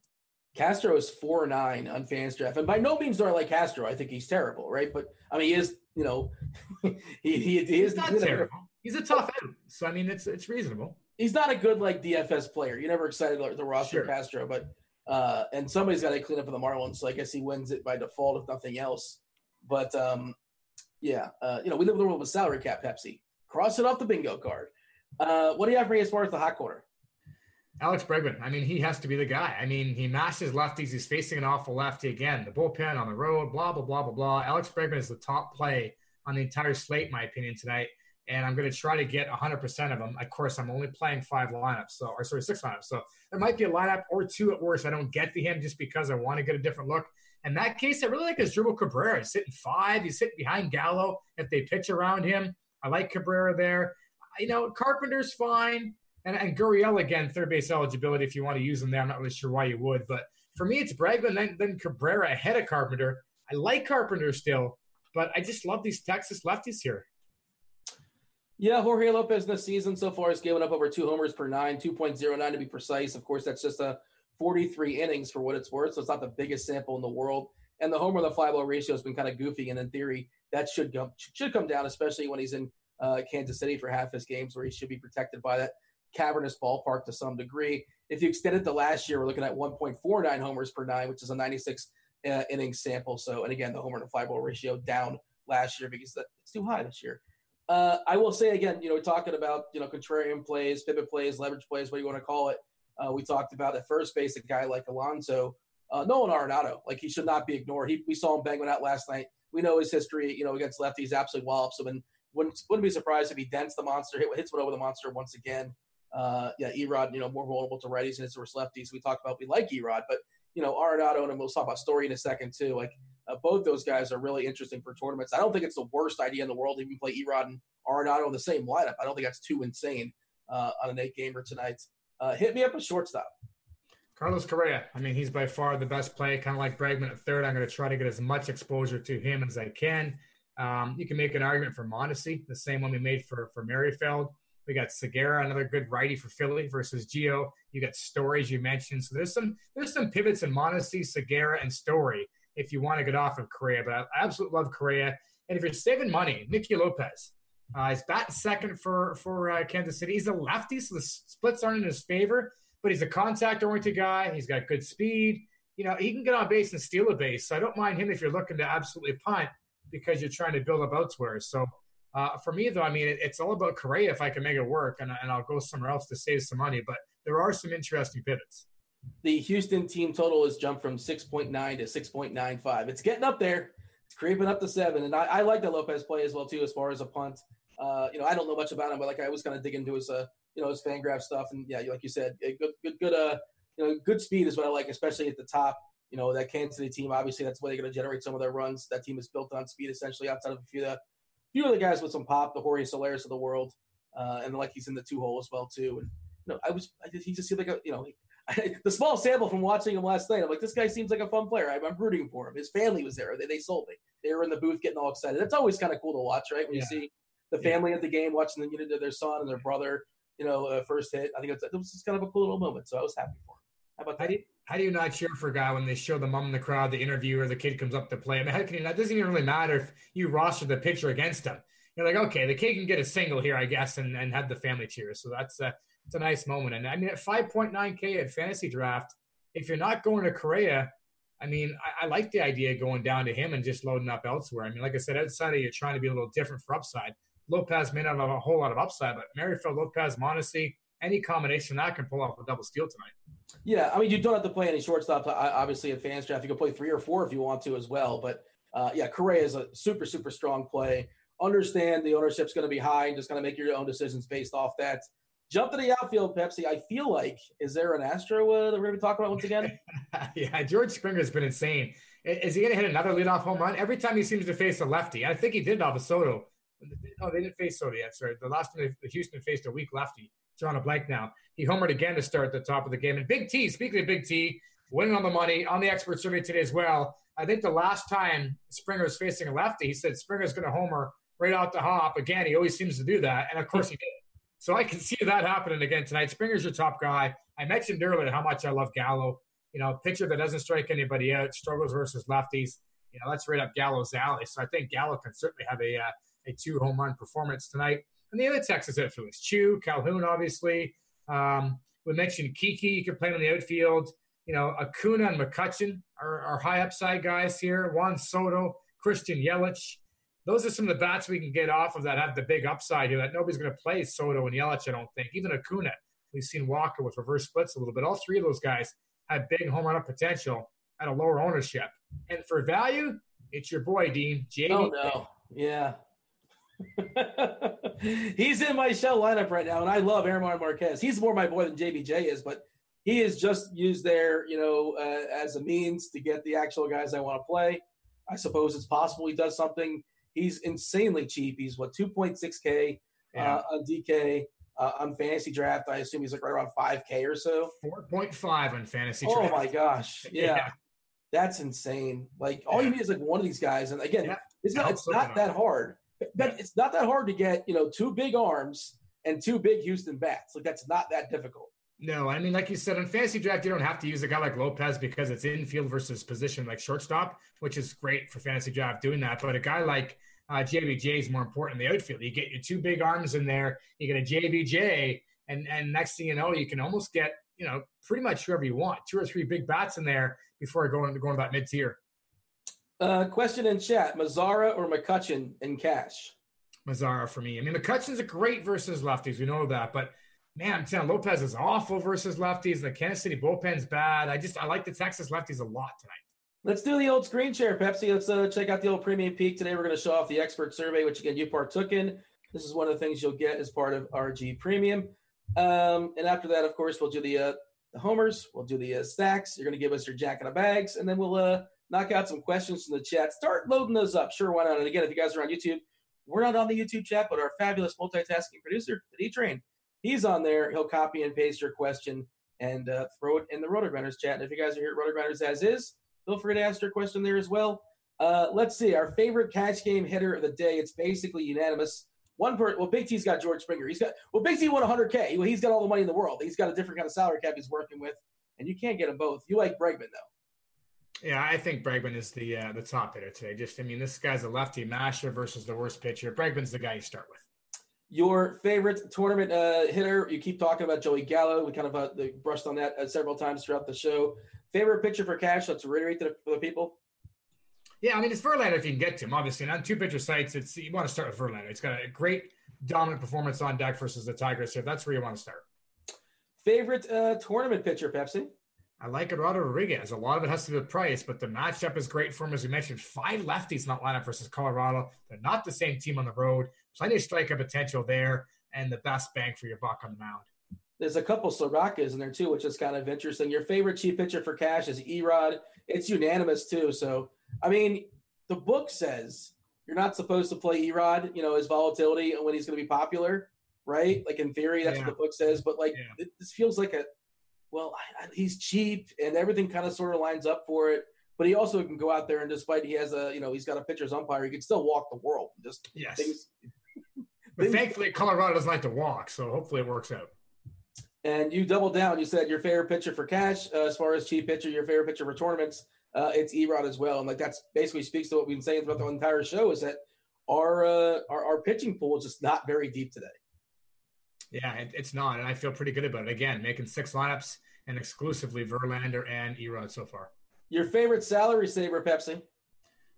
Castro is four nine on fans draft, and by no means do I like Castro. I think he's terrible, right? But I mean, he is, you know, he, he, he is not terrible. He's a tough out, so I mean, it's it's reasonable. He's not a good like DFS player. You're never excited the roster sure. Castro, but uh, and somebody's got to clean up for the Marlins, so I guess he wins it by default if nothing else. But um, yeah, uh, you know, we live in the world of salary cap. Pepsi, cross it off the bingo card. Uh, what do you have for me as far as the hot corner? Alex Bregman. I mean, he has to be the guy. I mean, he mashes lefties. He's facing an awful lefty again. The bullpen on the road, blah, blah, blah, blah, blah. Alex Bregman is the top play on the entire slate, in my opinion, tonight. And I'm going to try to get 100% of them. Of course, I'm only playing five lineups, so or sorry, six lineups. So there might be a lineup or two at worst. I don't get to him just because I want to get a different look. In that case, I really like Asdrubal Cabrera. He's sitting five. He's sitting behind Gallo if they pitch around him. I like Cabrera there. You know, Carpenter's fine. And, and Gurriel, again, third base eligibility, if you want to use him there. I'm not really sure why you would. But for me, it's Bregman, then, then Cabrera ahead of Carpenter. I like Carpenter still, but I just love these Texas lefties here. Yeah, Jorge Lopez this season so far has given up over two homers per nine, 2.09 to be precise. Of course, that's just a 43 innings for what it's worth, so it's not the biggest sample in the world. And the homer to fly ball ratio has been kind of goofy, and in theory, that should come should come down, especially when he's in uh, Kansas City for half his games, where he should be protected by that cavernous ballpark to some degree. If you extend it to last year, we're looking at 1.49 homers per nine, which is a 96 uh, inning sample. So, and again, the homer to fly ball ratio down last year because it's too high this year. Uh, I will say again, you know, we're talking about you know contrarian plays, pivot plays, leverage plays, what you want to call it. Uh, we talked about at first base a guy like Alonso, uh, Nolan Arenado, like he should not be ignored. He, we saw him bang out last night. We know his history, you know, against lefties, absolutely wallops him, and wouldn't wouldn't be surprised if he dents the monster, hit, hits one over the monster once again. Uh, yeah, Erod, you know, more vulnerable to righties and it's versus lefties. We talked about we like Erod, but you know, Arenado and we'll talk about Story in a second too. Like uh, both those guys are really interesting for tournaments. I don't think it's the worst idea in the world to even play Erod and Arenado in the same lineup. I don't think that's too insane uh, on an eight gamer tonight. Uh, hit me up a shortstop. Carlos Correa. I mean, he's by far the best play, kind of like Bregman at third. I'm going to try to get as much exposure to him as I can. Um, you can make an argument for Mondesi, the same one we made for for Merrifield. We got Segura, another good righty for Philly versus Gio. You got Stories you mentioned. So there's some there's some pivots in Mondesi, Segura, and Story if you want to get off of Correa. But I absolutely love Correa. And if you're saving money, Nicky Lopez. Uh, he's second for for uh, Kansas City. He's a lefty, so the splits aren't in his favor. But he's a contact-oriented guy. He's got good speed. You know, he can get on base and steal a base. So I don't mind him if you're looking to absolutely punt because you're trying to build up elsewhere. So uh, for me, though, I mean, it, it's all about Correa if I can make it work, and, and I'll go somewhere else to save some money. But there are some interesting pivots. The Houston team total has jumped from 6.9 to 6.95. It's getting up there. It's creeping up to seven. And I, I like the Lopez play as well, too, as far as a punt. Uh, you know, I don't know much about him, but like I was kind of digging into his, uh, you know, his Fangraph stuff. And yeah, like you said, good, good, good, uh, you know, good speed is what I like, especially at the top. You know, that Kansas City team, obviously, that's where they're going to generate some of their runs. That team is built on speed, essentially, outside of a few of the few of the guys with some pop, the Jorge Solers of the world, uh, and like he's in the two hole as well too. And you know, I was I, he just seemed like a you know I, the small sample from watching him last night. I'm like, this guy seems like a fun player. I'm, I'm rooting for him. His family was there. They, they sold me. They were in the booth getting all excited. That's always kind of cool to watch, right? When yeah. you see the family yeah. at the game watching the, you know, their son and their brother, you know, uh, first hit. I think it was, it was just kind of a cool little moment. So I was happy for him. How about that? how do you not cheer for a guy when they show the mom in the crowd, the interviewer, the kid comes up to play? I mean, how can you, that doesn't even really matter if you roster the pitcher against him you're like, okay, the kid can get a single here, I guess, and, and have the family cheers. So that's a, it's a nice moment. And I mean, at 5.9K at fantasy draft, if you're not going to Correa, I mean, I, I, like the idea of going down to him and just loading up elsewhere. I mean, like I said, outside of you're trying to be a little different for upside. Lopez may not have a whole lot of upside, but Merrifield, Lopez, Mondesi, any combination that can pull off a double steal tonight. Yeah, I mean, you don't have to play any shortstop. Obviously, at fans draft, you can play three or four if you want to as well. But uh, yeah, Correa is a super, super strong play understand the ownership's going to be high and just going to make your own decisions based off that. Jump to the outfield, Pepsi. I feel like is there an Astro uh, that we're going to talking about once again? yeah, George Springer's been insane. Is he going to hit another leadoff home run every time he seems to face a lefty? I think he did off of Soto. Oh, they didn't face Soto yet. Sorry, the last time Houston faced a weak lefty. Drawing a blank now. He homered again to start the top of the game. And Big T, speaking of Big T, winning on the money on the expert survey today as well. I think the last time Springer was facing a lefty, he said Springer's going to homer right out the hop. Again, he always seems to do that. And of course he did. So I can see that happening again tonight. Springer's your top guy. I mentioned earlier how much I love Gallo. You know, pitcher that doesn't strike anybody out, struggles versus lefties. You know, that's right up Gallo's alley. So I think Gallo can certainly have a uh, a two home run performance tonight. And the other Texas outfielders, Choo, Calhoun, obviously. Um, we mentioned Kiki. You can play him in the outfield. You know, Acuna and McCutchen are, are high upside guys here. Juan Soto, Christian Yelich. Those are some of the bats we can get off of that have the big upside here that nobody's going to play Soto and Yelich, I don't think. Even Acuna. We've seen Wacha with reverse splits a little bit. All three of those guys have big home run potential at a lower ownership. And for value, it's your boy, Dean. JD. Oh, no. Yeah. He's in my shell lineup right now, and I love German Marquez. He's more my boy than JBJ is, but he is just used there, you know, uh, as a means to get the actual guys I want to play. I suppose it's possible he does something. He's insanely cheap. He's what 2.6k yeah. uh, on DK. Uh, on fantasy draft, I assume he's like right around 5K or so. 4.5 on fantasy oh draft. Oh my gosh. Yeah. yeah. That's insane. Like all yeah. you need is like one of these guys. And again, it's not it's not that hard. But it's not that hard to get, you know, two big arms and two big Houston bats. Like that's not that difficult. No, I mean, like you said, on fantasy draft, you don't have to use a guy like Lopez because it's infield versus position like shortstop, which is great for fantasy draft doing that. But a guy like uh, JBJ is more important in the outfield. You get your two big arms in there, you get a JBJ, and and next thing you know, you can almost get you know pretty much whoever you want, two or three big bats in there before going going that mid tier. Uh, question in chat: Mazara or McCutchen in cash? Mazara for me. I mean, McCutchen's a great versus lefties. We know that, but man, I'm telling Lopez is awful versus lefties. The Kansas City bullpen's bad. I just I like the Texas lefties a lot tonight. Let's do the old screen share, Pepsi. Let's uh, check out the old premium peek today. We're going to show off the expert survey, which again you partook in. This is one of the things you'll get as part of RG Premium. Um, and after that, of course, we'll do the uh, the homers. We'll do the uh, stacks. You're going to give us your jack in the bags, and then we'll uh, knock out some questions from the chat. Start loading those up. Sure, why not? And again, if you guys are on YouTube, we're not on the YouTube chat, but our fabulous multitasking producer, the D Train, he's on there. He'll copy and paste your question and uh, throw it in the RotoGrinders chat. And if you guys are here at RotoGrinders as is, feel free to ask your question there as well. Uh, let's see. Our favorite catch game hitter of the day. It's basically unanimous. One per well, Big T's got George Springer. He's got well, Big T won 100k. Well, he's got all the money in the world. He's got a different kind of salary cap he's working with, and you can't get them both. You like Bregman though. Yeah, I think Bregman is the uh, the top hitter today. Just, I mean, this guy's a lefty masher versus the worst pitcher. Bregman's the guy you start with. Your favorite tournament uh, hitter? You keep talking about Joey Gallo. We kind of uh, brushed on that uh, several times throughout the show. Favorite pitcher for cash? Let's reiterate to the, for the people. Yeah, I mean, it's Verlander if you can get to him. Obviously, and on two pitcher sites, it's you want to start with Verlander. It's got a great dominant performance on deck versus the Tigers. here. that's where you want to start. Favorite uh, tournament pitcher, Pepsi? I like Eduardo Rodriguez. A lot of it has to do with price, but the matchup is great for him. As we mentioned, five lefties in that lineup versus Colorado. They're not the same team on the road. Plenty of strikeout potential there, and the best bang for your buck on the mound. There's a couple Sorokas in there too, which is kind of interesting. Your favorite cheap pitcher for cash is Erod. It's unanimous too. So, I mean, the book says you're not supposed to play Erod, you know, his volatility and when he's going to be popular, right? Like in theory, that's yeah. what the book says. But like, yeah. this feels like a well, I, I, he's cheap and everything kind of sort of lines up for it. But he also can go out there and despite he has a, you know, he's got a pitcher's umpire, he can still walk the world. Just yes. Things, but things, thankfully, Colorado doesn't like to walk, so hopefully it works out. And you double down. You said your favorite pitcher for cash, uh, as far as cheap pitcher, your favorite pitcher for tournaments. Uh, it's Erod as well, and like that's basically speaks to what we've been saying throughout the entire show. Is that our uh, our, our pitching pool is just not very deep today. Yeah, it, it's not, and I feel pretty good about it. Again, making six lineups and exclusively Verlander and Erod so far. Your favorite salary saver, Pepsi?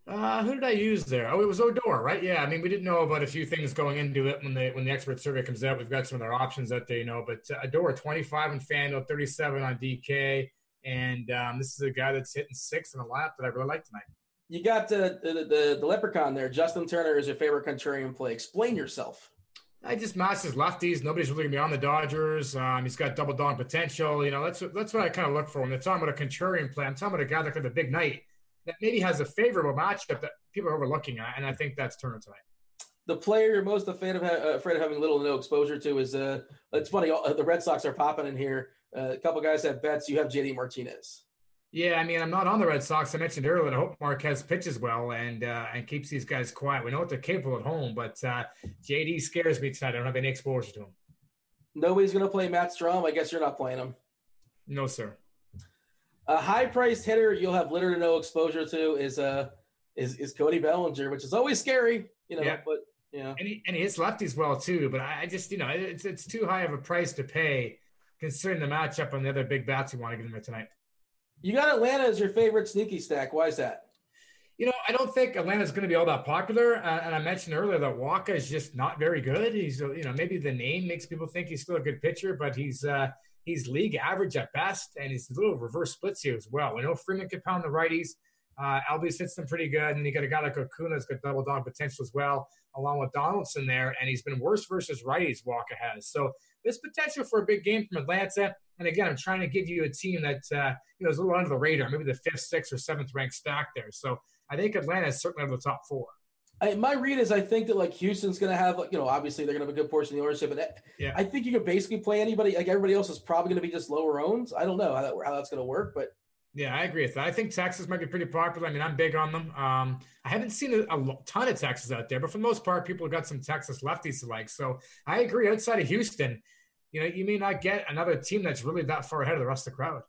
Uh, who did I use there? Oh, it was Odor, right? Yeah, I mean, we didn't know about a few things going into it when the when the expert survey comes out. We've got some of their options that they know, but uh, Odor, 25 on FanDuel, 37 on DK, and um, this is a guy that's hitting six in a lap that I really like tonight. You got the, the the, the leprechaun there. Justin Turner is your favorite contrarian play. Explain yourself. I just masses lefties. Nobody's really gonna be on the Dodgers. Um, he's got double down potential. You know, that's that's what I kind of look for when they're talking about a contrarian play. I'm talking about a guy that could have a big night that maybe has a favorable matchup that people are overlooking and I think that's Turner tonight. the player you're most afraid of, ha- afraid of having little to no exposure to is uh, it's funny. Uh, the Red Sox are popping in here. Uh, a couple guys have bets. You have JD Martinez. Yeah, I mean, I'm not on the Red Sox. I mentioned earlier. I hope Marquez pitches well and uh, and keeps these guys quiet. We know what they're capable at home, but uh, JD scares me tonight. I don't have any exposure to him. Nobody's going to play Matt Strahm. I guess you're not playing him. No, sir. A high-priced hitter you'll have little to no exposure to is uh is is Cody Bellinger, which is always scary, you know. Yeah. But yeah, And he, and he hits lefties well too, but I I just you know it's it's too high of a price to pay considering the matchup on the other big bats you want to get in there tonight. You got Atlanta as your favorite sneaky stack. Why is that? You know, I don't think Atlanta's going to be all that popular. Uh, and I mentioned earlier that Wacha is just not very good. He's, you know, maybe the name makes people think he's still a good pitcher, but he's uh, he's league average at best, and he's a little reverse splits here as well. I know Freeman can pound the righties. Uh, Albies hits them pretty good, and you got a guy like Acuna has got double dog potential as well, along with Donaldson there, and he's been worse versus righties. Wacha has so there's potential for a big game from Atlanta. And again, I'm trying to give you a team that uh, you know is a little under the radar, maybe the fifth, sixth, or seventh ranked stack there. So I think Atlanta is certainly over the top four. I, my read is I think that like Houston's going to have like, you know obviously they're going to have a good portion of the ownership, and Yeah. I think you could basically play anybody. Like everybody else is probably going to be just lower owns. I don't know how that how that's going to work, but Yeah, I agree with that. I think Texas might be pretty popular. I mean, I'm big on them. Um, I haven't seen a, a ton of Texas out there, but for the most part, people have got some Texas lefties to like. So I agree. Outside of Houston, you know, you may not get another team that's really that far ahead of the rest of the crowd.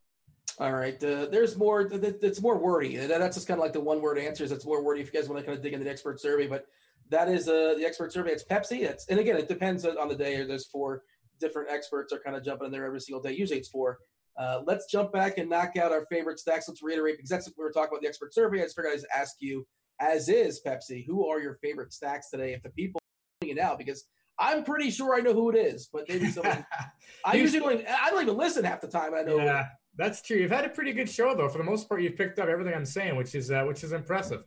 All right, uh, there's more. th- th- It's more wordy. That's just kind of like the one word answers. That's more wordy if you guys want to kind of dig into the expert survey. But that is uh, the expert survey. It's Pepsi. It's and again, it depends on the day. There's four different experts are kind of jumping in there every single day. Usually it's four. Uh, let's jump back and knock out our favorite stacks. Let's reiterate because that's what we were talking about the expert survey. I just figured I'd ask you, as is Pepsi, who are your favorite stacks today? If the people it out, because I'm pretty sure I know who it is, but maybe someone. I usually don't even, I don't even listen half the time. I know. who it is. Yeah, that's true. You've had a pretty good show, though. For the most part, you've picked up everything I'm saying, which is uh, which is impressive.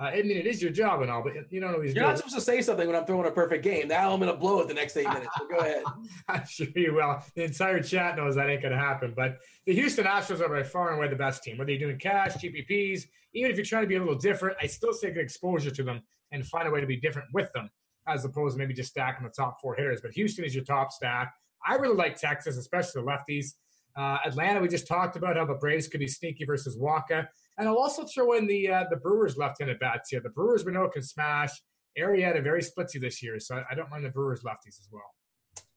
Uh, I mean, it is your job and all, but you don't always You're not supposed to say something when I'm throwing a perfect game. Now I'm going to blow it the next eight minutes. So go ahead. I'm sure you will. The entire chat knows that ain't going to happen. But the Houston Astros are by far and away the best team. Whether you're doing cash, GPPs, even if you're trying to be a little different, I still say get exposure to them and find a way to be different with them, as opposed to maybe just stacking the top four hitters. But Houston is your top stack. I really like Texas, especially the lefties. Uh, Atlanta, we just talked about how the Braves could be sneaky versus Wacha. And I'll also throw in the uh, the Brewers left-handed bats here. The Brewers we know can smash. Arrieta very splitsy this year, so I- don't mind the Brewers lefties as well.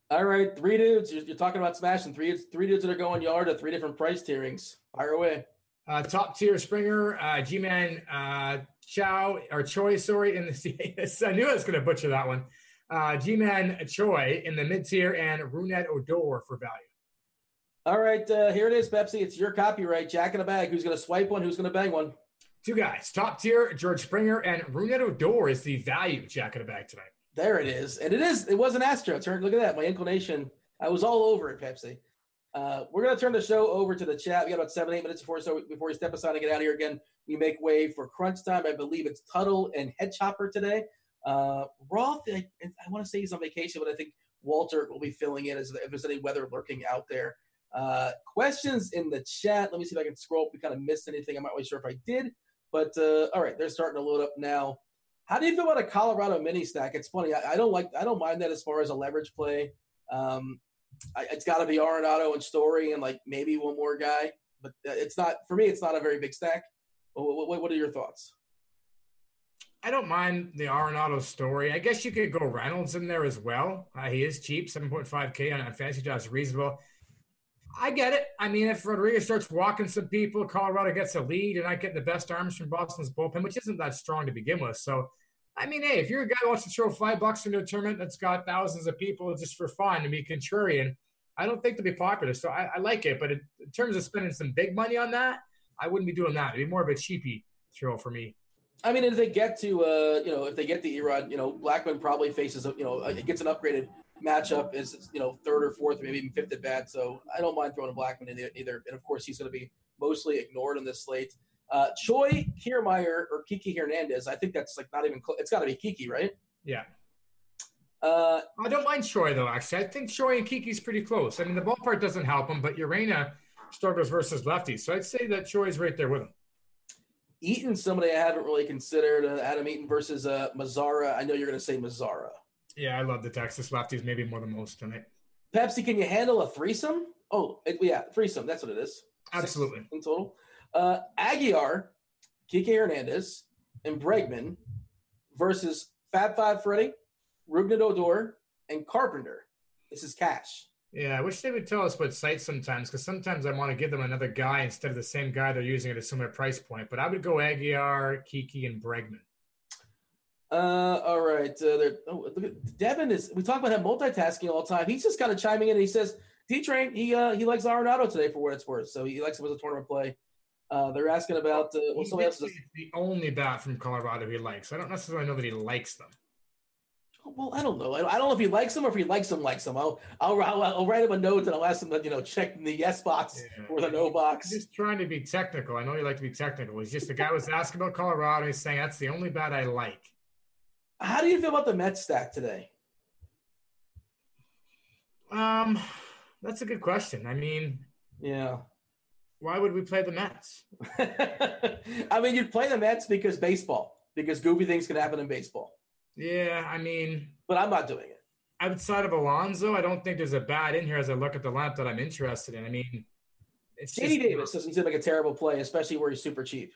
All right, three dudes. You're, you're talking about smashing three. Three dudes that are going yard at three different price tierings. Fire away. Uh, top tier Springer, uh, Ji-Man uh, Chow or Choi, sorry, in the I knew I was going to butcher that one. Uh, Ji-Man Choi in the mid tier and Rougned Odor for value. All right, uh, here it is, Pepsi. It's your copyright. Jack in a bag. Who's going to swipe one? Who's going to bang one? Two guys, top tier George Springer and Rougned Odor is the value jack in the bag tonight. There it is, and it is. It was an Astro. Turn. Look at that. My inclination. I was all over it, Pepsi. Uh, we're going to turn the show over to the chat. We got about seven, eight minutes before so before we step aside and get out of here again. We make way for crunch time. I believe it's Tuttle and Head Chopper today. Uh, Roth, I, I want to say he's on vacation, but I think Walter will be filling in as if there's any weather lurking out there. Uh, questions in the chat. Let me see if I can scroll. If we kind of missed anything. I'm not really sure if I did, but uh, all right, they're starting to load up now. How do you feel about a Colorado mini stack? It's funny. I, I don't like. I don't mind that as far as a leverage play. Um, I, it's got to be Arenado and Story and like maybe one more guy, but uh, it's not for me. It's not a very big stack. What, what, what are your thoughts? I don't mind the Arenado story. I guess you could go Reynolds in there as well. Uh, he is cheap, 7.5K on, on fantasy jobs, reasonable. I get it. I mean, if Rodriguez starts walking some people, Colorado gets a lead, and I get the best arms from Boston's bullpen, which isn't that strong to begin with. So, I mean, hey, if you're a guy who wants to throw five bucks into a tournament that's got thousands of people just for fun and be contrarian, I don't think they'll be popular. So I, I like it. But it, in terms of spending some big money on that, I wouldn't be doing that. It'd be more of a cheapy throw for me. I mean, if they get to, uh, you know, if they get the Erod, you know, Blackmon probably faces, a, you know, uh, gets an upgraded matchup is, you know, third or fourth, maybe even fifth at bat. So I don't mind throwing a Blackmon in there either. And of course, he's going to be mostly ignored in this slate. Uh, Choi Kiermaier or Kiki Hernandez. I think that's like not even. Close. It's got to be Kiki, right? Yeah. Uh, I don't mind Choi though. Actually, I think Choi and Kiki's pretty close. I mean, the ballpark doesn't help him, but Urena struggles versus lefties, so I'd say that Choi's right there with him. Eaton, somebody I haven't really considered. Uh, Adam Eaton versus uh, Mazara. I know you're going to say Mazara. Yeah, I love the Texas lefties maybe more than most tonight. Pepsi, can you handle a threesome? Oh, it, yeah, threesome. That's what it is. Absolutely. Six in total. Uh, Aguilar, Kike Hernandez, and Bregman versus Fab Five Freddy, Rougned Odor, and Carpenter. This is cash. Yeah, I wish they would tell us what sites sometimes, because sometimes I want to give them another guy instead of the same guy they're using at a similar price point. But I would go Aguilar, Kiki, and Bregman. Uh, all right. Uh, oh, look at Devin is. We talk about him multitasking all the time. He's just kind of chiming in. and He says D Train. He uh he likes Arenado today for what it's worth. So he likes him as a tournament play. Uh, they're asking about uh, well, somebody else. Is, the only bat from Colorado he likes. I don't necessarily know that he likes them. Well, I don't know. I don't know if he likes them or if he likes them, likes them. I'll, I'll, I'll, I'll write him a note and I'll ask him to, you know, check the yes box yeah. or the no box. He's just trying to be technical. I know you like to be technical. He's just the guy was asking about Colorado. He's saying that's the only bat I like. How do you feel about the Mets stack today? Um, that's a good question. I mean, yeah. Why would we play the Mets? I mean, you'd play the Mets because baseball, because goofy things can happen in baseball. Yeah, I mean, but I'm not doing it. Outside of Alonso, I don't think there's a bad in here as I look at the lineup that I'm interested in. I mean, it's JD Davis doesn't seem like a terrible play, especially where he's super cheap.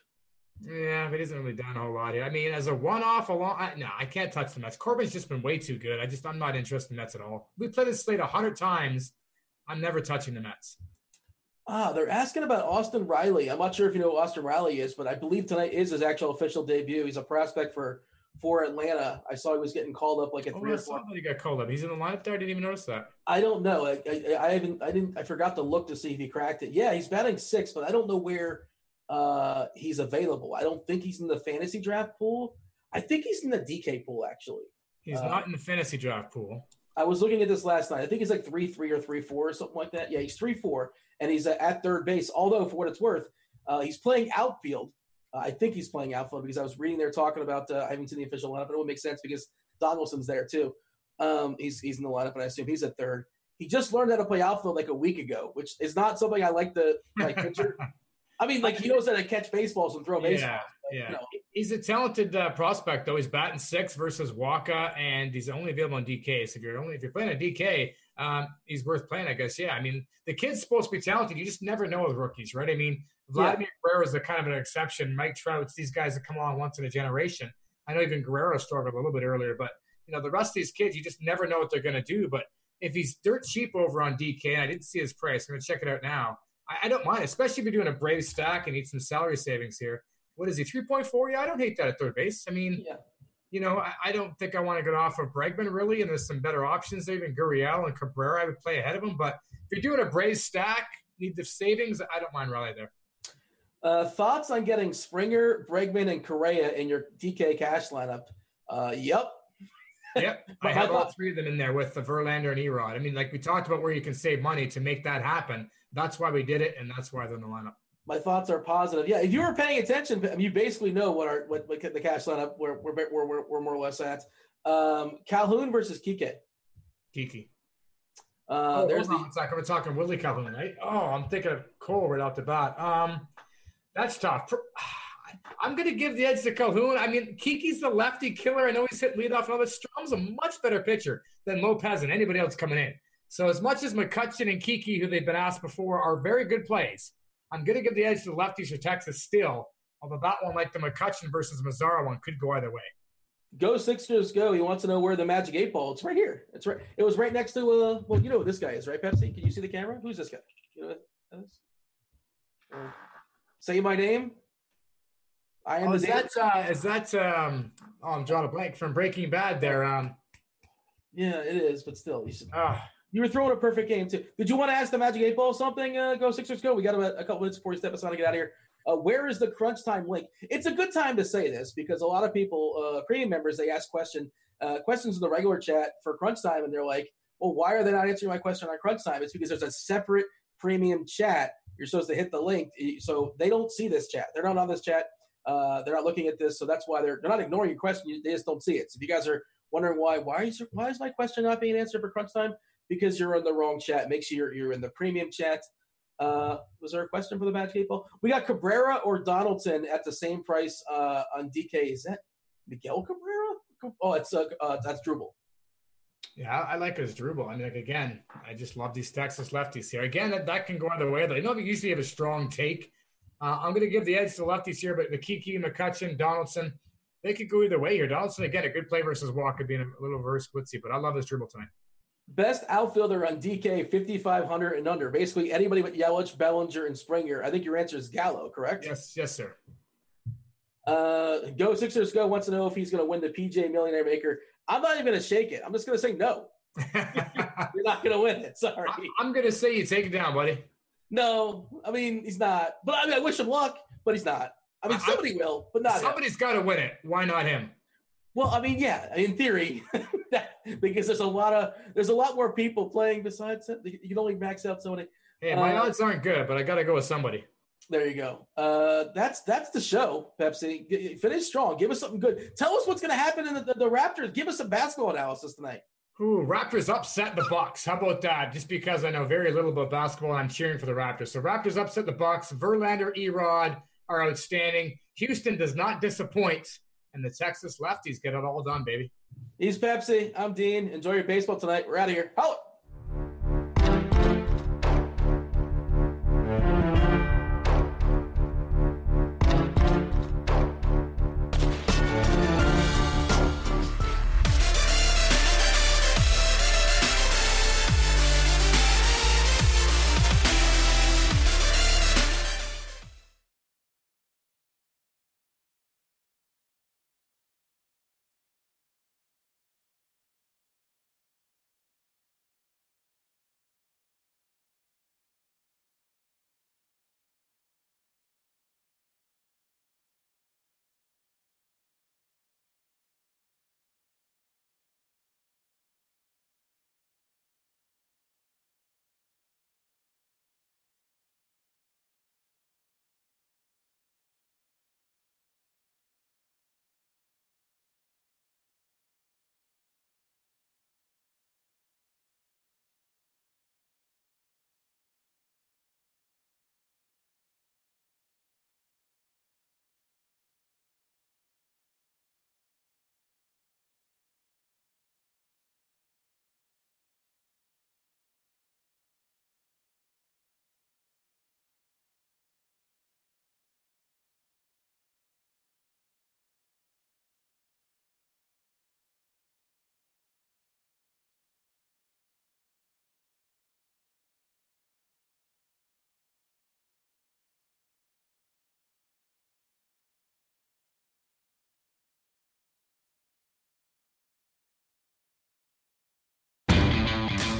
Yeah, but he hasn't really done a whole lot here. I mean, as a one-off, along, I, no, I can't touch the Mets. Corbin's just been way too good. I just, I'm not interested in Mets at all. We played this slate a hundred times. I'm never touching the Mets. Ah, they're asking about Austin Riley. I'm not sure if you know who Austin Riley is, but I believe tonight is his actual official debut. He's a prospect for for Atlanta. I saw he was getting called up like a oh, three I or four. he got called up. He's in the lineup there. I didn't even notice that. I don't know. I, I, I, haven't. I didn't. I forgot to look to see if he cracked it. Yeah, he's batting six, but I don't know where uh, he's available. I don't think he's in the fantasy draft pool. I think he's in the DK pool actually. He's uh, not in the fantasy draft pool. I was looking at this last night. I think he's like three three or three four or something like that. Yeah, he's three four, and he's uh, at third base. Although for what it's worth, uh, he's playing outfield. Uh, I think he's playing outfield because I was reading there talking about. Uh, I haven't seen the official lineup, but it would make sense because Donaldson's there too. Um, he's he's in the lineup, and I assume he's at third. He just learned how to play outfield like a week ago, which is not something I like to like picture. I mean, like he knows how to catch baseballs and throw baseballs. Yeah, yeah. You know. He's a talented uh, prospect, though. He's batting six versus Wacha, and he's only available on DK. So if you're only if you're playing a DK, um, he's worth playing, I guess. Yeah, I mean, the kid's supposed to be talented. You just never know with rookies, right? I mean, Vladimir yeah. Guerrero is the kind of an exception. Mike Trout's these guys that come along once in a generation. I know even Guerrero struggled a little bit earlier, but you know the rest of these kids, you just never know what they're going to do. But if he's dirt cheap over on DK, I didn't see his price. I'm going to check it out now. I, I don't mind, especially if you're doing a brave stack and need some salary savings here. What is he? Three point four? Yeah, I don't hate that at third base. I mean, yeah. you know, I, I, don't think I want to get off of Bregman really, and there's some better options there. Even Gurriel and Cabrera, I would play ahead of him. But if you're doing a brave stack, need the savings, I don't mind Riley there. Uh, thoughts on getting Springer, Bregman, and Correa in your DK cash lineup? Uh, yep. Yep, I have all three of them in there with the Verlander and Erod. I mean, like we talked about where you can save money to make that happen. That's why we did it, and that's why they're in the lineup. My thoughts are positive. Yeah, if you were paying attention, I mean, you basically know what our what, what the cash lineup we're we're, we're, we're more or less at. Um, Calhoun versus Kike. Kiki. Uh, oh, there's the. Second. We're talking Willie Calhoun, right? Oh, I'm thinking of Cole right off the bat. Um, that's tough. I'm going to give the edge to Calhoun. I mean, Kiki's the lefty killer. I know he's hit leadoff and all this. Strahm's a much better pitcher than Lopez and anybody else coming in. So as much as McCutchen and Kiki, who they've been asked before, are very good plays, I'm going to give the edge to the lefties of Texas still. Although that one, like the McCutchen versus Mazara one, could go either way. Go Sixers, go! He wants to know where the Magic Eight Ball. It's right here. It's right. It was right next to. Uh, well, you know what this guy is, right, Pepsi? Can you see the camera? Who's this guy? You know what that is? Uh, say my name. I am. Oh, is that? Uh, is that? Um, oh, I'm drawing a blank from Breaking Bad. There. Um, yeah, it is, but still, you should. Uh, you were throwing a perfect game too. Did you want to ask the Magic Eight Ball something? Uh, go Sixers, go. We got a, a couple minutes before you step aside to get out of here. Uh, where is the crunch time link? It's a good time to say this because a lot of people, uh, premium members, they ask question uh, questions in the regular chat for crunch time, and they're like, "Well, why are they not answering my question on crunch time?" It's because there's a separate premium chat. You're supposed to hit the link, so they don't see this chat. They're not on this chat. Uh, they're not looking at this, so that's why they're they're not ignoring your question. They just don't see it. So if you guys are wondering why why is why is my question not being answered for crunch time? Because you're in the wrong chat. Make sure you're, you're in the premium chat. Uh, was there a question for the match people? We got Cabrera or Donaldson at the same price uh, on DK. Is that Miguel Cabrera? Oh, it's uh, uh that's Drupal. Yeah, I like his Asdrubal. I mean, like again, I just love these Texas lefties here. Again, that, that can go either way. They know they usually have a strong take. Uh, I'm going to give the edge to lefties here, but the Kiki, McCutchen, Donaldson, they could go either way here. Donaldson, again, a good play versus Wacha being a little verse splitsy, but I love Asdrubal tonight. Best outfielder on DK, 5,500 and under. Basically, anybody but Yelich, Bellinger, and Springer. I think your answer is Gallo, correct? Yes, yes, sir. Uh, go Sixers go wants to know if he's going to win the PJ Millionaire Maker. I'm not even going to shake it. I'm just going to say no. You're not going to win it. Sorry. I'm going to say you take it down, buddy. No, I mean he's not. But I mean, I wish him luck, but he's not. I mean, somebody I, will, but not. Somebody's got to win it. Why not him? Well, I mean, yeah, in theory, because there's a lot of there's a lot more people playing besides you can only max out so many. Hey, my uh, odds aren't good, but I got to go with somebody. There you go. Uh, that's that's the show, Pepsi. Finish strong. Give us something good. Tell us what's going to happen in the, the, the, Raptors. Give us some basketball analysis tonight. Ooh, Raptors upset the Bucks. How about that? Just because I know very little about basketball, I'm cheering for the Raptors. So Raptors upset the Bucks. Verlander, Erod are outstanding. Houston does not disappoint, and the Texas lefties get it all done, baby. East Pepsi. I'm Dean. Enjoy your baseball tonight. We're out of here. Holla!